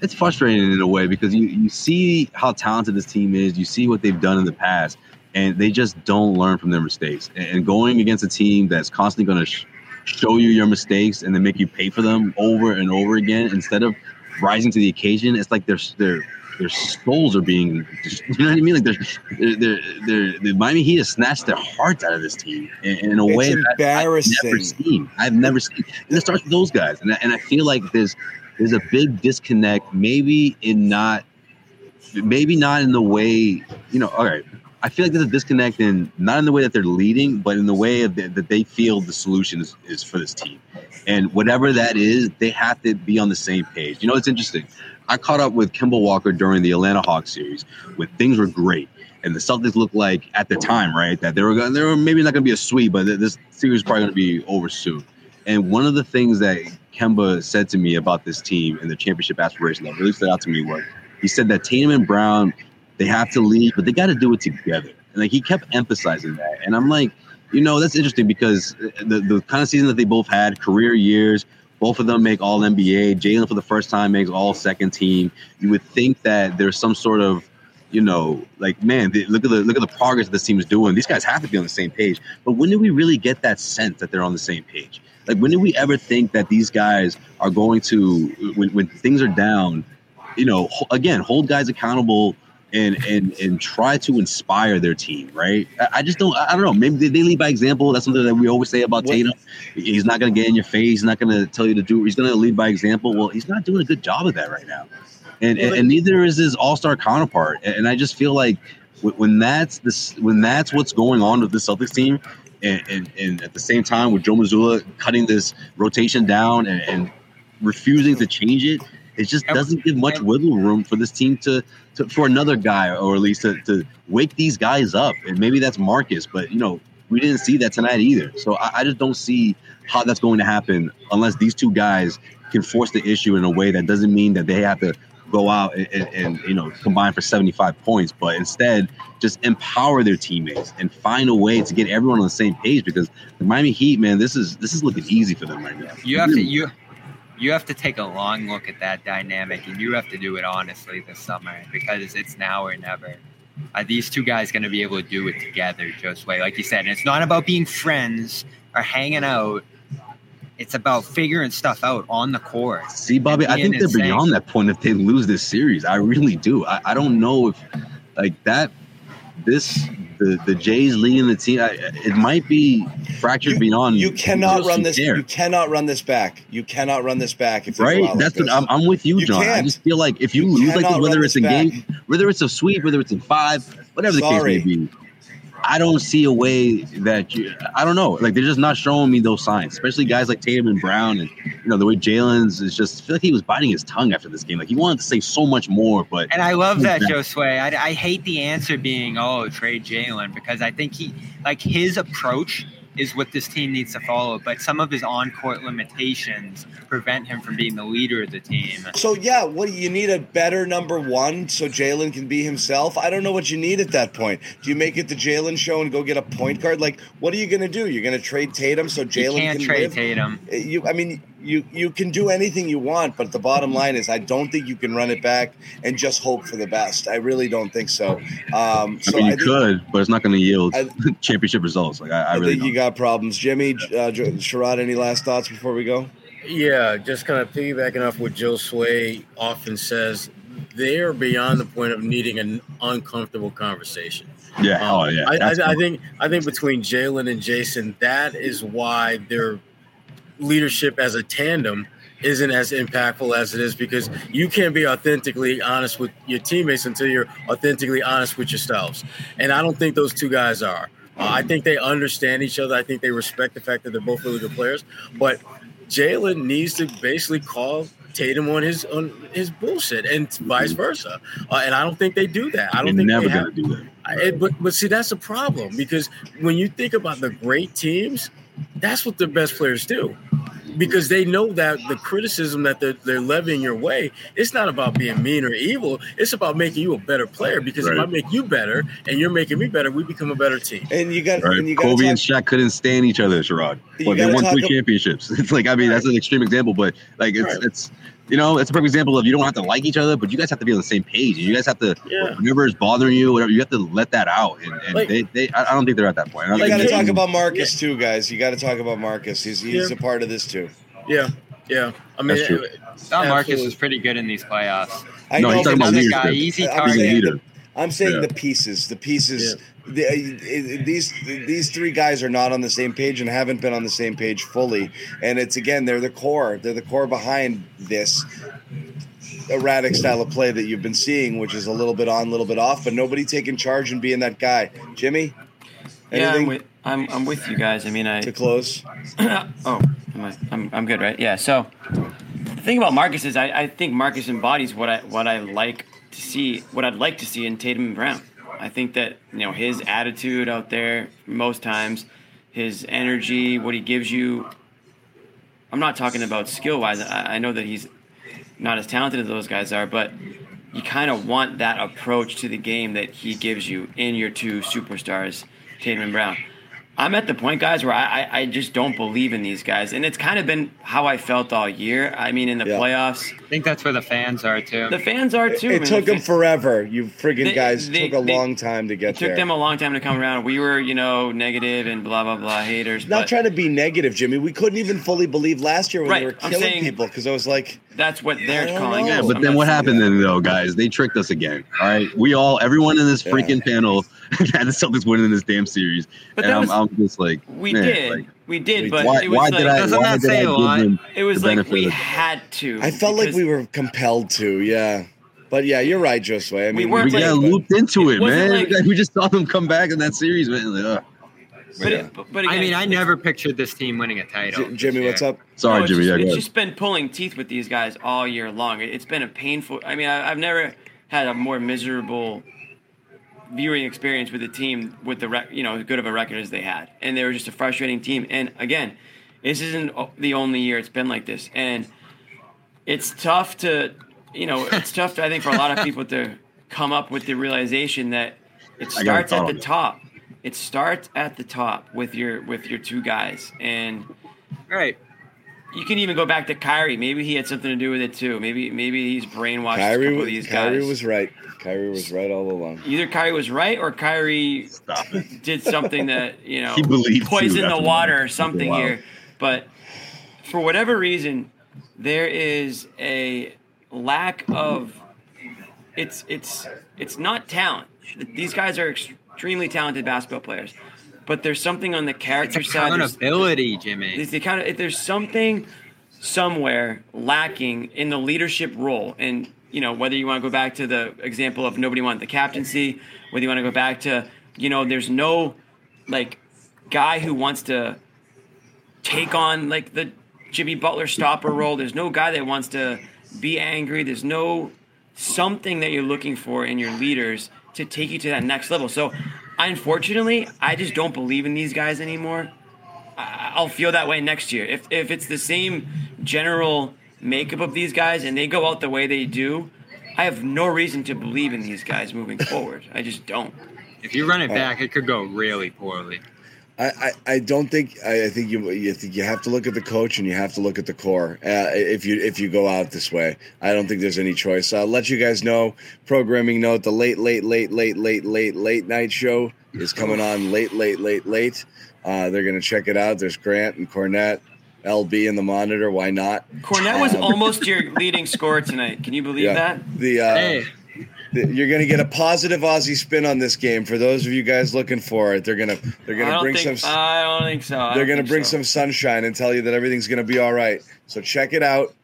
it's frustrating in a way because you you see how talented this team is, you see what they've done in the past, and they just don't learn from their mistakes. And going against a team that's constantly going to sh- show you your mistakes and then make you pay for them over and over again instead of rising to the occasion, it's like they're they're their souls are being, [LAUGHS] you know what I mean? Like they're, they're, they're, the Miami Heat has snatched their hearts out of this team in, in a it's way embarrassing. I've never seen. I've never seen. And it starts with those guys, and I, and I feel like there's there's a big disconnect, maybe in not, maybe not in the way you know. All right, I feel like there's a disconnect in not in the way that they're leading, but in the way the, that they feel the solution is, is for this team. And whatever that is, they have to be on the same page. You know, it's interesting. I caught up with Kemba Walker during the Atlanta Hawks series when things were great. And the Celtics looked like at the time, right, that they were going, they were maybe not going to be a sweep, but this series is probably going to be over soon. And one of the things that Kemba said to me about this team and the championship aspiration that really stood out to me was he said that Tatum and Brown, they have to lead, but they got to do it together. And like he kept emphasizing that. And I'm like, you know, that's interesting because the, the kind of season that they both had, career years, both of them make all NBA. Jaylen, for the first time, makes all second team. You would think that there's some sort of, you know, like man, look at the look at the progress that this team is doing. These guys have to be on the same page. But when do we really get that sense that they're on the same page? Like when do we ever think that these guys are going to, when when things are down, you know, again, hold guys accountable and and and try to inspire their team, right? I, I just don't. I don't know. Maybe they, they, lead by example. That's something that we always say about what? Tatum. He's not going to get in your face. He's not going to tell you to do. He's going to lead by example. Well, he's not doing a good job of that right now, and well, and, and, neither is his All Star counterpart. And, I just feel like when that's this, when that's what's going on with the Celtics team. And, and, and at the same time, with Joe Mazzulla cutting this rotation down and, and refusing to change it, it just doesn't give much wiggle room for this team to, to for another guy or at least to, to wake these guys up. And maybe that's Marcus, but you know, we didn't see that tonight either. So I, I just don't see how that's going to happen unless these two guys can force the issue in a way that doesn't mean that they have to go out and, and, and, you know combine for 75 points but instead just empower their teammates and find a way to get everyone on the same page because the Miami Heat man this is this is looking easy for them right now you have to you you have to take a long look at that dynamic, and you have to do it honestly this summer because it's now or never. Are these two guys going to be able to do it together, Josue? Like you said, and it's not about being friends or hanging out. It's about figuring stuff out on the court. See, Bobby, I think they're beyond that point if they lose this series. I really do. I, I don't know if like that. This the the Jays leading the team. It might be fractured you, beyond. You cannot run this. You cannot run this back. You cannot run this back. If right, that's like what I'm, I'm, with you, you John. Can't. I just feel like if you, you lose, like whether it's a game, whether it's a sweep, whether it's in five, whatever Sorry. the case may be, I don't see a way that you. I don't know. Like they're just not showing me those signs, especially guys like Tatum and Brown, and you know the way Jaylen's is just. I feel like he was biting his tongue after this game. Like he wanted to say so much more, but and I love that, Josue. I, I hate the answer being oh trade Jaylen because I think he like his approach is what this team needs to follow. But some of his on-court limitations prevent him from being the leader of the team. So yeah, what you need a better number one so Jaylen can be himself? I don't know what you need at that point. Do you make it the Jaylen show and go get a point guard? Like, what are you going to do? You're going to trade Tatum so Jaylen can't can trade live? Tatum. You, I mean, you you can do anything you want, but the bottom line is, I don't think you can run it back and just hope for the best. I really don't think so. Um, so I mean, you think- could, but it's not going to yield I- [LAUGHS] championship results. Like I, I I really think you got problems, Jimmy. Uh, Sherrod, any last thoughts before we go? Yeah, just kind of piggybacking off what Josue often says, they are beyond the point of needing an uncomfortable conversation. don't. Yeah. Oh yeah. I, That's I, I think I think between Jaylen and Jayson, that is why their leadership as a tandem isn't as impactful as it is because you can't be authentically honest with your teammates until you're authentically honest with yourselves. And I don't think those two guys are. Uh, I think they understand each other. I think they respect the fact that they're both really good players. But Jaylen needs to basically call Tatum on his on his bullshit and vice versa. Uh, and I don't think they do that. I don't You're think never they have, to do that. I- it- but but see, that's a problem because when you think about the great teams, that's what the best players do. Because they know that the criticism that they're, they're levying your way, it's not about being mean or evil. It's about making you a better player. Because if I make you better and you're making me better, we become a better team. And you got Right. and you got Kobe and Shaq couldn't stand each other, Sherrod. You But they won three ab- championships. [LAUGHS] It's like I mean that's an extreme example, but like it's Right. it's you know it's a perfect example of you don't have to like each other, but you guys have to be on the same page. You guys have to Yeah. whatever is bothering you, whatever you have to let that out. And, and Like- they, they I I don't think they're at that point. I You don't got to talk about Marcus too, guys. You got to talk about Marcus. He's he's Yeah. a part of this too. Yeah, yeah. I mean, That's true. Thought Marcus Absolutely. was pretty good in these playoffs. I No, know, he's talking about I'm leadership. guy, easy I'm target. saying, the, I'm saying Yeah. the pieces. The pieces. The, uh, these these three guys are not on the same page and haven't been on the same page fully. And it's again, they're the core. They're the core behind this erratic style of play that you've been seeing, which is a little bit on, a little bit off, but nobody taking charge and being that guy. Jimmy, Yeah, I'm with, I'm, I'm with you guys. I mean, I to close? [CLEARS THROAT] oh, I, I'm, I'm good, right? Yeah. So the thing about Marcus is, I, I think Marcus embodies what I what I like to see, what I'd like to see in Tatum and Brown. I think that you know his attitude out there most times, his energy, what he gives you. I'm not talking about skill wise. I, I know that he's not as talented as those guys are, but you kind of want that approach to the game that he gives you in your two superstars, Tatum and Brown. I'm at the point, guys, where I, I, I just don't believe in these guys, and it's kind of been how I felt all year. I mean, in the Yeah. playoffs, I think that's where the fans are too. the fans are too. It man. took The them fa- forever. You friggin' They- guys they- took a they- long time to get It took there. them a long time to come around. We were, you know, negative and blah blah blah haters. Not but trying to be negative, Jimmy. We couldn't even fully believe last year when Right, they were killing saying- people because I was like, that's what they're calling know. it. Yeah, but I'm then what saying happened then, though, guys? They tricked us again. All right, we all, everyone in this Yeah. freaking panel [LAUGHS] had the Celtics winning in this damn series, But and I'm, was- I'm just like, We man, did, like, we did, but why, it was why like did I? Doesn't Why that did say I a give lot? them it was like we had to. I felt like we were compelled to. Yeah, but yeah, you're right, Josue. I mean, weren't we like- got looped into it it, man. like- [LAUGHS] we just saw them come back in that series, man. Like, ugh. But, Yeah. it, but, but I mean, I never pictured this team winning a title. J- Jimmy, what's up? Sorry, No, it's Jimmy. Just, Yeah, it's just been pulling teeth with these guys all year long. It- It's been a painful. I mean, I, I've never had a more miserable viewing experience with a team with the rec- you know as good of a record as they had, and they were just a frustrating team. And again, this isn't the only year it's been like this, and it's tough to you know it's [LAUGHS] tough I think for a lot of people to come up with the realization that it I got a starts at the top. It starts at the top with your with your two guys and Right. You can even go back to Kyrie. Maybe he had something to do with it too. Maybe maybe he's brainwashed a Kyrie, couple was, of these Kyrie guys. was right. Kyrie was right all along. Either Kyrie was right or Kyrie [LAUGHS] did something that you [LAUGHS] know He believed, poisoned the the water or something Wow. here. But for whatever reason, there is a lack of it's it's it's not talent. These guys are extremely talented basketball players, but there's something on the character It's side. there's- accountability, Jimmy. It's the kind of if there's something somewhere lacking in the leadership role, and you know whether you want to go back to the example of nobody wanted the captaincy, whether you want to go back to you know there's no like guy who wants to take on like the Jimmy Butler stopper role. There's no guy that wants to be angry. There's no something that you're looking for in your leaders to take you to that next level. So, unfortunately, I just don't believe in these guys anymore. I'll feel that way next year. If if it's the same general makeup of these guys and they go out the way they do, I have no reason to believe in these guys moving forward. I just don't. If you run it back, it could go really poorly. I, I, I don't think I, I think you you think you have to look at the coach and you have to look at the core uh, if you if you go out this way. I don't think there's any choice. I'll let you guys know. Programming note: the late late late late late late late night show is coming on late late late late. Uh, they're gonna check it out. There's Grant and Kornet, LB in the monitor. Why not? Kornet was Um, almost your leading scorer tonight. Can you believe yeah. that? The uh, Hey. The- you're going to get a positive Aussie spin on this game. For those of you guys looking for it, they're going to they're going to bring think, some I don't think so. I they're going to bring so. some sunshine and tell you that everything's going to be all right. So check it out.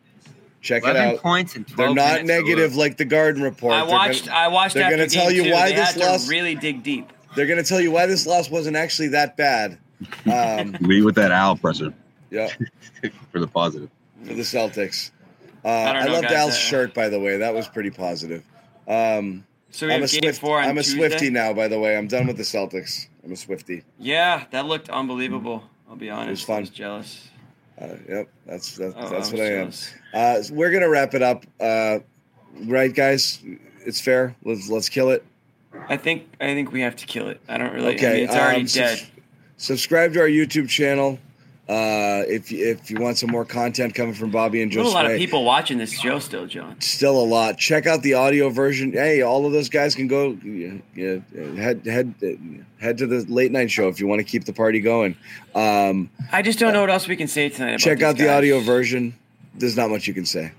Check it out. points in 12 they're not negative like the Garden Report. I They're watched. gonna- I watched. They're gonna tell you two. why they this loss. really dig deep. They're going to tell you why this loss wasn't actually that bad. Um, [LAUGHS] Lead with that Al presser yeah, [LAUGHS] for the positive. for the Celtics. Uh, I I, loved guys. Al's Uh, shirt, by the way. That was pretty positive. Um, So we I'm have a game Swift, four on I'm a Tuesday? Swifty now, by the way. I'm done with the Celtics. I'm a Swifty. Yeah, that looked unbelievable. I'll be honest. It was fun. I was jealous. Uh, yep, that's that, Oh, that's I what was I am. Uh, we're gonna wrap it up, uh, right, guys? It's fair. Let's let's kill it. I think. I think we have to kill it. I don't really. I Okay, mean, it's already um, dead. subs- subscribe to our YouTube channel. Uh, if you- if you want some more content coming from Bobby and Joe a lot of people watching this show still, John. still a lot. Check out the audio version. Hey, all of those guys can go. Yeah, yeah, head head head to the late night show if you want to keep the party going. Um, I just don't know what else we can say tonight. About check out the audio version. There's not much you can say.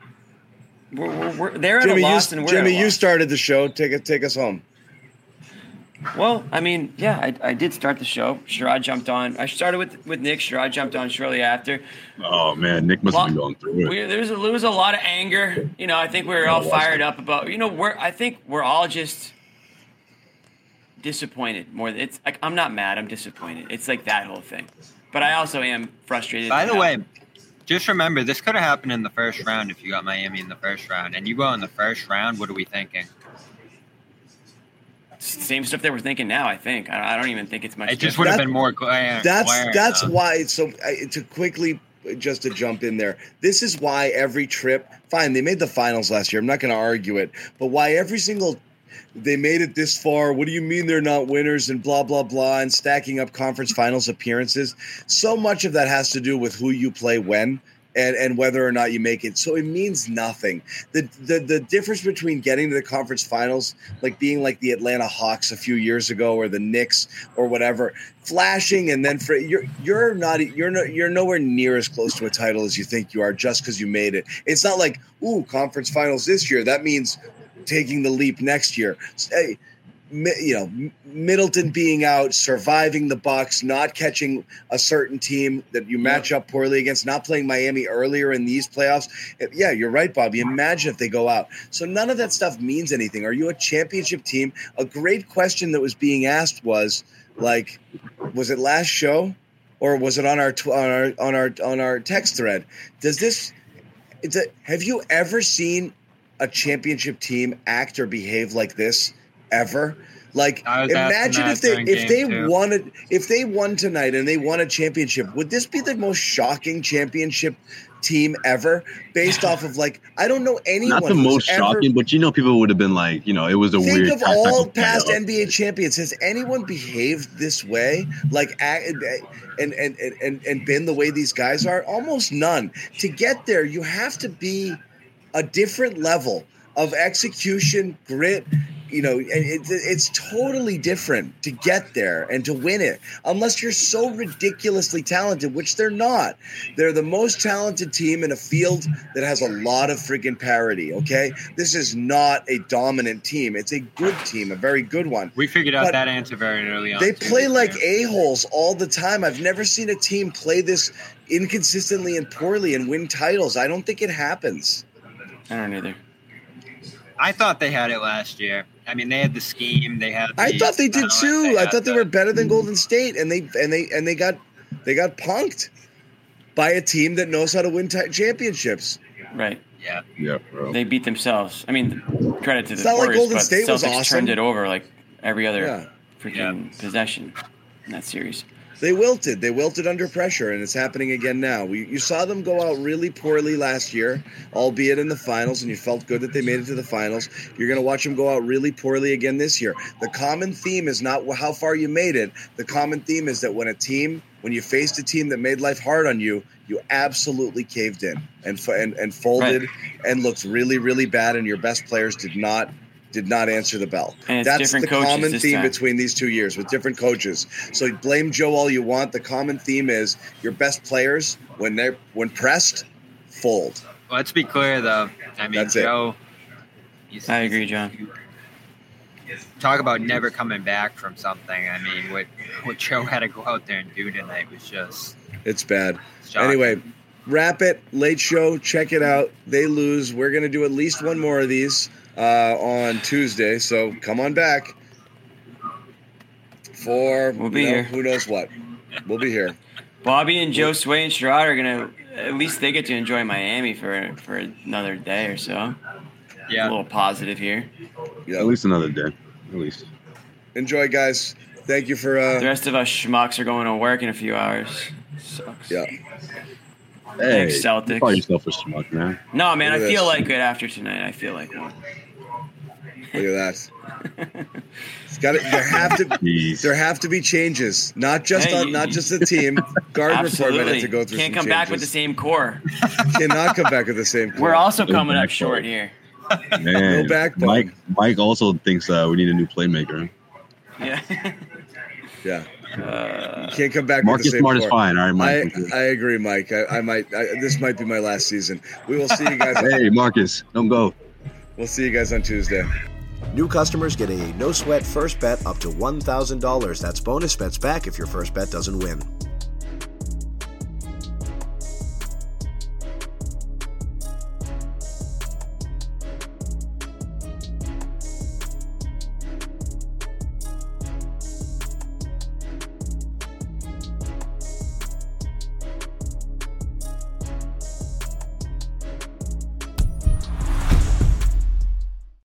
We're, we're, we're, they're at Jimmy, a loss you, and we're Jimmy, you started the show. Take it, take us home. Well, I mean, yeah, I, I did start the show. Sherrod jumped on. I started with with Nick. Sherrod jumped on shortly after. Oh man, Nick must have been going through it. We, there was a, there was a lot of anger. You know, I think we were all Yeah, fired up about. You know, we're I think we're all just disappointed more. than- It's like I'm not mad. I'm disappointed. It's like that whole thing. But I also am frustrated. By the that- way, just remember this could have happened in the first round if you got Miami in the first round, and you go in the first round. What are we thinking? Same stuff that we're thinking now. I think I, I don't even think it's much. It just different. would have been more glaring. That's glaring, that's though. why. So I, to quickly, just to jump in there, this is why every trip. Fine, they made the finals last year. I'm not going to argue it, but why every single they made it this far. What do you mean they're not winners and blah blah blah and stacking up conference finals appearances? So much of that has to do with who you play when and and whether or not you make it. So it means nothing. The the the difference between getting to the conference finals, like being like the Atlanta Hawks a few years ago, or the Knicks, or whatever, flashing, and then for you're you're not you're no, you're nowhere near as close to a title as you think you are just because you made it. It's not like ooh conference finals this year. That means taking the leap next year. Hey, you know Middleton being out, surviving the Bucks, not catching a certain team that you match up poorly against, not playing Miami earlier in these playoffs. Eh, Yeah, you're right, Bobby. Imagine if they go out. So none of that stuff means anything. Are you a championship team? A great question that was being asked was like, was it last show, or was it on our tw- on our on our on our text thread? Does this? It's a, have you ever seen a championship team act or behave like this ever? Like I was asking imagine if they if they two. won it if they won tonight and they won a championship, would this be the most shocking championship team ever? Based off of like I don't know anyone. Not the who's most ever- shocking, but you know, people would have been like, you know, it was a Think weird. of all past playoff. NBA champions. Has anyone behaved this way? Like and and and and and been the way these guys are? Almost none. To get there, you have to be a different level of execution, grit. You know, and it, it's totally different to get there and to win it, unless you're so ridiculously talented, which they're not. They're the most talented team in a field that has a lot of freaking parity. Okay, this is not a dominant team; it's a good team, a very good one. We figured out But that answer very early on. They too, play like a holes all the time. I've never seen a team play this inconsistently and poorly and win titles. I don't think it happens. I don't either. I thought they had it last year. I mean, they had the scheme. They had. I thought they did talent, too. they I had thought they the- were better than hmm. Golden State, and they and they and they got they got punked by a team that knows how to win ti- championships. Right. Yeah. Yeah, bro. They beat themselves. I mean, credit to It's the not like Golden but State was Celtics awesome. turned it over like every other Yeah. freaking possession in that series. They wilted. They wilted under pressure, and it's happening again now. We, you saw them go out really poorly last year, albeit in the finals, and you felt good that they made it to the finals. You're going to watch them go out really poorly again this year. The common theme is not how far you made it. The common theme is that when a team, when you faced a team that made life hard on you, you absolutely caved in and and, and folded Right. and looked really, really bad, and your best players did not did not answer the bell. And That's the coaches common theme time. between these two years with different coaches. So blame Joe all you want. The common theme is your best players when they're when pressed, fold. Let's be clear, though. I mean, That's it. Joe. I agree, John. Talk about never coming back from something. I mean, what what Joe had to go out there and do tonight was just It's bad. Shocking. Anyway, wrap it. Late show. Check it out. They lose. We're gonna do at least one more of these uh, on Tuesday. So come on back for We'll be you know, here. Who knows what? We'll be here. Bobby and Josue and Sherrod are gonna at least they get to enjoy Miami for for another day or so. Yeah, a little positive here. Yeah. At least another day. At least. Enjoy, guys. Thank you for. Uh, The rest of us schmucks are going to work in a few hours. Sucks. Yeah. Hey, Thanks, Celtics. call yourself a schmuck, man. No, man, I feel this. like it after tonight. I feel like one. Look at that. [LAUGHS] It's got to, there have to Jeez. there have to be changes, not just Hey, on not just the team. Garden Report might Absolutely. to go through. Can't some come back with the same core. Cannot come back with the same. Core. We're core. also coming up short here. Man, backbone. Mike. Mike also thinks uh, we need a new playmaker. Yeah. Yeah. Uh, Can't come back. Marcus with the same Smart is fine. All right, Mike. I, I agree, Mike. I, I might. I, this might be my last season. We will see you guys. [LAUGHS] hey, Marcus, don't go. We'll see you guys on Tuesday. New customers get a no sweat first bet up to $1,000. That's bonus bets back if your first bet doesn't win.